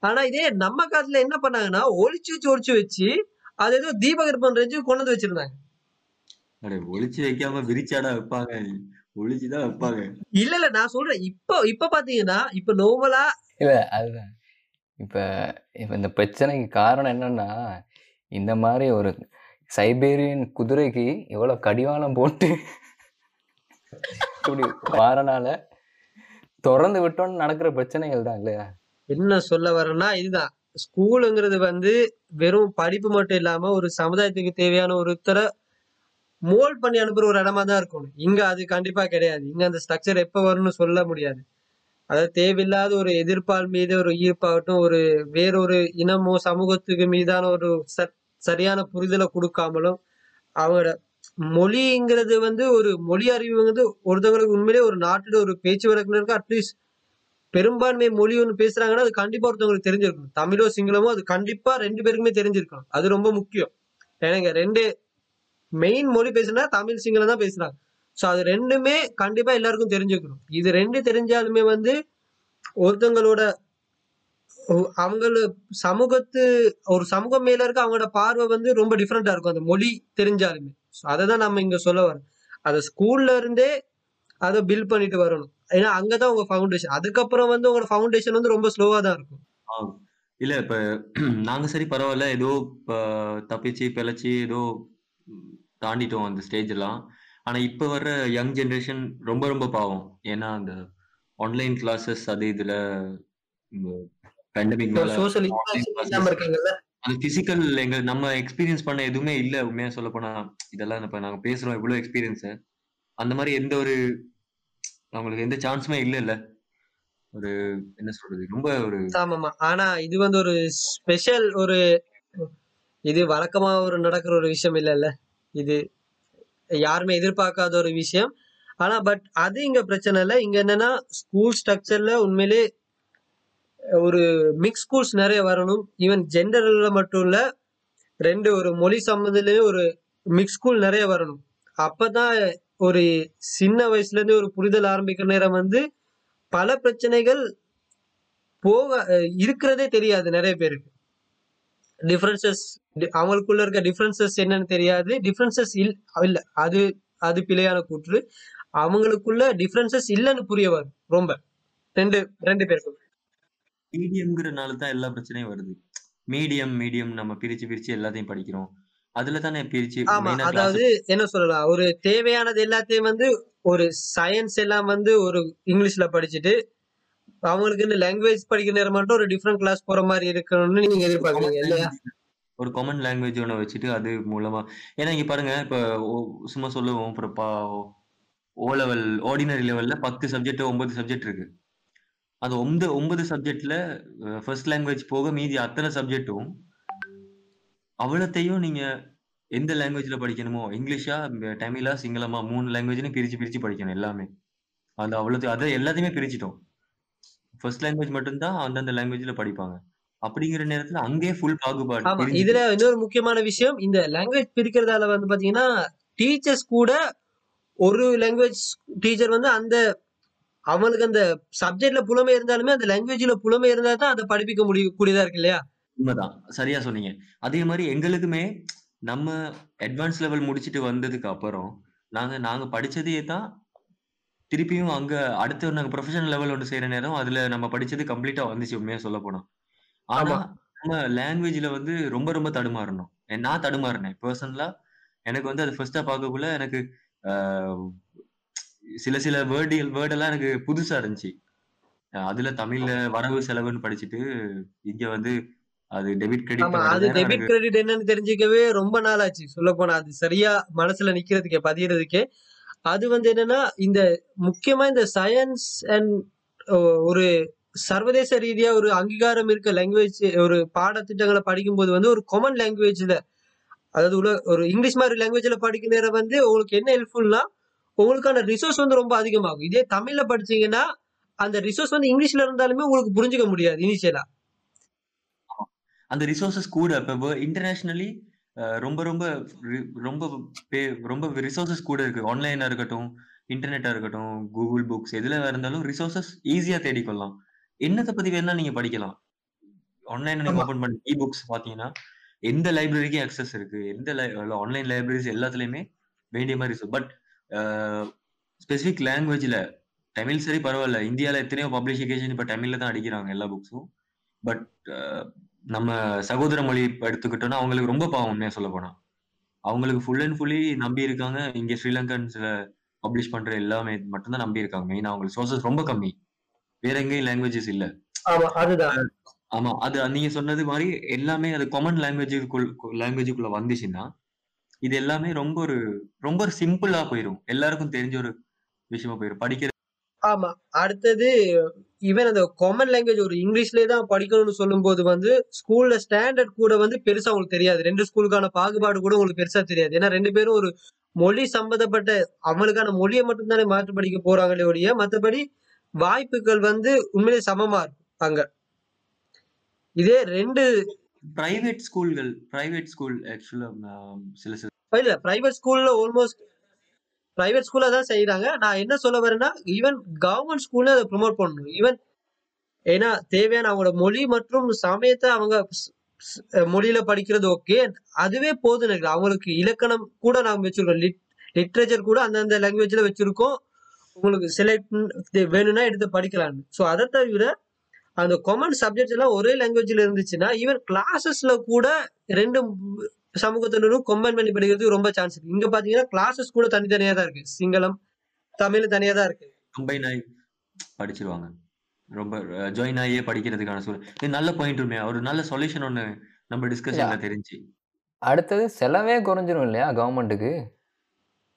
ஆனா இதே நம்ம காலத்துல என்ன பண்ணாங்கன்னா ஒளிச்சு வச்சு ஒளிச்சு வச்சு அது ஏதோ தீபகற்பம் ரேஞ்சு கொண்டு வந்து வச்சிருந்தாங்க. அடே ஒளிச்சு வைக்காம விரிச்சாடா வைப்பாங்க. ஒளிச்சுதான் வைப்பாங்க. இல்ல இல்ல நான் சொல்றேன். இப்போ இப்ப பாத்தீங்கன்னா இப்ப நோமலா இல்ல அதுதான். இப்போ இப்போ இந்த பிரச்சனைக்கு காரணம் என்னென்னா இந்த மாதிரி ஒரு சைபேரியன் குதிரைக்கு எவ்வளோ கடிவாளம் போட்டு இப்படி வாரனால திறந்து விட்டோன்னு நடக்கிற பிரச்சனைகள் தான் இல்லையா? என்ன சொல்ல வரேன்னா இதுதான். ஸ்கூலுங்கிறது வந்து வெறும் படிப்பு மட்டும் இல்லாம ஒரு சமுதாயத்துக்கு தேவையான ஒருத்தரை மோல்ட் பண்ணி அனுப்புற ஒரு இடமா தான் இருக்கணும். இங்க அது கண்டிப்பா கிடையாது. இங்க அந்த ஸ்ட்ரக்சர் எப்ப வரும்னு சொல்ல முடியாது. அதாவது தேவையில்லாத ஒரு எதிர்ப்பால் மீது ஒரு ஈர்ப்பாகட்டும் ஒரு வேறொரு இனமோ சமூகத்துக்கு மீதான ஒரு ச- சரியான புரிதலை கொடுக்காமலும் அவங்களோட மொழிங்கிறது வந்து ஒரு மொழி அறிவுங்கிறது ஒருத்தவங்களுக்கு உண்மையிலே ஒரு நாட்டில் ஒரு பேச்சு வழக்கினருக்கு அட்லீஸ்ட் பெரும்பான்மை மொழி ஒன்று பேசுறாங்கன்னா அது கண்டிப்பா ஒருத்தவங்களுக்கு தெரிஞ்சிருக்கணும் தமிழோ சிங்களமோ அது கண்டிப்பா ரெண்டு பேருக்குமே தெரிஞ்சிருக்கணும் அது ரொம்ப முக்கியம். ஏன்னா ரெண்டு மெயின் மொழி பேசுனா தமிழ் சிங்களம் தான் பேசுறாங்க. ஸோ அது ரெண்டுமே கண்டிப்பாக எல்லாருக்கும் தெரிஞ்சுக்கணும். இது ரெண்டு தெரிஞ்சாலுமே வந்து ஒருத்தங்களோட அவங்கள சமூகத்து ஒரு சமூகம் மேல இருக்க அவங்களோட பார்வை வந்து ரொம்ப டிஃப்ரெண்டா இருக்கும். அந்த மொழி தெரிஞ்சாலுமே. ஸோ அதை தான் நம்ம இங்க சொல்ல வரோம் அதை ஸ்கூல்ல இருந்தே அதை பில்ட் பண்ணிட்டு வரணும். ஏன்னா அங்கதான் உங்க ஃபவுண்டேஷன் அதுக்கப்புறம் வந்து உங்களோட ஃபவுண்டேஷன் வந்து ரொம்ப ஸ்லோவா தான் இருக்கும். இல்ல இப்ப நாங்க சரி பரவாயில்ல. ஏதோ தப்பிச்சு பிழைச்சி ஏதோ தாண்டிட்டோம் அந்த ஸ்டேஜ் எல்லாம் ஆனா இப்ப வர்ற யங் ஜெனரேஷன் ரொம்ப ரொம்ப பாவம். ஏன்னா அந்த ஆன்லைன் கிளாஸஸ் அது இதுல இருக்காங்கல்ல? அது பிசிக்கல் எங்க நம்ம எக்ஸ்பீரியன்ஸ் பண்ண எதுவுமே இல்ல உண்மையா சொல்ல போனா. இதெல்லாம் இப்ப நாங்க பேசுறோம் இவ்வளவு எக்ஸ்பீரியன்ஸ் அந்த மாதிரி எந்த ஒரு அவங்களுக்கு எந்த சான்ஸுமே இல்ல இல்ல ஒரு என்ன சொல்றது ரொம்ப ஒரு ஆமாமா ஆனா இது வந்து ஒரு ஸ்பெஷல் ஒரு இது வழக்கமா ஒரு நடக்கிற ஒரு விஷயம் இல்லைல்ல? இது யாருமே எதிர்பார்க்காத ஒரு விஷயம். ஆனால் பட் அது இங்கே பிரச்சனை இல்லை. இங்கே என்னன்னா ஸ்கூல் ஸ்ட்ரக்சரில் உண்மையிலே ஒரு மிக்ஸ் ஸ்கூல்ஸ் நிறைய வரணும். ஈவன் ஜெண்டரில் மட்டும் இல்லை ரெண்டு ஒரு மொழி சம்மந்தத்திலயும் ஒரு மிக்ஸ் ஸ்கூல் நிறைய வரணும். அப்போ தான் ஒரு சின்ன வயசுலேருந்து ஒரு புரிதல் ஆரம்பிக்கிற நேரம் வந்து பல பிரச்சனைகள் போக இருக்கிறதே தெரியாது நிறைய பேருக்கு. டிஃபரன்சஸ் அவங்களுக்குள்ள இருக்க டிஃபரன்சஸ் என்னன்னு தெரியாது. டிஃபரன்சஸ் இல் இல்ல அது அது பிழையான கூற்று. அவங்களுக்குள்ள டிஃபரன்சஸ் இல்லைன்னு புரிய வரும் ரொம்ப. ரெண்டு ரெண்டு பேருக்கும் மீடியம்ங்கிறனால தான் எல்லா பிரச்சனையும் வருது. மீடியம் மீடியம் நம்ம பிரிச்சு பிரிச்சு எல்லாத்தையும் படிக்கிறோம். அதுல தானே பிரிச்சு ஆமா அதாவது என்ன சொல்லலாம்? ஒரு தேவையானது எல்லாத்தையும் வந்து ஒரு சயின்ஸ் எல்லாம் வந்து ஒரு இங்கிலீஷ்ல படிச்சுட்டு அவங்களுக்கு லாங்குவேஜ் படிக்கிற நேரம் மட்டும் ஒரு டிஃப்ரெண்ட் கிளாஸ் போற மாதிரி இருக்கணும்னு நீங்க எதிர்பார்க்கறீங்க இல்லையா? ஒரு காமன் லாங்குவேஜ் ஒன்று வச்சுட்டு அது மூலமா ஏன்னா இங்க பாருங்க இப்ப சும்மா சொல்லுவோம் அப்புறம் பா ஓ லெவல் ஆர்டினரி லெவல்ல பத்து சப்ஜெக்ட் ஒன்பது சப்ஜெக்ட் இருக்கு. அந்த ஒன்பது ஒன்பது சப்ஜெக்ட்ல ஃபர்ஸ்ட் லாங்குவேஜ் போக மீதி அத்தனை சப்ஜெக்ட்டும் அவ்வளத்தையும் நீங்க எந்த லாங்குவேஜ்ல படிக்கணுமோ இங்கிலீஷா தமிழா சிங்களமா மூணு லாங்குவேஜ்னு பிரிச்சு பிரிச்சு படிக்கணும் எல்லாமே. அந்த அவ்வளவு அதை எல்லாத்தையுமே பிரிச்சிட்டோம். ஃபர்ஸ்ட் லாங்குவேஜ் மட்டும்தான் அந்தந்த லாங்குவேஜ்ல படிப்பாங்க. அப்படிங்கிற நேரத்துல அங்கேயே ஃபுல் பாகுபாடு ஆமா இதுல இன்னொரு முக்கியமான விஷயம் இந்த லாங்குவேஜ் பிரிக்கிறதால வந்து பாத்தீங்கன்னா டீச்சர்ஸ் கூட ஒரு லாங்குவேஜ் டீச்சர் வந்து அந்த அவங்களுக்கு அந்த சப்ஜெக்ட்ல புலமை இருந்தாலுமே அந்த லாங்குவேஜ்ல புலமை இருந்தா தான் அதை படிப்பிக்க முடிய கூடியதா இருக்கு இல்லையா? உண்மைதான். சரியா சொன்னீங்க. அதே மாதிரி எங்களுக்குமே நம்ம அட்வான்ஸ் லெவல் முடிச்சுட்டு வந்ததுக்கு அப்புறம் நாங்க நாங்க படிச்சதையே தான் திருப்பியும் அங்க அடுத்து நாங்க ப்ரொஃபஷனல் லெவல் ஒன்று செய்யற நேரம் அதுல நம்ம படிச்சது கம்ப்ளீட்டா வந்துச்சு உண்மையா சொல்ல போனோம் ஆனா ஆமா. நம்ம லாங்குவேஜ்ல வந்து ரொம்ப ரொம்ப தடுமாறணும். எ- நான் தடுமாறினேன். பர்சனலா எனக்கு வந்து அது ஃபர்ஸ்டா பார்க்கக்குள்ள எனக்கு ஆஹ், சில சில வேர்டு வேர்டெல்லாம் எனக்கு புதுசா இருந்துச்சு. அஹ் அதுல தமிழ்ல வரவு செலவுன்னு படிச்சுட்டு இங்க வந்து அது டெபிட் கிரெடிட் ஆமா வர அது நேரம் டெபிட் எனக்கு கிரெடிட் என்னன்னு தெரிஞ்சுக்கவே ரொம்ப நாள் ஆச்சு சொல்ல போனா அது சரியா மனசுல நிக்கிறதுக்கே பதியறதுக்கே. அது வந்து என்னன்னா இந்த முக்கியமா இந்த சயின்ஸ் அண்ட் ஒரு சர்வதேச ரீதியா ஒரு அங்கீகாரம் இருக்க லாங்குவேஜ் ஒரு பாடத்திட்டங்களை படிக்கும்போது வந்து ஒரு காமன் லாங்குவேஜ்ல அதாவது உல ஒரு இங்கிலீஷ் மாதிரி லாங்குவேஜ்ல படிக்கிற நேரம் வந்து உங்களுக்கு என்ன ஹெல்ப்ஃபுல்னா உங்களுக்கான ரிசோர்ஸ் வந்து ரொம்ப அதிகமாகும். இதே தமிழ்ல படிச்சீங்கன்னா அந்த ரிசோர்ஸ் வந்து இங்கிலீஷ்ல இருந்தாலுமே உங்களுக்கு புரிஞ்சுக்க முடியாது இனிஷியலா அந்த ரிசோர்ஸஸ் கூட இப்போ இன்டர்நேஷ்னலி ரொம்ப ரொம்ப ரொம்ப பே- ரொம்ப ரிசோர்சஸ் கூட இருக்கு. ஆன்லைனா இருக்கட்டும் இன்டர்நெட்டா இருக்கட்டும் கூகுள் புக்ஸ் எதுல இருந்தாலும் ரிசோர்சஸ் ஈஸியா தேடிக்கொள்ளலாம். என்னத்தை பத்தி வேணா நீங்க படிக்கலாம். ஆன்லைன் நீங்க ஓபன் பண்ணி இ புக்ஸ் பாத்தீங்கன்னா எந்த லைப்ரரிக்கும் அக்சஸ் இருக்கு. எந்த ஆன்லைன் லைப்ரரிஸ் எல்லாத்துலயுமே வேண்டிய மாதிரி பட் ஸ்பெசிஃபிக் லாங்குவேஜ்ல தமிழ் சரி பரவாயில்ல. இந்தியால எத்தனையோ பப்ளிகேஷன் இப்ப தமிழ்ல தான் அடிக்கிறாங்க எல்லா புக்ஸும் பட் நம்ம சகோதர மொழி எடுத்துக்கிட்டோம்னா அவங்களுக்கு ரொம்ப பாவம் உண்மையா சொல்ல போனா. அவங்களுக்கு ஃபுல் அண்ட் ஃபுல்லி நம்பி இருக்காங்க. இங்க ஸ்ரீலங்கன்ஸ்ல பப்ளிஷ் பண்ற எல்லாமே மட்டும்தான் நம்பி இருக்காங்க. மெயினா அவங்களுக்கு சோர்சஸ் ரொம்ப கம்மி. வேற எங்கேயும் லாங்குவேஜஸ் இல்ல. ஆமா அது நீங்க சொன்னது மாதிரி எல்லாமே அது காமன் லாங்குவேஜுக்குள் லாங்குவேஜுக்குள்ள வந்துச்சுன்னா இது எல்லாமே ரொம்ப ஒரு ரொம்ப ஒரு சிம்பிளா போயிரும். எல்லாருக்கும் தெரிஞ்ச ஒரு விஷயமா போயிரும். படிக்கிற ஆமா அடுத்தது ஈவன் அந்த காமன் லாங்குவேஜ் ஒரு இங்கிலீஷ்லயே தான் படிக்கணும்னு சொல்லும்போது வந்து ஸ்கூல்ல ஸ்டாண்டர்ட் கூட வந்து பெருசா உங்களுக்கு தெரியாது. ரெண்டு ஸ்கூலுக்கான பாகுபாடு கூட உங்களுக்கு பெருசா தெரியாது. ஏன்னா ரெண்டு பேரும் ஒரு மொழி சம்பந்தப்பட்ட அவங்களுக்கான மொழியை மட்டும்தானே மாற்றி படிக்க போறாங்களே ஒழிய மற்றபடி வாய்ப்புகள் வந்து உண்மையிலே சமமா இருக்கும் அங்க. இதே ரெண்டு பிரைவேட் ஸ்கூல்கள் பிரைவேட் ஸ்கூல் ஆக்சுவலா சில சில இல்ல பிரைவேட் ஸ்கூல்ல ஆல்மோஸ்ட் ப்ரைவேட் ஸ்கூலில் தான் செய்கிறாங்க நான் என்ன சொல்ல வரேன்னா ஈவன் கவர்மெண்ட் ஸ்கூலில் அதை ப்ரொமோட் பண்ணணும். ஈவன் ஏன்னா தேவையான அவங்களோட மொழி மற்றும் சமயத்தை அவங்க மொழியில் மொழியில படிக்கிறது ஓகே அதுவே போதும் நினைக்கிறேன். அவங்களுக்கு இலக்கணம் கூட நாங்கள் வச்சிருக்கோம். லிட் லிட்ரேச்சர் கூட அந்தந்த லாங்குவேஜில் வச்சிருக்கோம். உங்களுக்கு செலக்ட் வேணும்னா எடுத்து படிக்கலாம்னு. ஸோ அதை தவிர அந்த கொமன் சப்ஜெக்ட்ஸ் எல்லாம் ஒரே லாங்குவேஜில் இருந்துச்சுன்னா ஈவன் கிளாஸஸில் கூட ரெண்டு சமூகத்தினரும் கம்பைன் பண்ணி படிக்கிறதுக்கு ரொம்ப சான்ஸ் இருக்கு. இங்க பாத்தீங்கன்னா கிளாஸஸ் கூட தனித்தனியா தான் இருக்கு. சிங்களம் தமிழ் தனியா தான் இருக்கு. கம்பைன் ஆகி படிச்சிருவாங்க. ரொம்ப ஜாயின் ஆகியே படிக்கிறதுக்கான சூழல். இது நல்ல பாயிண்ட் உண்மையா? ஒரு நல்ல சொல்யூஷன் ஒண்ணு நம்ம டிஸ்கஷன்ல தெரிஞ்சு. அடுத்தது செலவே குறைஞ்சிரும் இல்லையா கவர்மெண்ட்டுக்கு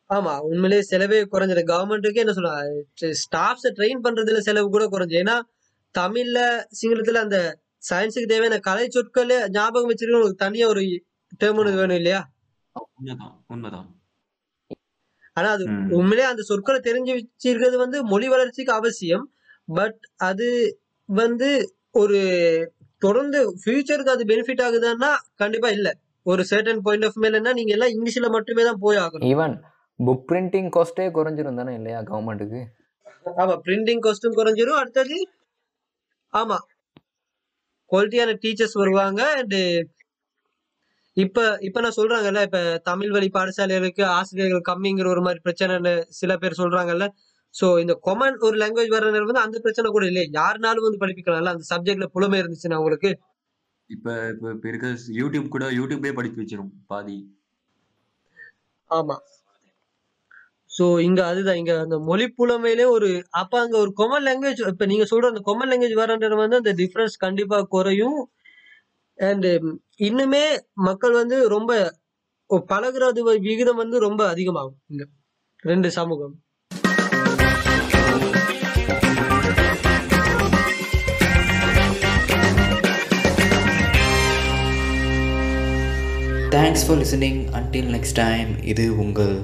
ஆமா உண்மையிலேயே செலவே குறைஞ்சிரு கவர்மெண்ட்டுக்கு என்ன சொல்லுவாங்க ஸ்டாஃப்ஸை ட்ரெயின் பண்றதுல செலவு கூட குறைஞ்சு ஏன்னா தமிழ்ல சிங்களத்துல அந்த சயின்ஸுக்கு தேவையான கலை சொற்களே ஞாபகம் வச்சிருக்க உங்களுக்கு தனியா ஒரு ஒன்று வேணும் இல்லையா? உண்மைதான் ஆனா அது ம். உண்மையிலேயே அந்த சொற்களை தெரிஞ்சு வச்சிருக்கிறது வந்து மொழி வளர்ச்சிக்கு அவசியம். பட் அது வந்து ஒரு தொடர்ந்து ஃபியூச்சருக்கு அது பெனிஃபிட் ஆகுதான்னா கண்டிப்பா இல்ல. ஒரு சர்டன் பாயிண்ட் ஆஃப் மேலன்னா நீங்க எல்லாம் இங்கிலீஷ்ல மட்டுமே தான் போய் ஆகணும். ஈவன் புக் பிரிண்டிங் காஸ்ட்டே குறைஞ்சிரும் தானே இல்லையா கவர்மெண்ட்டுக்கு ஆமா பிரிண்டிங் காஸ்டும் குறைஞ்சிரும். அடுத்தது ஆமா குவாலிட்டியான டீச்சர்ஸ் வருவாங்க. அண்ட் இப்ப இப்ப நான் சொல்றாங்கல்ல இப்ப தமிழ் வழி பாடசாலைகளுக்கு ஆசிரியர்கள் கம்மிங்கிற ஒரு மாதிரி பிரச்சனைன்னு சில பேர் சொல்றாங்கல்ல. சோ இந்த கொமன் ஒரு லாங்குவேஜ் வர நேரம் வந்து அந்த பிரச்சனை கூட இல்லையே. யாருனாலும் வந்து படிப்பிக்கலாம்ல. அந்த சப்ஜெக்ட்ல புலமை இருந்துச்சுன்னா உங்களுக்கு? இப்ப இப்ப இப்ப இருக்க யூடியூப் கூட யூடியூபே படிக்க வச்சிரும் பாதி. ஆமா. சோ இங்க அதுதான். இங்க அந்த மொழி புலமையிலே ஒரு அப்ப அங்க ஒரு கொமன் லாங்குவேஜ் இப்ப நீங்க சொல்ற அந்த கொமன் லாங்குவேஜ் வரன்றது வந்து அந்த டிஃபரன்ஸ் கண்டிப்பா குறையும். அண்ட் um, இன்னுமே மக்கள் வந்து ரொம்ப பழகிறது பழகுறது விகிதம் வந்து ரொம்ப அதிகமாகும் இங்க. ரெண்டு சமூகம். Thanks for listening until next time இது உங்கள்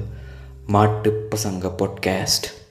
மாட்டு பசங்க பாட்காஸ்ட்